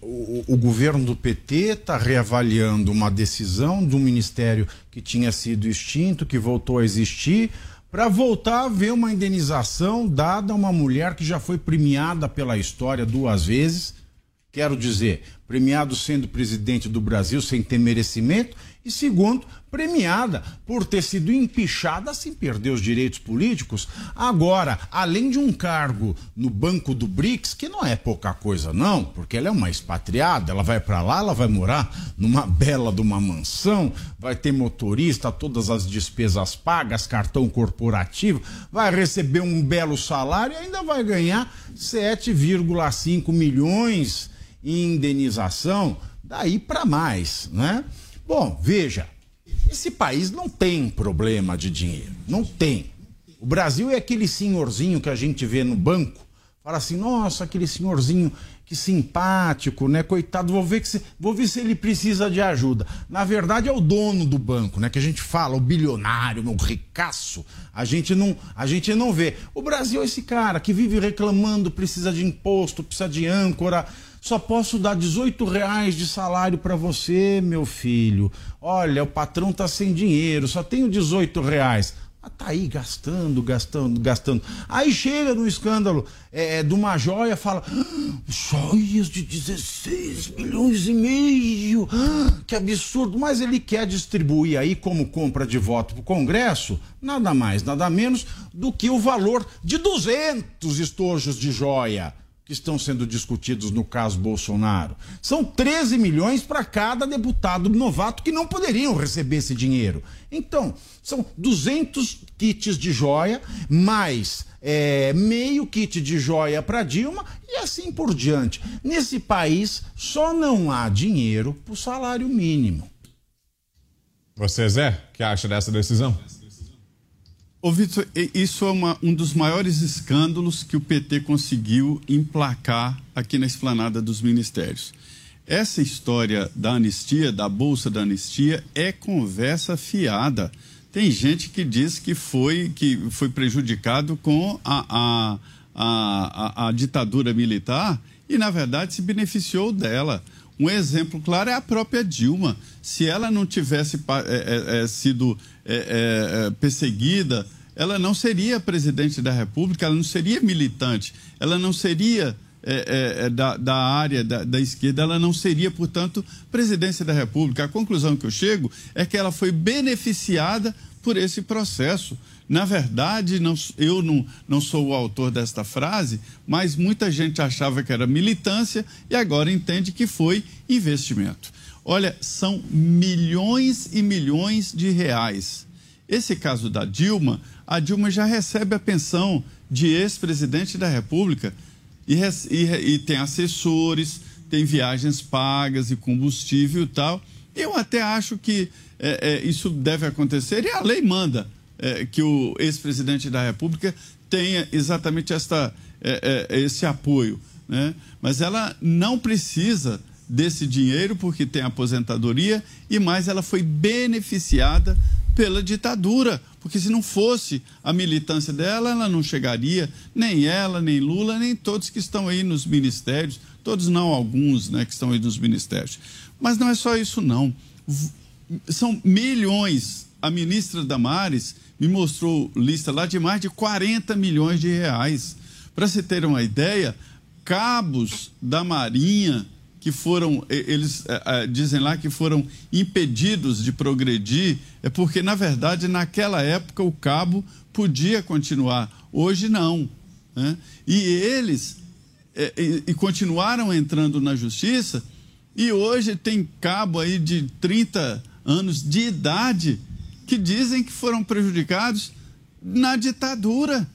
[SPEAKER 6] O, o, governo do PT está reavaliando uma decisão de um ministério que tinha sido extinto, que voltou a existir, para voltar a ver uma indenização dada a uma mulher que já foi premiada pela história duas vezes. Quero dizer, premiado sendo presidente do Brasil sem ter merecimento e segundo, premiada por ter sido empichada sem perder os direitos políticos. Agora, além de um cargo no Banco do BRICS, que não é pouca coisa não, porque ela é uma expatriada, ela vai para lá, ela vai morar numa bela de uma mansão, vai ter motorista, todas as despesas pagas, cartão corporativo, vai receber um belo salário e ainda vai ganhar 7,5 milhões em indenização, daí para mais, né? Bom, veja, esse país não tem problema de dinheiro, não tem. O Brasil é aquele senhorzinho que a gente vê no banco, fala assim, nossa, aquele senhorzinho que simpático, né? Coitado, vou ver, que se, vou ver se ele precisa de ajuda. Na verdade, é o dono do banco, né? Que a gente fala, o bilionário, o ricaço. A gente não, a gente não vê. O Brasil é esse cara que vive reclamando, precisa de imposto, precisa de âncora só posso dar 18 reais de salário para você, meu filho. Olha, o patrão tá sem dinheiro, só tenho 18 reais. Ah, tá aí gastando, gastando, gastando. Aí chega no escândalo é, de uma joia, fala: ah, joias de 16 milhões e meio, ah, que absurdo. Mas ele quer distribuir aí como compra de voto para o Congresso, nada mais, nada menos do que o valor de 200 estojos de joia que estão sendo discutidos no caso Bolsonaro. São 13 milhões para cada deputado novato que não poderiam receber esse dinheiro. Então, são 200 kits de joia, mais é, meio kit de joia para Dilma e assim por diante. Nesse país só não há dinheiro para o salário mínimo.
[SPEAKER 3] Você, Zé, que acha dessa decisão?
[SPEAKER 5] Ô, Vitor, isso é uma, um dos maiores escândalos que o PT conseguiu emplacar aqui na esplanada dos ministérios. Essa história da anistia, da bolsa da anistia, é conversa fiada. Tem gente que diz que foi, que foi prejudicado com a, a, a, a, ditadura militar e, na verdade, se beneficiou dela. Um exemplo claro é a própria Dilma. Se ela não tivesse é, é, é, sido é, é, perseguida, ela não seria presidente da República, ela não seria militante, ela não seria é, é, da, da, área da, da, esquerda, ela não seria, portanto, presidência da República. A conclusão que eu chego é que ela foi beneficiada por esse processo. Na verdade, não, eu não, não sou o autor desta frase, mas muita gente achava que era militância e agora entende que foi investimento. Olha, são milhões e milhões de reais. Esse caso da Dilma, a Dilma já recebe a pensão de ex-presidente da República e, e, e, tem assessores, tem viagens pagas e combustível e tal. Eu até acho que é, é, isso deve acontecer e a lei manda é, que o ex-presidente da República tenha exatamente esta, é, é, esse apoio. Né? Mas ela não precisa desse dinheiro porque tem aposentadoria e mais ela foi beneficiada pela ditadura, porque se não fosse a militância dela, ela não chegaria, nem ela, nem Lula, nem todos que estão aí nos ministérios, todos não, alguns né, que estão aí nos ministérios. Mas não é só isso, não. São milhões. A ministra Damares me mostrou lista lá de mais de 40 milhões de reais. Para se ter uma ideia, cabos da Marinha que foram, eles é, dizem lá que foram impedidos de progredir, é porque, na verdade, naquela época o cabo podia continuar, hoje não. Né? E eles é, e continuaram entrando na justiça, e hoje tem cabo aí de 30 anos de idade que dizem que foram prejudicados na ditadura.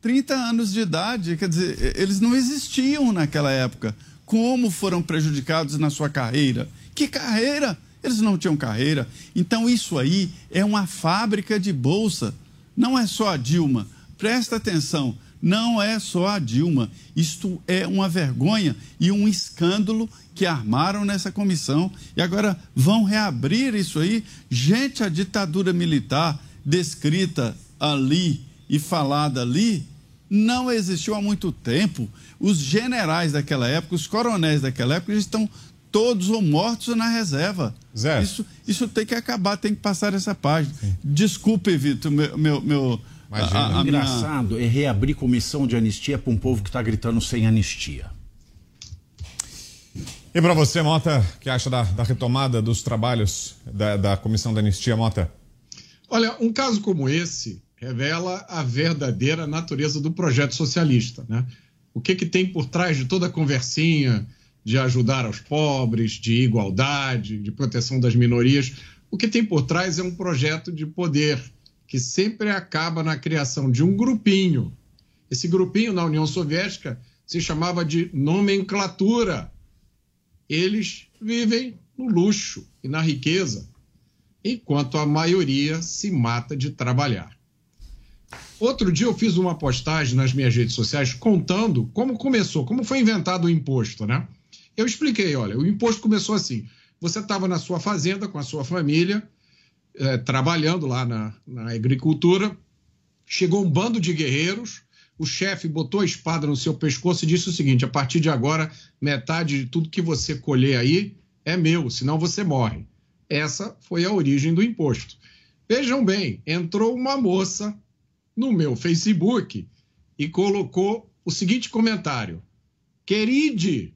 [SPEAKER 5] 30 anos de idade, quer dizer, eles não existiam naquela época como foram prejudicados na sua carreira. Que carreira? Eles não tinham carreira. Então, isso aí é uma fábrica de bolsa. Não é só a Dilma. Presta atenção, não é só a Dilma. Isto é uma vergonha e um escândalo que armaram nessa comissão. E agora vão reabrir isso aí. Gente, a ditadura militar descrita ali e falada ali não existiu há muito tempo. Os generais daquela época, os coronéis daquela época, estão todos ou mortos na reserva. Zé. Isso, isso tem que acabar, tem que passar essa página. Sim. Desculpe, Vitor, meu. meu, meu
[SPEAKER 6] Imagina. A, a, a engraçado minha... é reabrir comissão de anistia para um povo que está gritando sem anistia.
[SPEAKER 3] E para você, Mota, que acha da, da retomada dos trabalhos da, da comissão da anistia, Mota?
[SPEAKER 7] Olha, um caso como esse revela a verdadeira natureza do projeto socialista. Né? O que, que tem por trás de toda a conversinha de ajudar aos pobres, de igualdade, de proteção das minorias? O que tem por trás é um projeto de poder que sempre acaba na criação de um grupinho. Esse grupinho na União Soviética se chamava de nomenclatura. Eles vivem no luxo e na riqueza, enquanto a maioria se mata de trabalhar. Outro dia eu fiz uma postagem nas minhas redes sociais contando como começou, como foi inventado o imposto, né? Eu expliquei, olha, o imposto começou assim. Você estava na sua fazenda com a sua família, é, trabalhando lá na, na agricultura, chegou um bando de guerreiros, o chefe botou a espada no seu pescoço e disse o seguinte: a partir de agora, metade de tudo que você colher aí é meu, senão você morre. Essa foi a origem do imposto. Vejam bem, entrou uma moça no meu Facebook e colocou o seguinte comentário: Queride,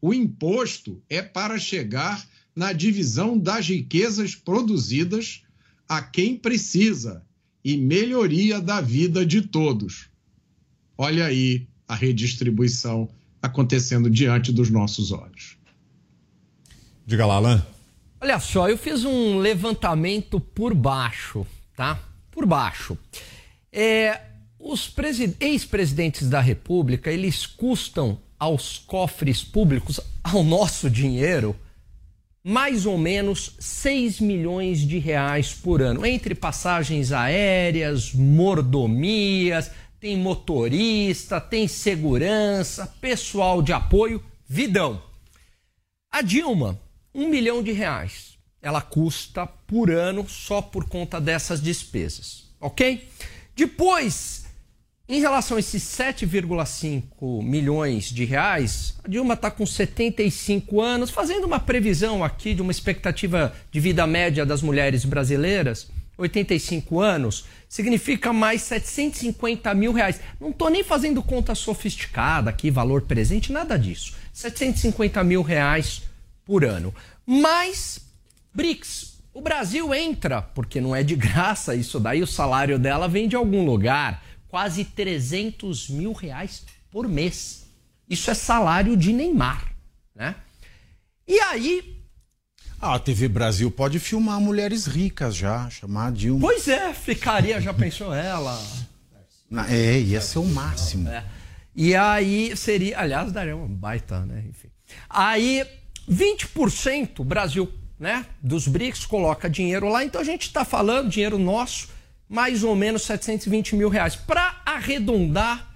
[SPEAKER 7] o imposto é para chegar na divisão das riquezas produzidas a quem precisa e melhoria da vida de todos. Olha aí a redistribuição acontecendo diante dos nossos olhos.
[SPEAKER 3] Diga lá, Alain.
[SPEAKER 8] Olha só, eu fiz um levantamento por baixo, tá? Por baixo. É, os ex-presidentes da República, eles custam aos cofres públicos, ao nosso dinheiro, mais ou menos 6 milhões de reais por ano, entre passagens aéreas, mordomias, tem motorista, tem segurança, pessoal de apoio, vidão. A Dilma, um milhão de reais, ela custa por ano só por conta dessas despesas, ok? Depois, em relação a esses 7,5 milhões de reais, a Dilma está com 75 anos, fazendo uma previsão aqui de uma expectativa de vida média das mulheres brasileiras. 85 anos, significa mais 750 mil reais. Não estou nem fazendo conta sofisticada aqui, valor presente, nada disso. 750 mil reais por ano. Mais BRICS, o Brasil entra, porque não é de graça isso daí, o salário dela vem de algum lugar, quase 300 mil reais por mês. Isso é salário de Neymar, né? E aí
[SPEAKER 6] Ah, a TV Brasil pode filmar mulheres ricas já, chamar de um.
[SPEAKER 8] Pois é, ficaria, já pensou ela?
[SPEAKER 6] É, ia ser o máximo.
[SPEAKER 8] É. E aí seria, aliás, daria uma baita, né? Enfim. Aí 20% o Brasil, né, dos BRICS coloca dinheiro lá, então a gente está falando dinheiro nosso, mais ou menos 720 mil reais. Para arredondar,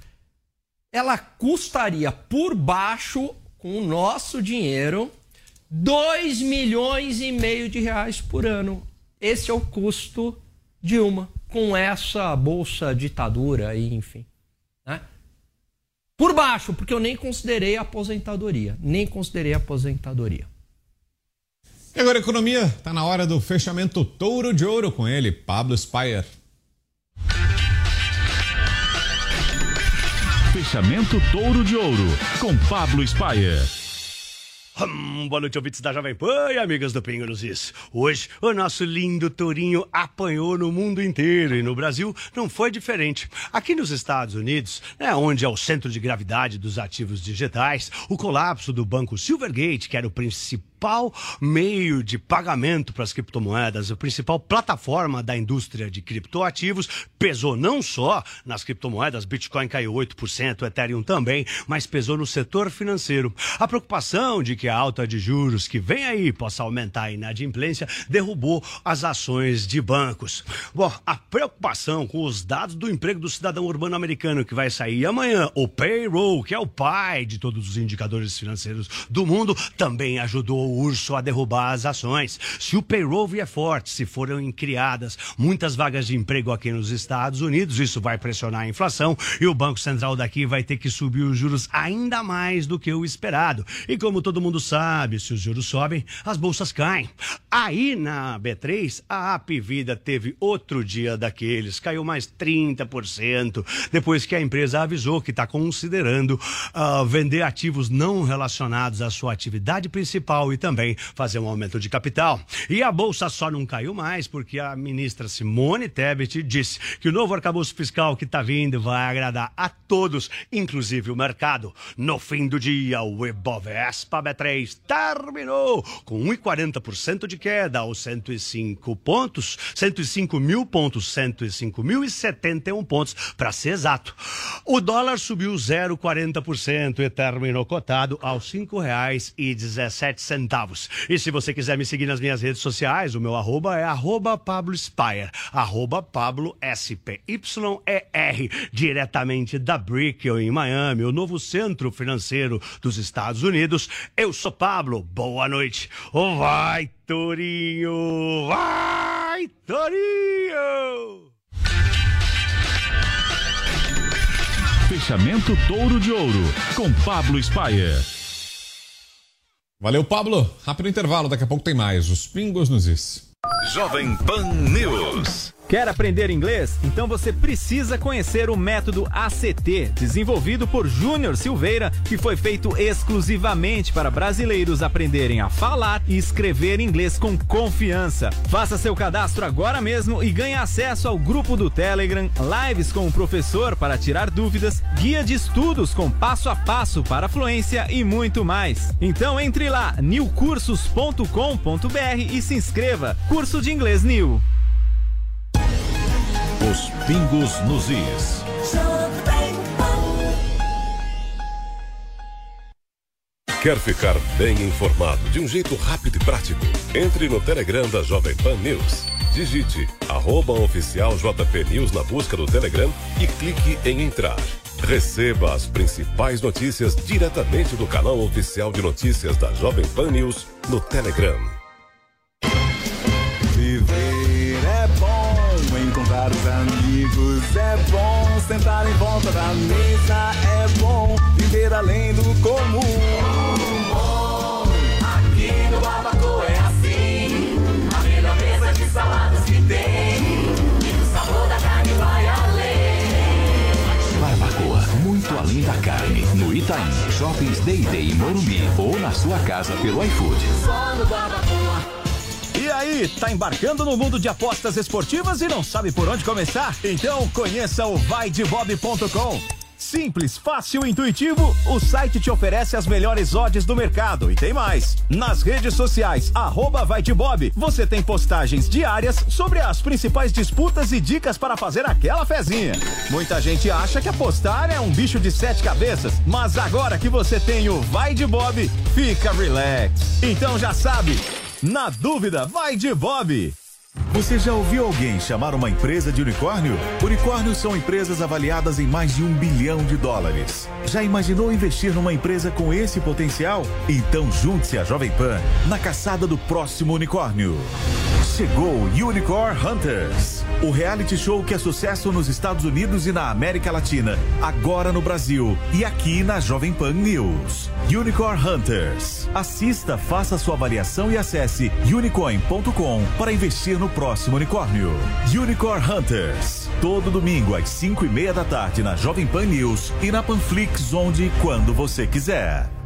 [SPEAKER 8] ela custaria por baixo, com o nosso dinheiro, 2 milhões e meio de reais por ano. Esse é o custo de uma, com essa bolsa ditadura aí, enfim. Né? Por baixo, porque eu nem considerei a aposentadoria. Nem considerei a aposentadoria.
[SPEAKER 3] E agora, economia, tá na hora do fechamento touro de ouro com ele, Pablo Spire.
[SPEAKER 4] Fechamento Touro de Ouro com Pablo Spayer.
[SPEAKER 24] Hum, boa noite, ouvintes da Jovem Pan e amigas do Pingo nos Is. Hoje, o nosso lindo tourinho apanhou no mundo inteiro e no Brasil não foi diferente. Aqui nos Estados Unidos, né, onde é o centro de gravidade dos ativos digitais, o colapso do banco Silvergate, que era o principal meio de pagamento para as criptomoedas, a principal plataforma da indústria de criptoativos, pesou não só nas criptomoedas, Bitcoin caiu 8%, Ethereum também, mas pesou no setor financeiro. A preocupação de que a alta de juros que vem aí possa aumentar a inadimplência derrubou as ações de bancos. Bom, a preocupação com os dados do emprego do cidadão urbano americano que vai sair amanhã, o payroll, que é o pai de todos os indicadores financeiros do mundo, também ajudou urso a derrubar as ações. Se o payroll vier forte, se forem criadas muitas vagas de emprego aqui nos Estados Unidos, isso vai pressionar a inflação e o Banco Central daqui vai ter que subir os juros ainda mais do que o esperado. E como todo mundo sabe, se os juros sobem, as bolsas caem. Aí na B3, a AP Vida teve outro dia daqueles, caiu mais 30%, depois que a empresa avisou que está considerando ah, vender ativos não relacionados à sua atividade principal e também fazer um aumento de capital. E a bolsa só não caiu mais porque a ministra Simone Tebet disse que o novo arcabouço fiscal que está vindo vai agradar a todos, inclusive o mercado. No fim do dia, o Ibovespa B3 terminou com 1,40% de queda aos 105 pontos, 105 mil pontos, 105 mil e 71 pontos, para ser exato. O dólar subiu 0,40% e terminou cotado aos R$ 5,17 centavos. E se você quiser me seguir nas minhas redes sociais, o meu arroba é arroba Pablo Spire, arroba Pablo S-P-Y-E-R, diretamente da Brickell em Miami, o novo centro financeiro dos Estados Unidos. Eu sou Pablo, boa noite. Vai, Torinho! Vai, Torinho!
[SPEAKER 4] Fechamento Touro de Ouro com Pablo Spayer.
[SPEAKER 3] Valeu, Pablo. Rápido intervalo, daqui a pouco tem mais. Os pingos nos is.
[SPEAKER 17] Jovem Pan News.
[SPEAKER 9] Quer aprender inglês? Então você precisa conhecer o método ACT, desenvolvido por Júnior Silveira, que foi feito exclusivamente para brasileiros aprenderem a falar e escrever inglês com confiança. Faça seu cadastro agora mesmo e ganhe acesso ao grupo do Telegram, lives com o professor para tirar dúvidas, guia de estudos com passo a passo para fluência e muito mais. Então entre lá, newcursos.com.br e se inscreva. Curso de Inglês New.
[SPEAKER 4] Os pingos nos is.
[SPEAKER 17] Quer ficar bem informado de um jeito rápido e prático? Entre no Telegram da Jovem Pan News. Digite arroba oficial JP News na busca do Telegram e clique em entrar. Receba as principais notícias diretamente do canal oficial de notícias da Jovem Pan News no Telegram.
[SPEAKER 25] Amigos é bom, sentar em volta da mesa é bom, viver além do comum. Aqui no Barbacoa é assim, a melhor mesa de saladas que tem, e o sabor da carne vai além.
[SPEAKER 26] Barbacoa, muito além da carne. No Itaim, Shoppings Day Day em Morumbi ou na sua casa pelo iFood.
[SPEAKER 25] Só no Barbacoa.
[SPEAKER 9] E aí, tá embarcando no mundo de apostas esportivas e não sabe por onde começar? Então conheça o vaidebob.com. Simples, fácil e intuitivo, o site te oferece as melhores odds do mercado e tem mais. Nas redes sociais, arroba vai de Bob, você tem postagens diárias sobre as principais disputas e dicas para fazer aquela fezinha. Muita gente acha que apostar é um bicho de sete cabeças, mas agora que você tem o Vai de Bob, fica relax. Então já sabe, na dúvida, vai de Bob.
[SPEAKER 4] Você já ouviu alguém chamar uma empresa de unicórnio? Unicórnios são empresas avaliadas em mais de um bilhão de dólares. Já imaginou investir numa empresa com esse potencial? Então junte-se à Jovem Pan na caçada do próximo unicórnio. Chegou Unicorn Hunters, o reality show que é sucesso nos Estados Unidos e na América Latina, agora no Brasil e aqui na Jovem Pan News. Unicorn Hunters. Assista, faça sua avaliação e acesse unicorn.com para investir no próximo unicórnio. Unicorn Hunters. Todo domingo às 5 e meia da tarde na Jovem Pan News e na Panflix, onde e quando você quiser.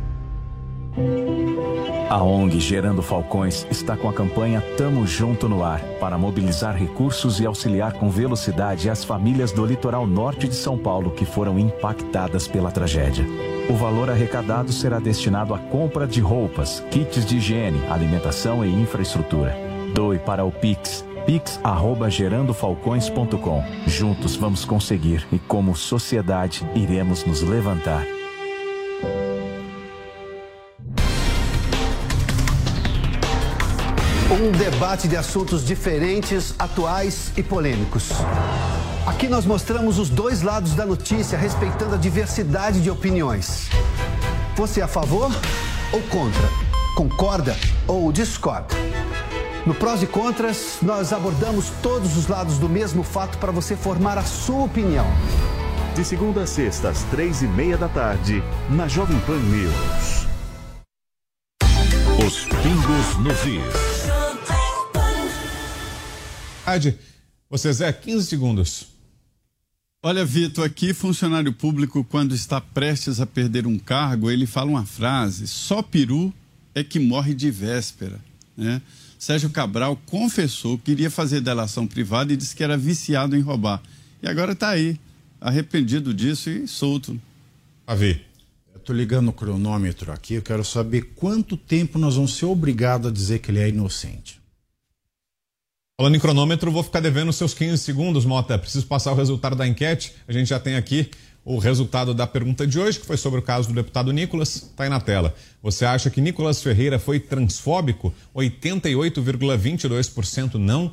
[SPEAKER 26] A ONG Gerando Falcões está com a campanha Tamo Junto no Ar para mobilizar recursos e auxiliar com velocidade as famílias do litoral norte de São Paulo que foram impactadas pela tragédia. O valor arrecadado será destinado à compra de roupas, kits de higiene, alimentação e infraestrutura. Doe para o Pix pix@gerandofalcões.com. Juntos vamos conseguir e como sociedade iremos nos levantar.
[SPEAKER 27] Um debate de assuntos diferentes, atuais e polêmicos. Aqui nós mostramos os dois lados da notícia, respeitando a diversidade de opiniões. Você é a favor ou contra? Concorda ou discorda? No Prós e Contras, nós abordamos todos os lados do mesmo fato para você formar a sua opinião.
[SPEAKER 4] De segunda a sexta, às três e meia da tarde, na Jovem Pan News.
[SPEAKER 17] Os pingos nos is.
[SPEAKER 3] Adi, você Zé, 15 segundos.
[SPEAKER 5] Olha, Vitor, aqui funcionário público, quando está prestes a perder um cargo, ele fala uma frase: só peru é que morre de véspera. Né? Sérgio Cabral confessou que iria fazer delação privada e disse que era viciado em roubar. E agora está aí, arrependido disso e solto.
[SPEAKER 3] Avi.
[SPEAKER 6] Tô ligando o cronômetro aqui, eu quero saber quanto tempo nós vamos ser obrigados a dizer que ele é inocente.
[SPEAKER 3] Falando em cronômetro, vou ficar devendo seus 15 segundos, Mota. Preciso passar o resultado da enquete. A gente já tem aqui o resultado da pergunta de hoje, que foi sobre o caso do deputado Nicolas. Está aí na tela. Você acha que Nicolas Ferreira foi transfóbico? 88,22% não.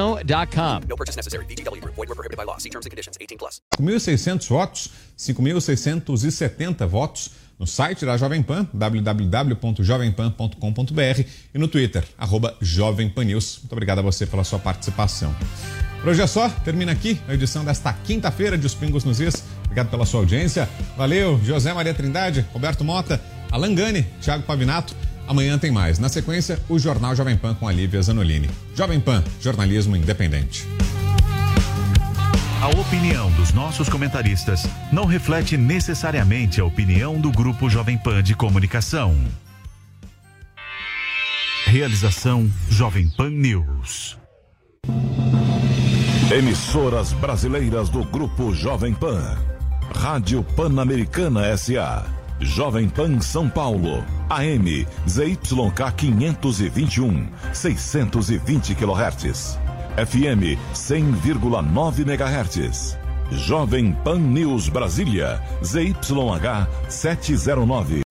[SPEAKER 28] chumbacasino.com.
[SPEAKER 29] No purchase necessary. Group. Void were prohibited by law. See terms and conditions. 18 plus.
[SPEAKER 3] 5.600 votos, 5.670 votos no site da Jovem Pan, www.jovempan.com.br e no Twitter, arroba Jovem Pan News. Muito obrigado a você pela sua participação. Por hoje é só, termina aqui a edição desta quinta-feira de Os Pingos nos Is. Obrigado pela sua audiência. Valeu, José Maria Trindade, Roberto Mota, Alan Gani, Thiago Pavinato. Amanhã tem mais. Na sequência, o Jornal Jovem Pan com a Lívia Zanolini. Jovem Pan, jornalismo independente.
[SPEAKER 4] A opinião dos nossos comentaristas não reflete necessariamente a opinião do Grupo Jovem Pan de Comunicação. Realização Jovem Pan News.
[SPEAKER 17] Emissoras brasileiras do Grupo Jovem Pan. Rádio Pan-Americana SA. Jovem Pan São Paulo. AM ZYK 521, 620 kHz. FM 100,9 MHz. Jovem Pan News Brasília. ZYH 709.